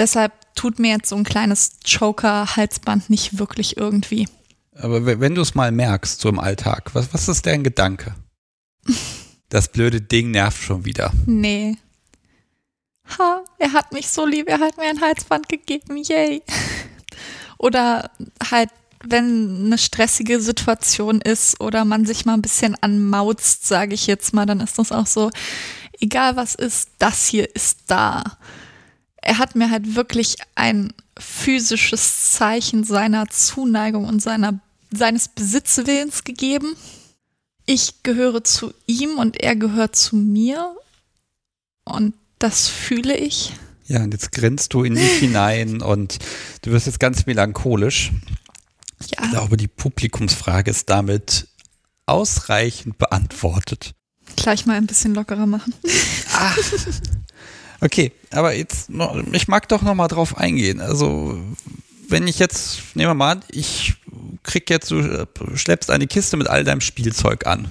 Deshalb tut mir jetzt so ein kleines Choker-Halsband nicht wirklich irgendwie. Aber wenn du es mal merkst, so im Alltag, was, was ist dein Gedanke? Das blöde Ding nervt schon wieder. Nee. Ha, er hat mich so lieb, er hat mir ein Halsband gegeben, yay. Oder halt, wenn eine stressige Situation ist oder man sich mal ein bisschen anmauzt, sage ich jetzt mal, dann ist das auch so, egal was ist, das hier ist da er hat mir halt wirklich ein physisches Zeichen seiner Zuneigung und seiner, seines Besitzwillens gegeben. Ich gehöre zu ihm und er gehört zu mir. Und das fühle ich. Ja, und jetzt grinst du in dich hinein und du wirst jetzt ganz melancholisch. Ja. Ich glaube, die Publikumsfrage ist damit ausreichend beantwortet. Gleich mal ein bisschen lockerer machen. Ach, Okay, aber jetzt, ich mag doch noch mal drauf eingehen. Also, wenn ich jetzt, nehmen wir mal an, ich krieg jetzt, du schleppst eine Kiste mit all deinem Spielzeug an.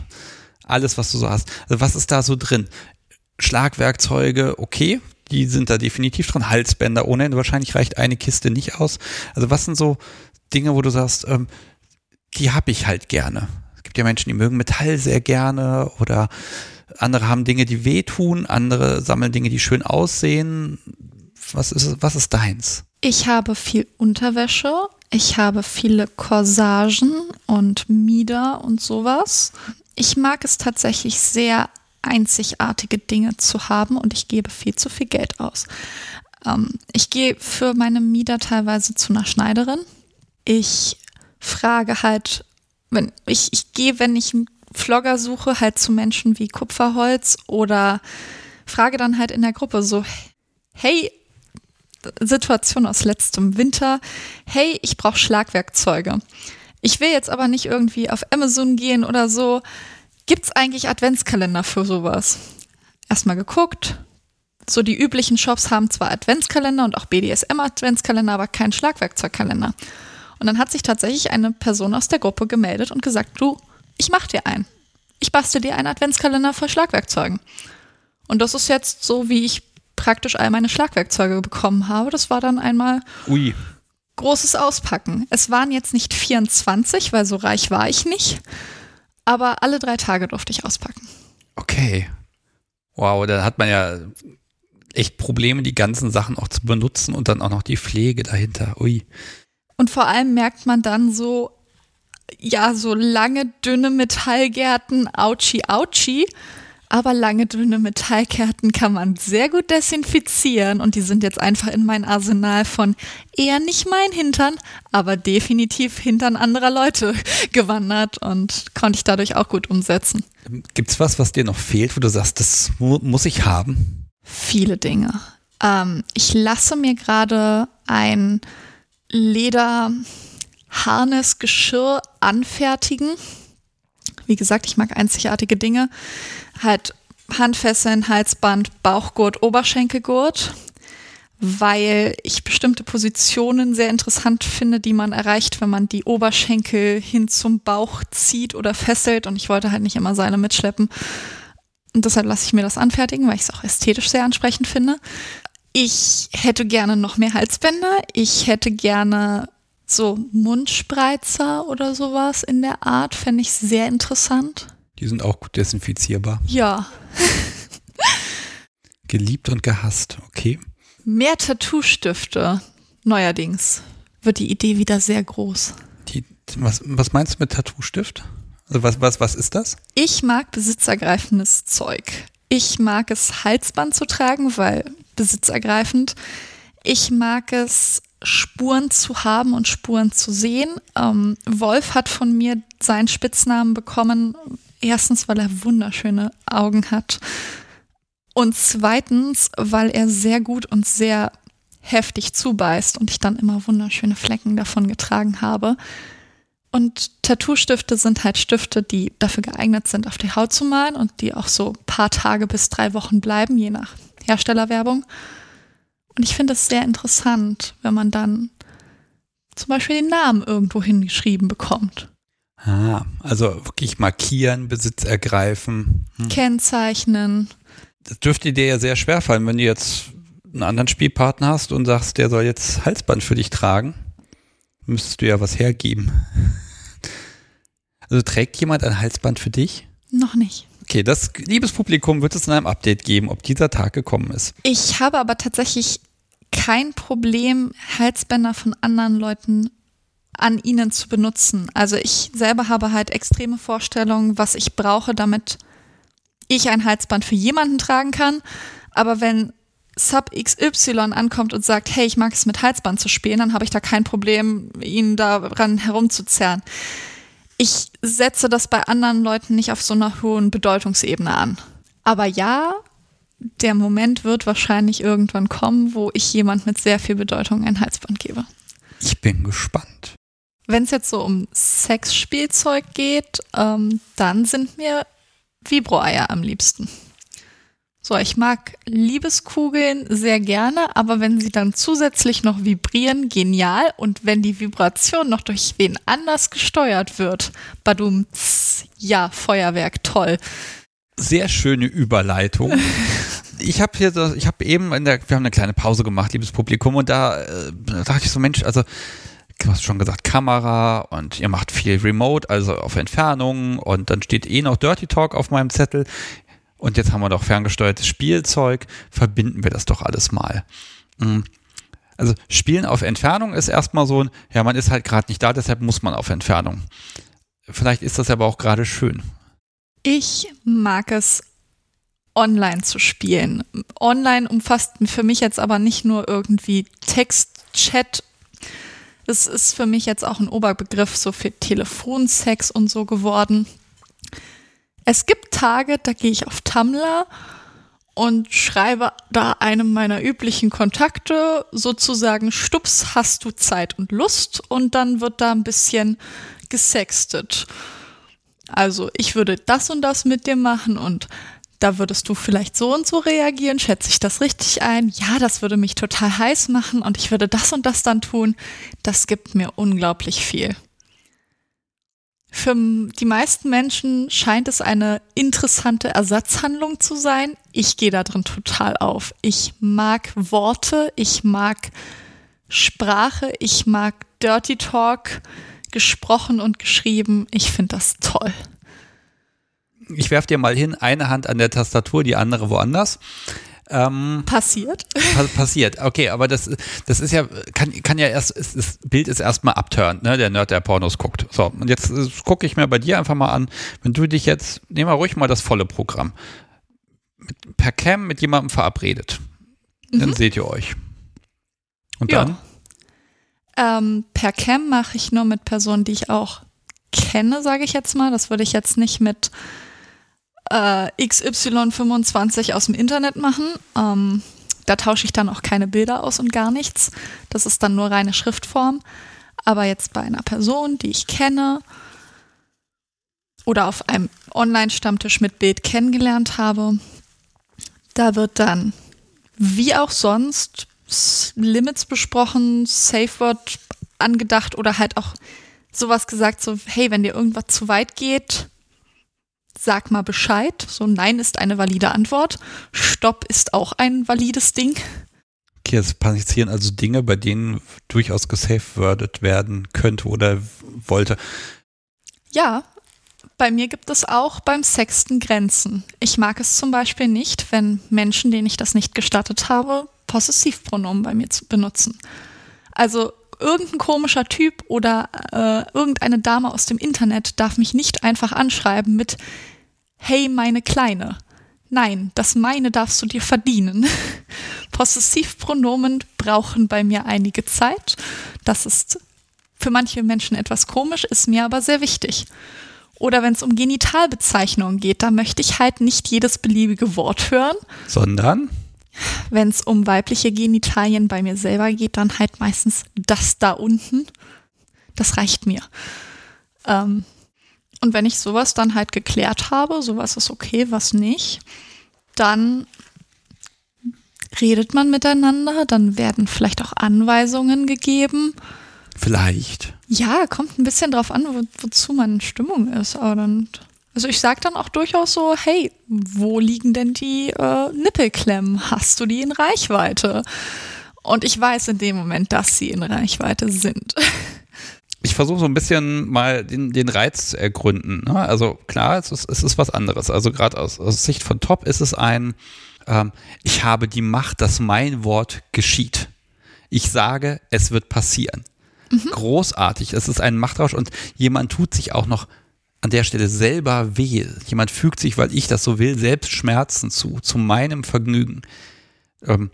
Alles, was du so hast. Also, was ist da so drin? Schlagwerkzeuge, okay, die sind da definitiv drin. Halsbänder ohne Ende. Wahrscheinlich reicht eine Kiste nicht aus. Also, was sind so Dinge, wo du sagst, ähm, die habe ich halt gerne? Es gibt ja Menschen, die mögen Metall sehr gerne oder andere haben Dinge, die wehtun, andere sammeln Dinge, die schön aussehen. Was ist, was ist deins? Ich habe viel Unterwäsche. Ich habe viele Corsagen und Mieder und sowas. Ich mag es tatsächlich sehr, einzigartige Dinge zu haben und ich gebe viel zu viel Geld aus. Ähm, ich gehe für meine Mieder teilweise zu einer Schneiderin. Ich frage halt, wenn ich, ich gehe, wenn ich ein Vlogger-Suche halt zu Menschen wie Kupferholz oder frage dann halt in der Gruppe so, hey, Situation aus letztem Winter. Hey, ich brauche Schlagwerkzeuge. Ich will jetzt aber nicht irgendwie auf Amazon gehen oder so. Gibt's eigentlich Adventskalender für sowas? Erstmal geguckt. So die üblichen Shops haben zwar Adventskalender und auch BDSM-Adventskalender, aber keinen Schlagwerkzeugkalender. Und dann hat sich tatsächlich eine Person aus der Gruppe gemeldet und gesagt, du, ich mach dir einen. Ich bastel dir einen Adventskalender voll Schlagwerkzeugen. Und das ist jetzt so, wie ich praktisch all meine Schlagwerkzeuge bekommen habe. Das war dann einmal Ui. großes Auspacken. Es waren jetzt nicht 24, weil so reich war ich nicht. Aber alle drei Tage durfte ich auspacken. Okay. Wow, da hat man ja echt Probleme, die ganzen Sachen auch zu benutzen und dann auch noch die Pflege dahinter. Ui. Und vor allem merkt man dann so, ja, so lange, dünne Metallgärten, ouchi, ouchi. Aber lange, dünne Metallgärten kann man sehr gut desinfizieren und die sind jetzt einfach in mein Arsenal von eher nicht mein Hintern, aber definitiv Hintern anderer Leute gewandert und konnte ich dadurch auch gut umsetzen. Gibt's was, was dir noch fehlt, wo du sagst, das mu muss ich haben? Viele Dinge. Ähm, ich lasse mir gerade ein Leder Harness-Geschirr anfertigen. Wie gesagt, ich mag einzigartige Dinge. Halt Handfesseln, Halsband, Bauchgurt, Oberschenkelgurt, weil ich bestimmte Positionen sehr interessant finde, die man erreicht, wenn man die Oberschenkel hin zum Bauch zieht oder fesselt. Und ich wollte halt nicht immer Seile mitschleppen. Und deshalb lasse ich mir das anfertigen, weil ich es auch ästhetisch sehr ansprechend finde. Ich hätte gerne noch mehr Halsbänder. Ich hätte gerne so Mundspreizer oder sowas in der Art, fände ich sehr interessant. Die sind auch gut desinfizierbar. Ja. Geliebt und gehasst, okay. Mehr Tattoo-Stifte. Neuerdings wird die Idee wieder sehr groß. Die, was, was meinst du mit Tattoo-Stift? Also was, was, was ist das? Ich mag besitzergreifendes Zeug. Ich mag es, Halsband zu tragen, weil besitzergreifend. Ich mag es, Spuren zu haben und Spuren zu sehen. Ähm, Wolf hat von mir seinen Spitznamen bekommen. Erstens, weil er wunderschöne Augen hat. Und zweitens, weil er sehr gut und sehr heftig zubeißt und ich dann immer wunderschöne Flecken davon getragen habe. Und Tattoo-Stifte sind halt Stifte, die dafür geeignet sind, auf die Haut zu malen und die auch so paar Tage bis drei Wochen bleiben, je nach Herstellerwerbung. Und ich finde es sehr interessant, wenn man dann zum Beispiel den Namen irgendwo hingeschrieben bekommt. Ah, also wirklich markieren, Besitz ergreifen. Hm. Kennzeichnen. Das dürfte dir ja sehr schwer fallen, wenn du jetzt einen anderen Spielpartner hast und sagst, der soll jetzt Halsband für dich tragen. Müsstest du ja was hergeben. Also trägt jemand ein Halsband für dich? Noch nicht. Okay, das liebes Publikum wird es in einem Update geben, ob dieser Tag gekommen ist. Ich habe aber tatsächlich kein Problem, Halsbänder von anderen Leuten an ihnen zu benutzen. Also ich selber habe halt extreme Vorstellungen, was ich brauche, damit ich ein Halsband für jemanden tragen kann. Aber wenn Sub XY ankommt und sagt, hey, ich mag es mit Halsband zu spielen, dann habe ich da kein Problem, ihn daran herumzuzerren ich setze das bei anderen Leuten nicht auf so einer hohen Bedeutungsebene an. Aber ja, der Moment wird wahrscheinlich irgendwann kommen, wo ich jemand mit sehr viel Bedeutung ein Halsband gebe. Ich bin gespannt. Wenn es jetzt so um Sexspielzeug geht, ähm, dann sind mir Vibroeier am liebsten. So, ich mag Liebeskugeln sehr gerne, aber wenn sie dann zusätzlich noch vibrieren, genial. Und wenn die Vibration noch durch wen anders gesteuert wird, badum, ja, Feuerwerk, toll. Sehr schöne Überleitung. ich habe hier so, ich habe eben in der, wir haben eine kleine Pause gemacht, liebes Publikum, und da, äh, da dachte ich so, Mensch, also du hast schon gesagt, Kamera und ihr macht viel Remote, also auf Entfernung und dann steht eh noch Dirty Talk auf meinem Zettel und jetzt haben wir doch ferngesteuertes Spielzeug, verbinden wir das doch alles mal. Mhm. Also Spielen auf Entfernung ist erstmal so ein, ja, man ist halt gerade nicht da, deshalb muss man auf Entfernung. Vielleicht ist das aber auch gerade schön. Ich mag es, online zu spielen. Online umfasst für mich jetzt aber nicht nur irgendwie Text, Chat. Das ist für mich jetzt auch ein Oberbegriff so für Telefonsex und so geworden. Es gibt Tage, da gehe ich auf Tumblr und schreibe da einem meiner üblichen Kontakte sozusagen Stups, hast du Zeit und Lust und dann wird da ein bisschen gesextet. Also ich würde das und das mit dir machen und da würdest du vielleicht so und so reagieren, schätze ich das richtig ein? Ja, das würde mich total heiß machen und ich würde das und das dann tun. Das gibt mir unglaublich viel. Für die meisten Menschen scheint es eine interessante Ersatzhandlung zu sein. Ich gehe da drin total auf. Ich mag Worte, ich mag Sprache, ich mag Dirty Talk, gesprochen und geschrieben. Ich finde das toll. Ich werfe dir mal hin, eine Hand an der Tastatur, die andere woanders. Ähm, passiert. passiert, okay, aber das, das ist ja, kann, kann ja erst, das Bild ist erstmal abturnt, ne, der Nerd, der Pornos guckt. So, und jetzt äh, gucke ich mir bei dir einfach mal an, wenn du dich jetzt, nehmen wir ruhig mal das volle Programm, mit, per Cam mit jemandem verabredet, mhm. dann seht ihr euch. Und ja. dann? Ähm, per Cam mache ich nur mit Personen, die ich auch kenne, sage ich jetzt mal. Das würde ich jetzt nicht mit äh, XY25 aus dem Internet machen. Ähm, da tausche ich dann auch keine Bilder aus und gar nichts. Das ist dann nur reine Schriftform. Aber jetzt bei einer Person, die ich kenne oder auf einem Online-Stammtisch mit Bild kennengelernt habe, da wird dann wie auch sonst Limits besprochen, Safe Word angedacht oder halt auch sowas gesagt, so, hey, wenn dir irgendwas zu weit geht, sag mal Bescheid. So, nein ist eine valide Antwort. Stopp ist auch ein valides Ding. Okay, es passieren also Dinge, bei denen durchaus gesafewordet werden könnte oder wollte. Ja, bei mir gibt es auch beim Sexten Grenzen. Ich mag es zum Beispiel nicht, wenn Menschen, denen ich das nicht gestattet habe, Possessivpronomen bei mir zu benutzen. Also irgendein komischer Typ oder äh, irgendeine Dame aus dem Internet darf mich nicht einfach anschreiben mit Hey, meine Kleine. Nein, das meine darfst du dir verdienen. Possessivpronomen brauchen bei mir einige Zeit. Das ist für manche Menschen etwas komisch, ist mir aber sehr wichtig. Oder wenn es um Genitalbezeichnungen geht, da möchte ich halt nicht jedes beliebige Wort hören. Sondern? Wenn es um weibliche Genitalien bei mir selber geht, dann halt meistens das da unten. Das reicht mir. Ähm, und wenn ich sowas dann halt geklärt habe, sowas ist okay, was nicht, dann redet man miteinander, dann werden vielleicht auch Anweisungen gegeben. Vielleicht. Ja, kommt ein bisschen drauf an, wo, wozu man in Stimmung ist. Aber dann also ich sage dann auch durchaus so, hey, wo liegen denn die äh, Nippelklemmen? Hast du die in Reichweite? Und ich weiß in dem Moment, dass sie in Reichweite sind. Ich versuche so ein bisschen mal den, den Reiz zu ergründen. Ne? Also klar, es ist, es ist was anderes. Also gerade aus, aus Sicht von Top ist es ein, ähm, ich habe die Macht, dass mein Wort geschieht. Ich sage, es wird passieren. Mhm. Großartig. Es ist ein Machtrausch und jemand tut sich auch noch an der Stelle selber weh. Jemand fügt sich, weil ich das so will, selbst Schmerzen zu, zu meinem Vergnügen. Ähm,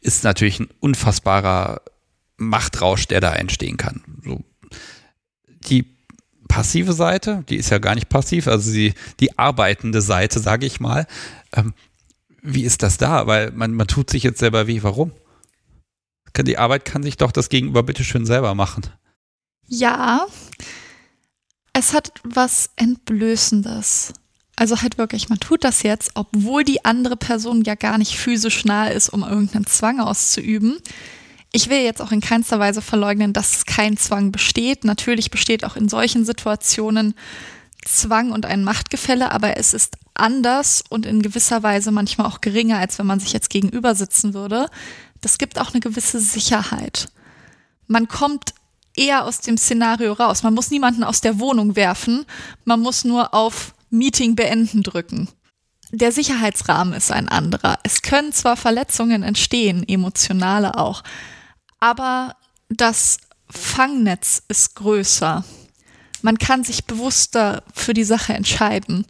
ist natürlich ein unfassbarer Machtrausch, der da entstehen kann. So. Die passive Seite, die ist ja gar nicht passiv, also die, die arbeitende Seite, sage ich mal. Ähm, wie ist das da? Weil man, man tut sich jetzt selber weh. Warum? Die Arbeit kann sich doch das Gegenüber bitteschön selber machen. Ja, es hat was Entblößendes. Also halt wirklich, man tut das jetzt, obwohl die andere Person ja gar nicht physisch nahe ist, um irgendeinen Zwang auszuüben. Ich will jetzt auch in keinster Weise verleugnen, dass kein Zwang besteht. Natürlich besteht auch in solchen Situationen Zwang und ein Machtgefälle, aber es ist anders und in gewisser Weise manchmal auch geringer, als wenn man sich jetzt gegenüber sitzen würde. Das gibt auch eine gewisse Sicherheit. Man kommt eher aus dem Szenario raus. Man muss niemanden aus der Wohnung werfen, man muss nur auf Meeting beenden drücken. Der Sicherheitsrahmen ist ein anderer. Es können zwar Verletzungen entstehen, emotionale auch, aber das Fangnetz ist größer. Man kann sich bewusster für die Sache entscheiden.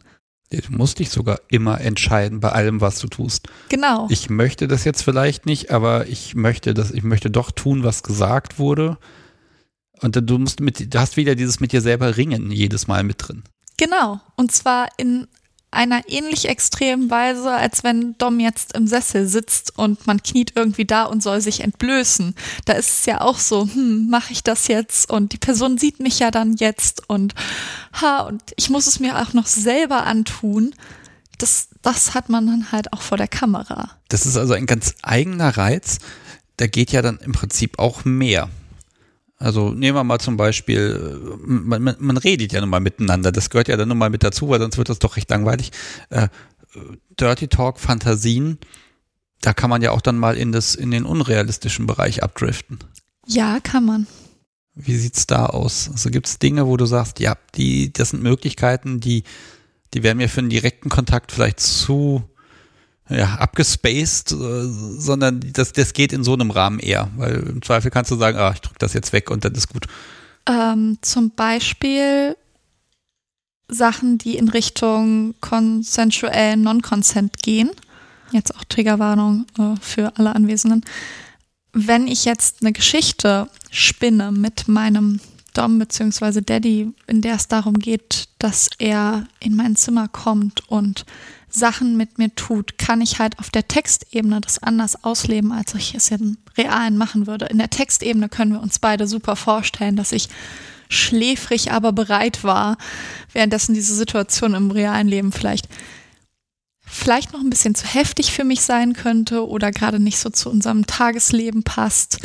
Du musst dich sogar immer entscheiden bei allem, was du tust. Genau. Ich möchte das jetzt vielleicht nicht, aber ich möchte das, ich möchte doch tun, was gesagt wurde. Und du musst mit, du hast wieder dieses mit dir selber ringen jedes Mal mit drin. Genau. Und zwar in einer ähnlich extremen Weise, als wenn Dom jetzt im Sessel sitzt und man kniet irgendwie da und soll sich entblößen. Da ist es ja auch so, hm, mache ich das jetzt? Und die Person sieht mich ja dann jetzt und ha, und ich muss es mir auch noch selber antun. Das, das hat man dann halt auch vor der Kamera. Das ist also ein ganz eigener Reiz. Da geht ja dann im Prinzip auch mehr. Also nehmen wir mal zum Beispiel, man, man, man redet ja nun mal miteinander, das gehört ja dann nun mal mit dazu, weil sonst wird das doch recht langweilig. Äh, Dirty Talk, Fantasien, da kann man ja auch dann mal in, das, in den unrealistischen Bereich abdriften. Ja, kann man. Wie sieht's da aus? Also gibt es Dinge, wo du sagst, ja, die, das sind Möglichkeiten, die, die wären mir für einen direkten Kontakt vielleicht zu ja, abgespaced, äh, sondern das, das geht in so einem Rahmen eher, weil im Zweifel kannst du sagen, ah, ich drücke das jetzt weg und dann ist gut. Ähm, zum Beispiel Sachen, die in Richtung consensuellen Non-Consent gehen. Jetzt auch Triggerwarnung äh, für alle Anwesenden. Wenn ich jetzt eine Geschichte spinne mit meinem Dom bzw. Daddy, in der es darum geht, dass er in mein Zimmer kommt und Sachen mit mir tut, kann ich halt auf der Textebene das anders ausleben, als ich es im Realen machen würde. In der Textebene können wir uns beide super vorstellen, dass ich schläfrig, aber bereit war, währenddessen diese Situation im realen Leben vielleicht vielleicht noch ein bisschen zu heftig für mich sein könnte oder gerade nicht so zu unserem Tagesleben passt.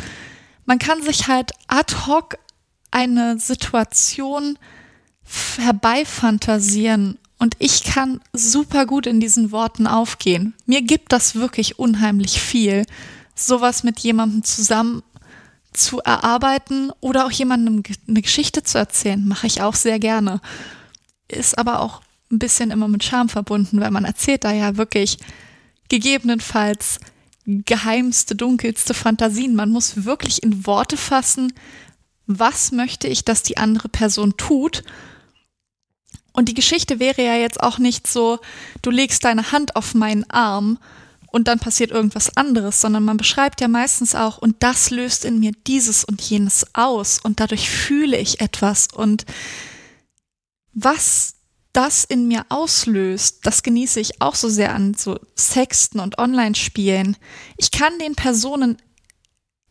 Man kann sich halt ad hoc eine Situation herbeifantasieren und ich kann super gut in diesen Worten aufgehen. Mir gibt das wirklich unheimlich viel, sowas mit jemandem zusammen zu erarbeiten oder auch jemandem eine Geschichte zu erzählen, mache ich auch sehr gerne. Ist aber auch ein bisschen immer mit Scham verbunden, weil man erzählt da ja wirklich gegebenenfalls geheimste, dunkelste Fantasien. Man muss wirklich in Worte fassen, was möchte ich, dass die andere Person tut und die Geschichte wäre ja jetzt auch nicht so, du legst deine Hand auf meinen Arm und dann passiert irgendwas anderes, sondern man beschreibt ja meistens auch, und das löst in mir dieses und jenes aus und dadurch fühle ich etwas und was das in mir auslöst, das genieße ich auch so sehr an so Sexten und Online-Spielen. Ich kann den Personen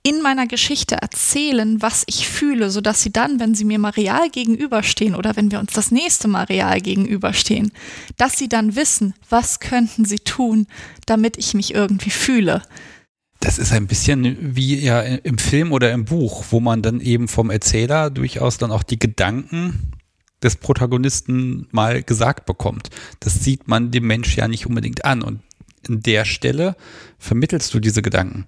in meiner Geschichte erzählen, was ich fühle, sodass sie dann, wenn sie mir mal real gegenüberstehen oder wenn wir uns das nächste Mal real gegenüberstehen, dass sie dann wissen, was könnten sie tun, damit ich mich irgendwie fühle. Das ist ein bisschen wie ja im Film oder im Buch, wo man dann eben vom Erzähler durchaus dann auch die Gedanken des Protagonisten mal gesagt bekommt. Das sieht man dem Mensch ja nicht unbedingt an. Und in der Stelle vermittelst du diese Gedanken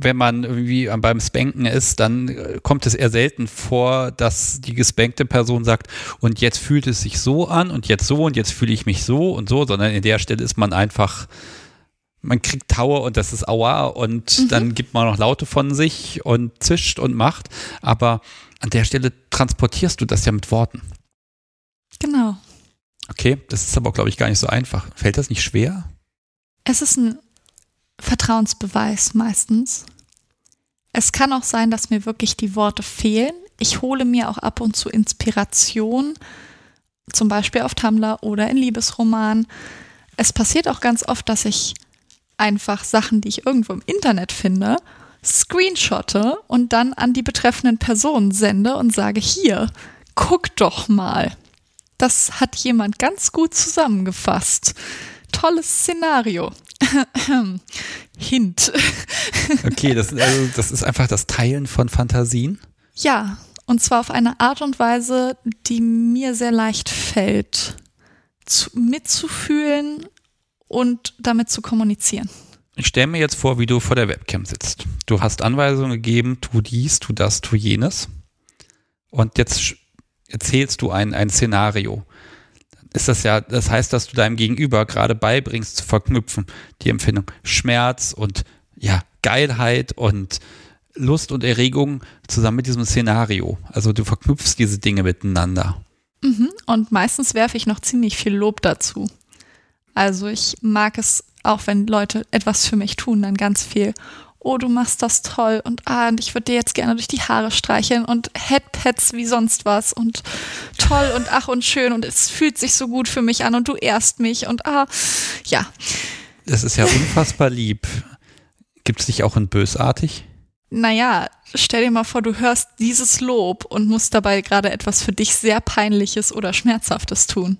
wenn man irgendwie beim Spanken ist, dann äh, kommt es eher selten vor, dass die gespankte Person sagt, und jetzt fühlt es sich so an und jetzt so und jetzt fühle ich mich so und so, sondern in der Stelle ist man einfach, man kriegt Taue und das ist Aua und mhm. dann gibt man noch Laute von sich und zischt und macht, aber an der Stelle transportierst du das ja mit Worten. Genau. Okay, das ist aber, glaube ich, gar nicht so einfach. Fällt das nicht schwer? Es ist ein Vertrauensbeweis meistens. Es kann auch sein, dass mir wirklich die Worte fehlen. Ich hole mir auch ab und zu Inspiration, zum Beispiel auf Tumblr oder in Liebesromanen. Es passiert auch ganz oft, dass ich einfach Sachen, die ich irgendwo im Internet finde, screenshotte und dann an die betreffenden Personen sende und sage, hier, guck doch mal. Das hat jemand ganz gut zusammengefasst. Tolles Szenario. Hint. okay, das, also, das ist einfach das Teilen von Fantasien? Ja, und zwar auf eine Art und Weise, die mir sehr leicht fällt, zu, mitzufühlen und damit zu kommunizieren. Ich stelle mir jetzt vor, wie du vor der Webcam sitzt. Du hast Anweisungen gegeben, tu dies, tu das, tu jenes. Und jetzt erzählst du ein, ein Szenario ist das ja, das heißt, dass du deinem Gegenüber gerade beibringst zu verknüpfen, die Empfindung Schmerz und ja, Geilheit und Lust und Erregung zusammen mit diesem Szenario. Also du verknüpfst diese Dinge miteinander. Mhm. Und meistens werfe ich noch ziemlich viel Lob dazu. Also ich mag es auch, wenn Leute etwas für mich tun, dann ganz viel oh, du machst das toll und ah, und ich würde dir jetzt gerne durch die Haare streicheln und Headpads wie sonst was und toll und ach und schön und es fühlt sich so gut für mich an und du ehrst mich und ah, ja. Das ist ja unfassbar lieb. Gibt es dich auch in bösartig? Naja, stell dir mal vor, du hörst dieses Lob und musst dabei gerade etwas für dich sehr peinliches oder schmerzhaftes tun.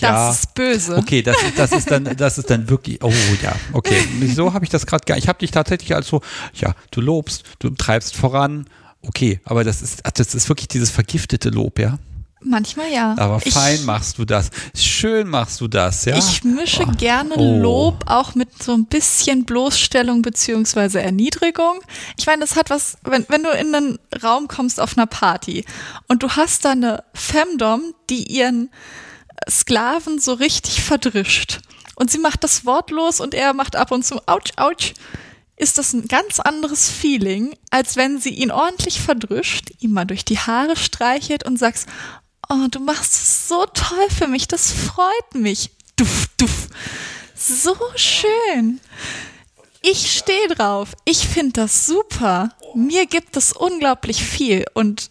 Ja. Das ist böse. Okay, das, das ist dann, das ist dann wirklich, oh ja, okay. So habe ich das gerade Ich habe dich tatsächlich als so, ja, du lobst, du treibst voran, okay, aber das ist, das ist wirklich dieses vergiftete Lob, ja. Manchmal ja. Aber Ich- fein machst du das, schön machst du das, ja. Ich mische Oh. gerne. Lob auch mit so ein bisschen Bloßstellung beziehungsweise Erniedrigung. Ich meine, das hat was, wenn, wenn du in einen Raum kommst auf einer Party und du hast da eine Femdom, die ihren Sklaven so richtig verdrischt und sie macht das wortlos und er macht ab und zu ouch, ouch, ist das ein ganz anderes Feeling, als wenn sie ihn ordentlich verdrischt, ihm mal durch die Haare streichelt und sagst, oh, du machst es so toll für mich, das freut mich. Duff, duff. So schön. Ich stehe drauf. Ich finde das super. Mir gibt es unglaublich viel und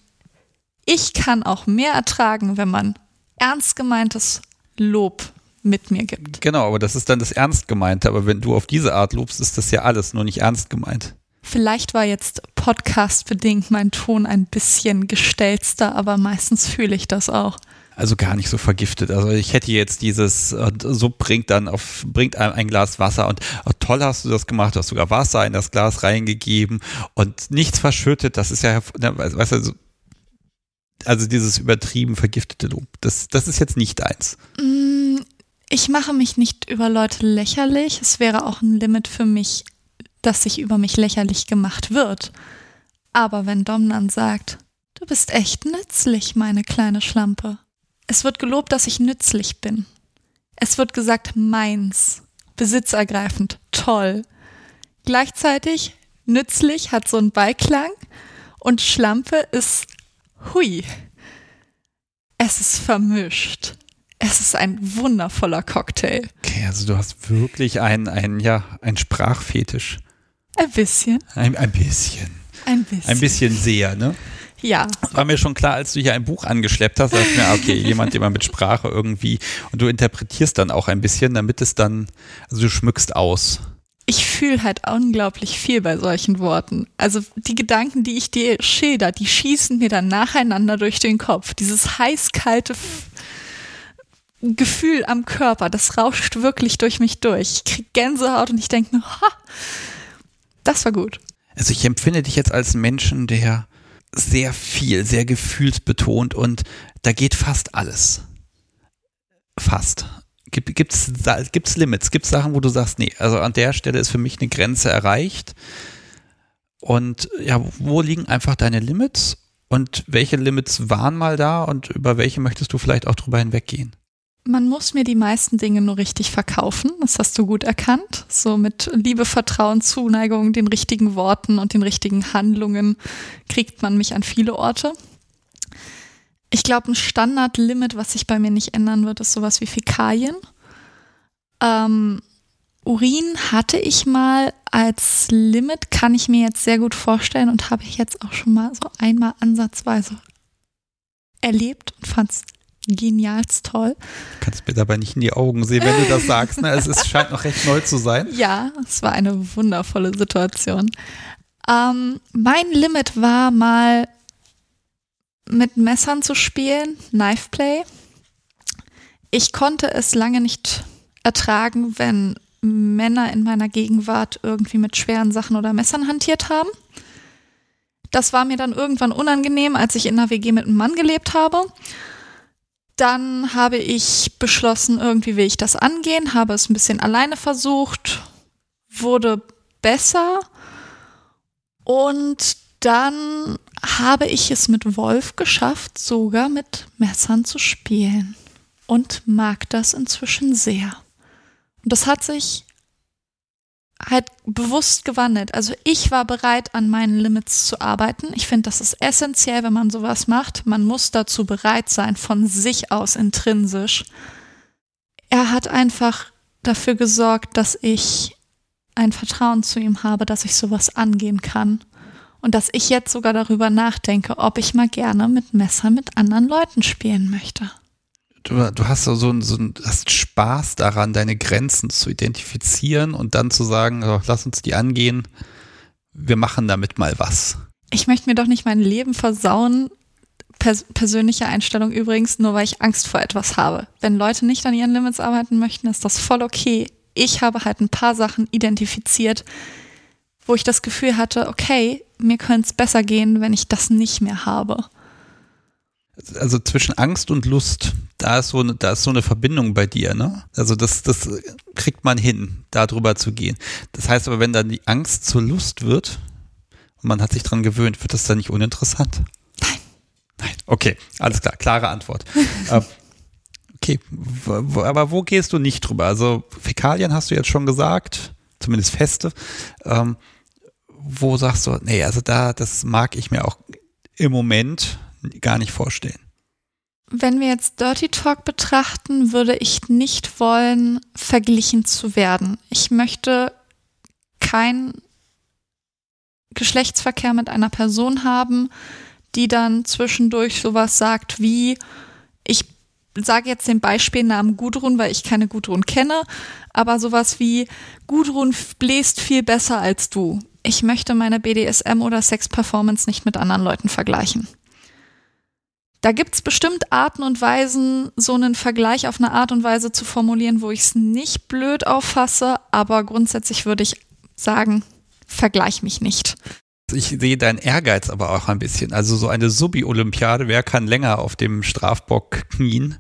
ich kann auch mehr ertragen, wenn man ernst gemeintes Lob mit mir gibt. Genau, aber das ist dann das Ernst gemeinte. Aber wenn du auf diese Art lobst, ist das ja alles nur nicht ernst gemeint. Vielleicht war jetzt podcast-bedingt mein Ton ein bisschen gestelzter, aber meistens fühle ich das auch. Also gar nicht so vergiftet. Also ich hätte jetzt dieses, äh, so bringt dann auf, bringt einem ein Glas Wasser und oh, toll hast du das gemacht, du hast sogar Wasser in das Glas reingegeben und nichts verschüttet. Das ist ja, ne, weißt du, also dieses übertrieben vergiftete Lob. Das, das ist jetzt nicht eins. Mm, Ich mache mich nicht über Leute lächerlich. Es wäre auch ein Limit für mich, dass sich über mich lächerlich gemacht wird. Aber wenn Dom dann sagt, du bist echt nützlich, meine kleine Schlampe. Es wird gelobt, dass ich nützlich bin. Es wird gesagt, meins, besitzergreifend, toll. Gleichzeitig, nützlich hat so einen Beiklang und Schlampe ist hui. Es ist vermischt. Es ist ein wundervoller Cocktail. Okay, also du hast wirklich ein, ein, ja, ein Sprachfetisch. Ein bisschen, Ein, ein bisschen. ein bisschen. Ein bisschen sehr, ne? Ja, War mir schon klar, als du hier ein Buch angeschleppt hast, dachte ich mir, okay, jemand, der mal mit Sprache irgendwie, und du interpretierst dann auch ein bisschen, damit es dann, also du schmückst aus. Ich fühle halt unglaublich viel bei solchen Worten. Also die Gedanken, die ich dir schilder, die schießen mir dann nacheinander durch den Kopf. Dieses heiß-kalte Gefühl am Körper, das rauscht wirklich durch mich durch. Ich krieg Gänsehaut und ich denke ha, das war gut. Also ich empfinde dich jetzt als Menschen, der sehr viel, sehr gefühlsbetont und da geht fast alles. Fast. Gibt, da- gibt's Limits? Gibt's Sachen, wo du sagst, nee, also an der Stelle ist für mich eine Grenze erreicht? Und ja, wo liegen einfach deine Limits? Und welche Limits waren mal da und über welche möchtest du vielleicht auch drüber hinweggehen? Man muss mir die meisten Dinge nur richtig verkaufen. Das hast du gut erkannt. So mit Liebe, Vertrauen, Zuneigung, den richtigen Worten und den richtigen Handlungen kriegt man mich an viele Orte. Ich glaube, ein Standardlimit, was sich bei mir nicht ändern wird, ist sowas wie Fäkalien. Ähm, Urin hatte ich mal als Limit, kann ich mir jetzt sehr gut vorstellen und habe ich jetzt auch schon mal so einmal ansatzweise erlebt und fand es genialst toll. Kannst mir dabei nicht in die Augen sehen, wenn du das sagst. Ne? Es ist, scheint noch recht neu zu sein. Ja, es war eine wundervolle Situation. Ähm, mein Limit war mal mit Messern zu spielen, Knife Play. Ich konnte es lange nicht ertragen, wenn Männer in meiner Gegenwart irgendwie mit schweren Sachen oder Messern hantiert haben. Das war mir dann irgendwann unangenehm, als ich in einer WG mit einem Mann gelebt habe. Dann habe ich beschlossen, irgendwie will ich das angehen, habe es ein bisschen alleine versucht, wurde besser und dann habe ich es mit Wolf geschafft, sogar mit Messern zu spielen und mag das inzwischen sehr. Und das hat sich halt bewusst gewandelt. Also ich war bereit, an meinen Limits zu arbeiten. Ich finde, das ist essentiell, wenn man sowas macht. Man muss dazu bereit sein, von sich aus intrinsisch. Er hat einfach dafür gesorgt, dass ich ein Vertrauen zu ihm habe, dass ich sowas angehen kann. Und dass ich jetzt sogar darüber nachdenke, ob ich mal gerne mit Messer mit anderen Leuten spielen möchte. Du, du hast so, so, so hast Spaß daran, deine Grenzen zu identifizieren und dann zu sagen, so, lass uns die angehen, wir machen damit mal was. Ich möchte mir doch nicht mein Leben versauen, pers persönliche Einstellung übrigens, nur weil ich Angst vor etwas habe. Wenn Leute nicht an ihren Limits arbeiten möchten, ist das voll okay. Ich habe halt ein paar Sachen identifiziert, wo ich das Gefühl hatte, okay, mir könnte es besser gehen, wenn ich das nicht mehr habe. Also zwischen Angst und Lust, da ist so eine, da ist so eine Verbindung bei dir, ne? Also das, das kriegt man hin, da drüber zu gehen. Das heißt aber, wenn dann die Angst zur Lust wird und man hat sich dran gewöhnt, wird das dann nicht uninteressant? Nein. Nein. Okay, alles klar, klare Antwort. Ähm, okay, aber wo gehst du nicht drüber? Also Fäkalien hast du jetzt schon gesagt, zumindest feste. Ähm, wo sagst du, nee, also da, das mag ich mir auch im Moment gar nicht vorstellen. Wenn wir jetzt Dirty Talk betrachten, würde ich nicht wollen, verglichen zu werden. Ich möchte kein Geschlechtsverkehr mit einer Person haben, die dann zwischendurch sowas sagt wie, ich sage jetzt den Beispielnamen Gudrun, weil ich keine Gudrun kenne, aber sowas wie Gudrun bläst viel besser als du. Ich möchte meine BDSM oder Sex-Performance nicht mit anderen Leuten vergleichen. Da gibt's bestimmt Arten und Weisen, so einen Vergleich auf eine Art und Weise zu formulieren, wo ich es nicht blöd auffasse, aber grundsätzlich würde ich sagen, vergleich mich nicht. Ich sehe deinen Ehrgeiz aber auch ein bisschen. Also so eine Subi-Olympiade, wer kann länger auf dem Strafbock knien?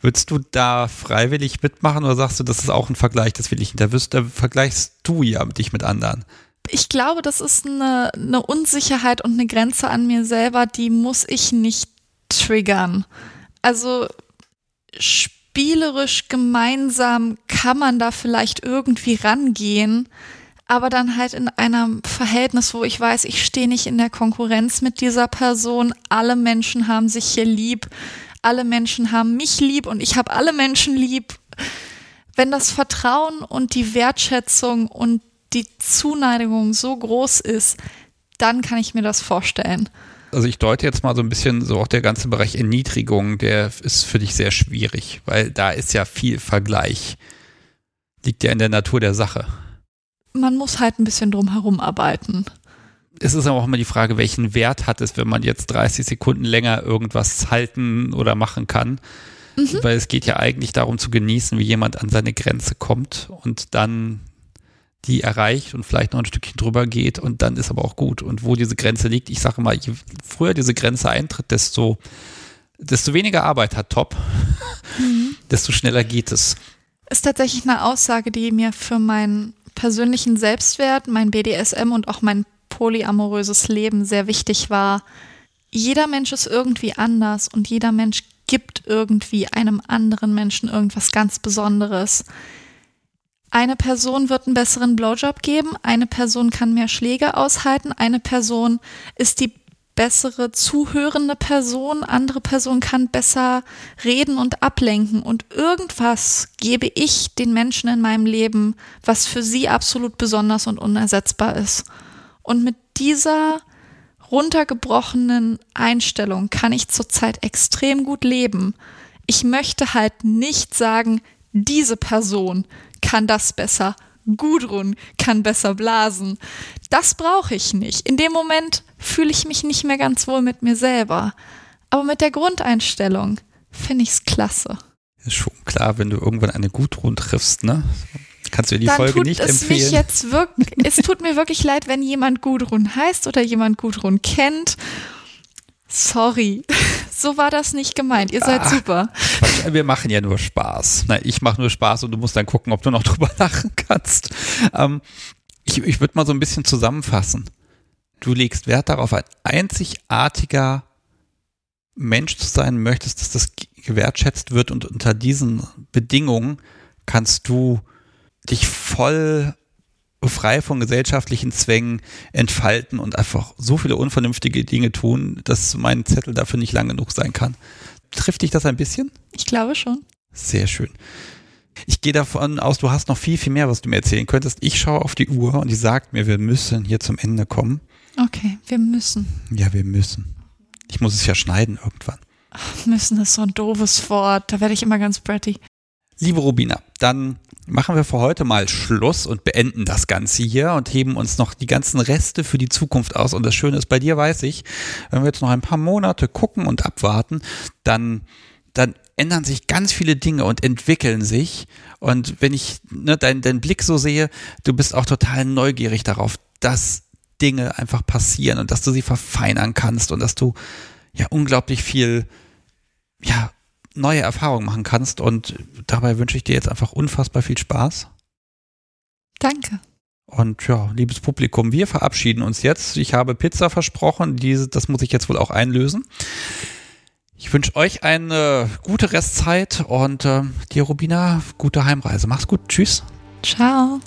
Würdest du da freiwillig mitmachen oder sagst du, das ist auch ein Vergleich, das will ich nicht? Da, wirst, da vergleichst du ja dich mit anderen. Ich glaube, das ist eine, eine Unsicherheit und eine Grenze an mir selber, die muss ich nicht triggern. Also spielerisch gemeinsam kann man da vielleicht irgendwie rangehen, aber dann halt in einem Verhältnis, wo ich weiß, ich stehe nicht in der Konkurrenz mit dieser Person, alle Menschen haben sich hier lieb, alle Menschen haben mich lieb und ich habe alle Menschen lieb. Wenn das Vertrauen und die Wertschätzung und die Zuneigung so groß ist, dann kann ich mir das vorstellen. Also ich deute jetzt mal so ein bisschen so auch der ganze Bereich Erniedrigung, der ist für dich sehr schwierig, weil da ist ja viel Vergleich. Liegt ja in der Natur der Sache man muss halt ein bisschen drum herum arbeiten. Es ist aber auch immer die Frage, welchen Wert hat es, wenn man jetzt 30 Sekunden länger irgendwas halten oder machen kann. Mhm. Weil es geht ja eigentlich darum zu genießen, wie jemand an seine Grenze kommt und dann die erreicht und vielleicht noch ein Stückchen drüber geht und dann ist aber auch gut. Und wo diese Grenze liegt, ich sage mal, je früher diese Grenze eintritt, desto, desto weniger Arbeit hat Top, mhm. desto schneller geht es. Ist tatsächlich eine Aussage, die mir für mein persönlichen Selbstwert, mein BDSM und auch mein polyamoröses Leben sehr wichtig war. Jeder Mensch ist irgendwie anders und jeder Mensch gibt irgendwie einem anderen Menschen irgendwas ganz Besonderes. Eine Person wird einen besseren Blowjob geben, eine Person kann mehr Schläge aushalten, eine Person ist die bessere zuhörende Person, andere Person kann besser reden und ablenken und irgendwas gebe ich den Menschen in meinem Leben, was für sie absolut besonders und unersetzbar ist. Und mit dieser runtergebrochenen Einstellung kann ich zurzeit extrem gut leben. Ich möchte halt nicht sagen, diese Person kann das besser, Gudrun kann besser blasen. Das brauche ich nicht. In dem Moment fühle ich mich nicht mehr ganz wohl mit mir selber. Aber mit der Grundeinstellung finde ich es klasse. Ist schon klar, wenn du irgendwann eine Gudrun triffst, ne? Kannst du dir die Dann Folge tut nicht es empfehlen? Mich jetzt wirklich, es tut mir wirklich leid, wenn jemand Gudrun heißt oder jemand Gudrun kennt. Sorry, so war das nicht gemeint. Ihr seid Ah. super. Wir machen ja nur Spaß. Nein, ich mache nur Spaß und du musst dann gucken, ob du noch drüber lachen kannst. Ähm, ich ich würde mal so ein bisschen zusammenfassen. Du legst Wert darauf, ein einzigartiger Mensch zu sein, möchtest, dass das gewertschätzt wird und unter diesen Bedingungen kannst du dich voll frei von gesellschaftlichen Zwängen entfalten und einfach so viele unvernünftige Dinge tun, dass mein Zettel dafür nicht lang genug sein kann. Trifft dich das ein bisschen? Ich glaube schon. Sehr schön. Ich gehe davon aus, du hast noch viel, viel mehr, was du mir erzählen könntest. Ich schaue auf die Uhr und die sagt mir, wir müssen hier zum Ende kommen. Okay, wir müssen. Ja, wir müssen. Ich muss es ja schneiden irgendwann. Ach, müssen ist so ein doofes Wort. Da werde ich immer ganz bratty. Liebe Rubina, dann machen wir für heute mal Schluss und beenden das Ganze hier und heben uns noch die ganzen Reste für die Zukunft aus. Und das Schöne ist, bei dir weiß ich, wenn wir jetzt noch ein paar Monate gucken und abwarten, dann, dann ändern sich ganz viele Dinge und entwickeln sich. Und wenn ich ne, deinen dein Blick so sehe, du bist auch total neugierig darauf, dass Dinge einfach passieren und dass du sie verfeinern kannst und dass du ja unglaublich viel, ja, neue Erfahrungen machen kannst. Und dabei wünsche ich dir jetzt einfach unfassbar viel Spaß. Danke. Und ja, liebes Publikum, wir verabschieden uns jetzt. Ich habe Pizza versprochen, diese, das muss ich jetzt wohl auch einlösen. Ich wünsche euch eine gute Restzeit und äh, dir, Rubina, gute Heimreise. Mach's gut. Tschüss. Ciao.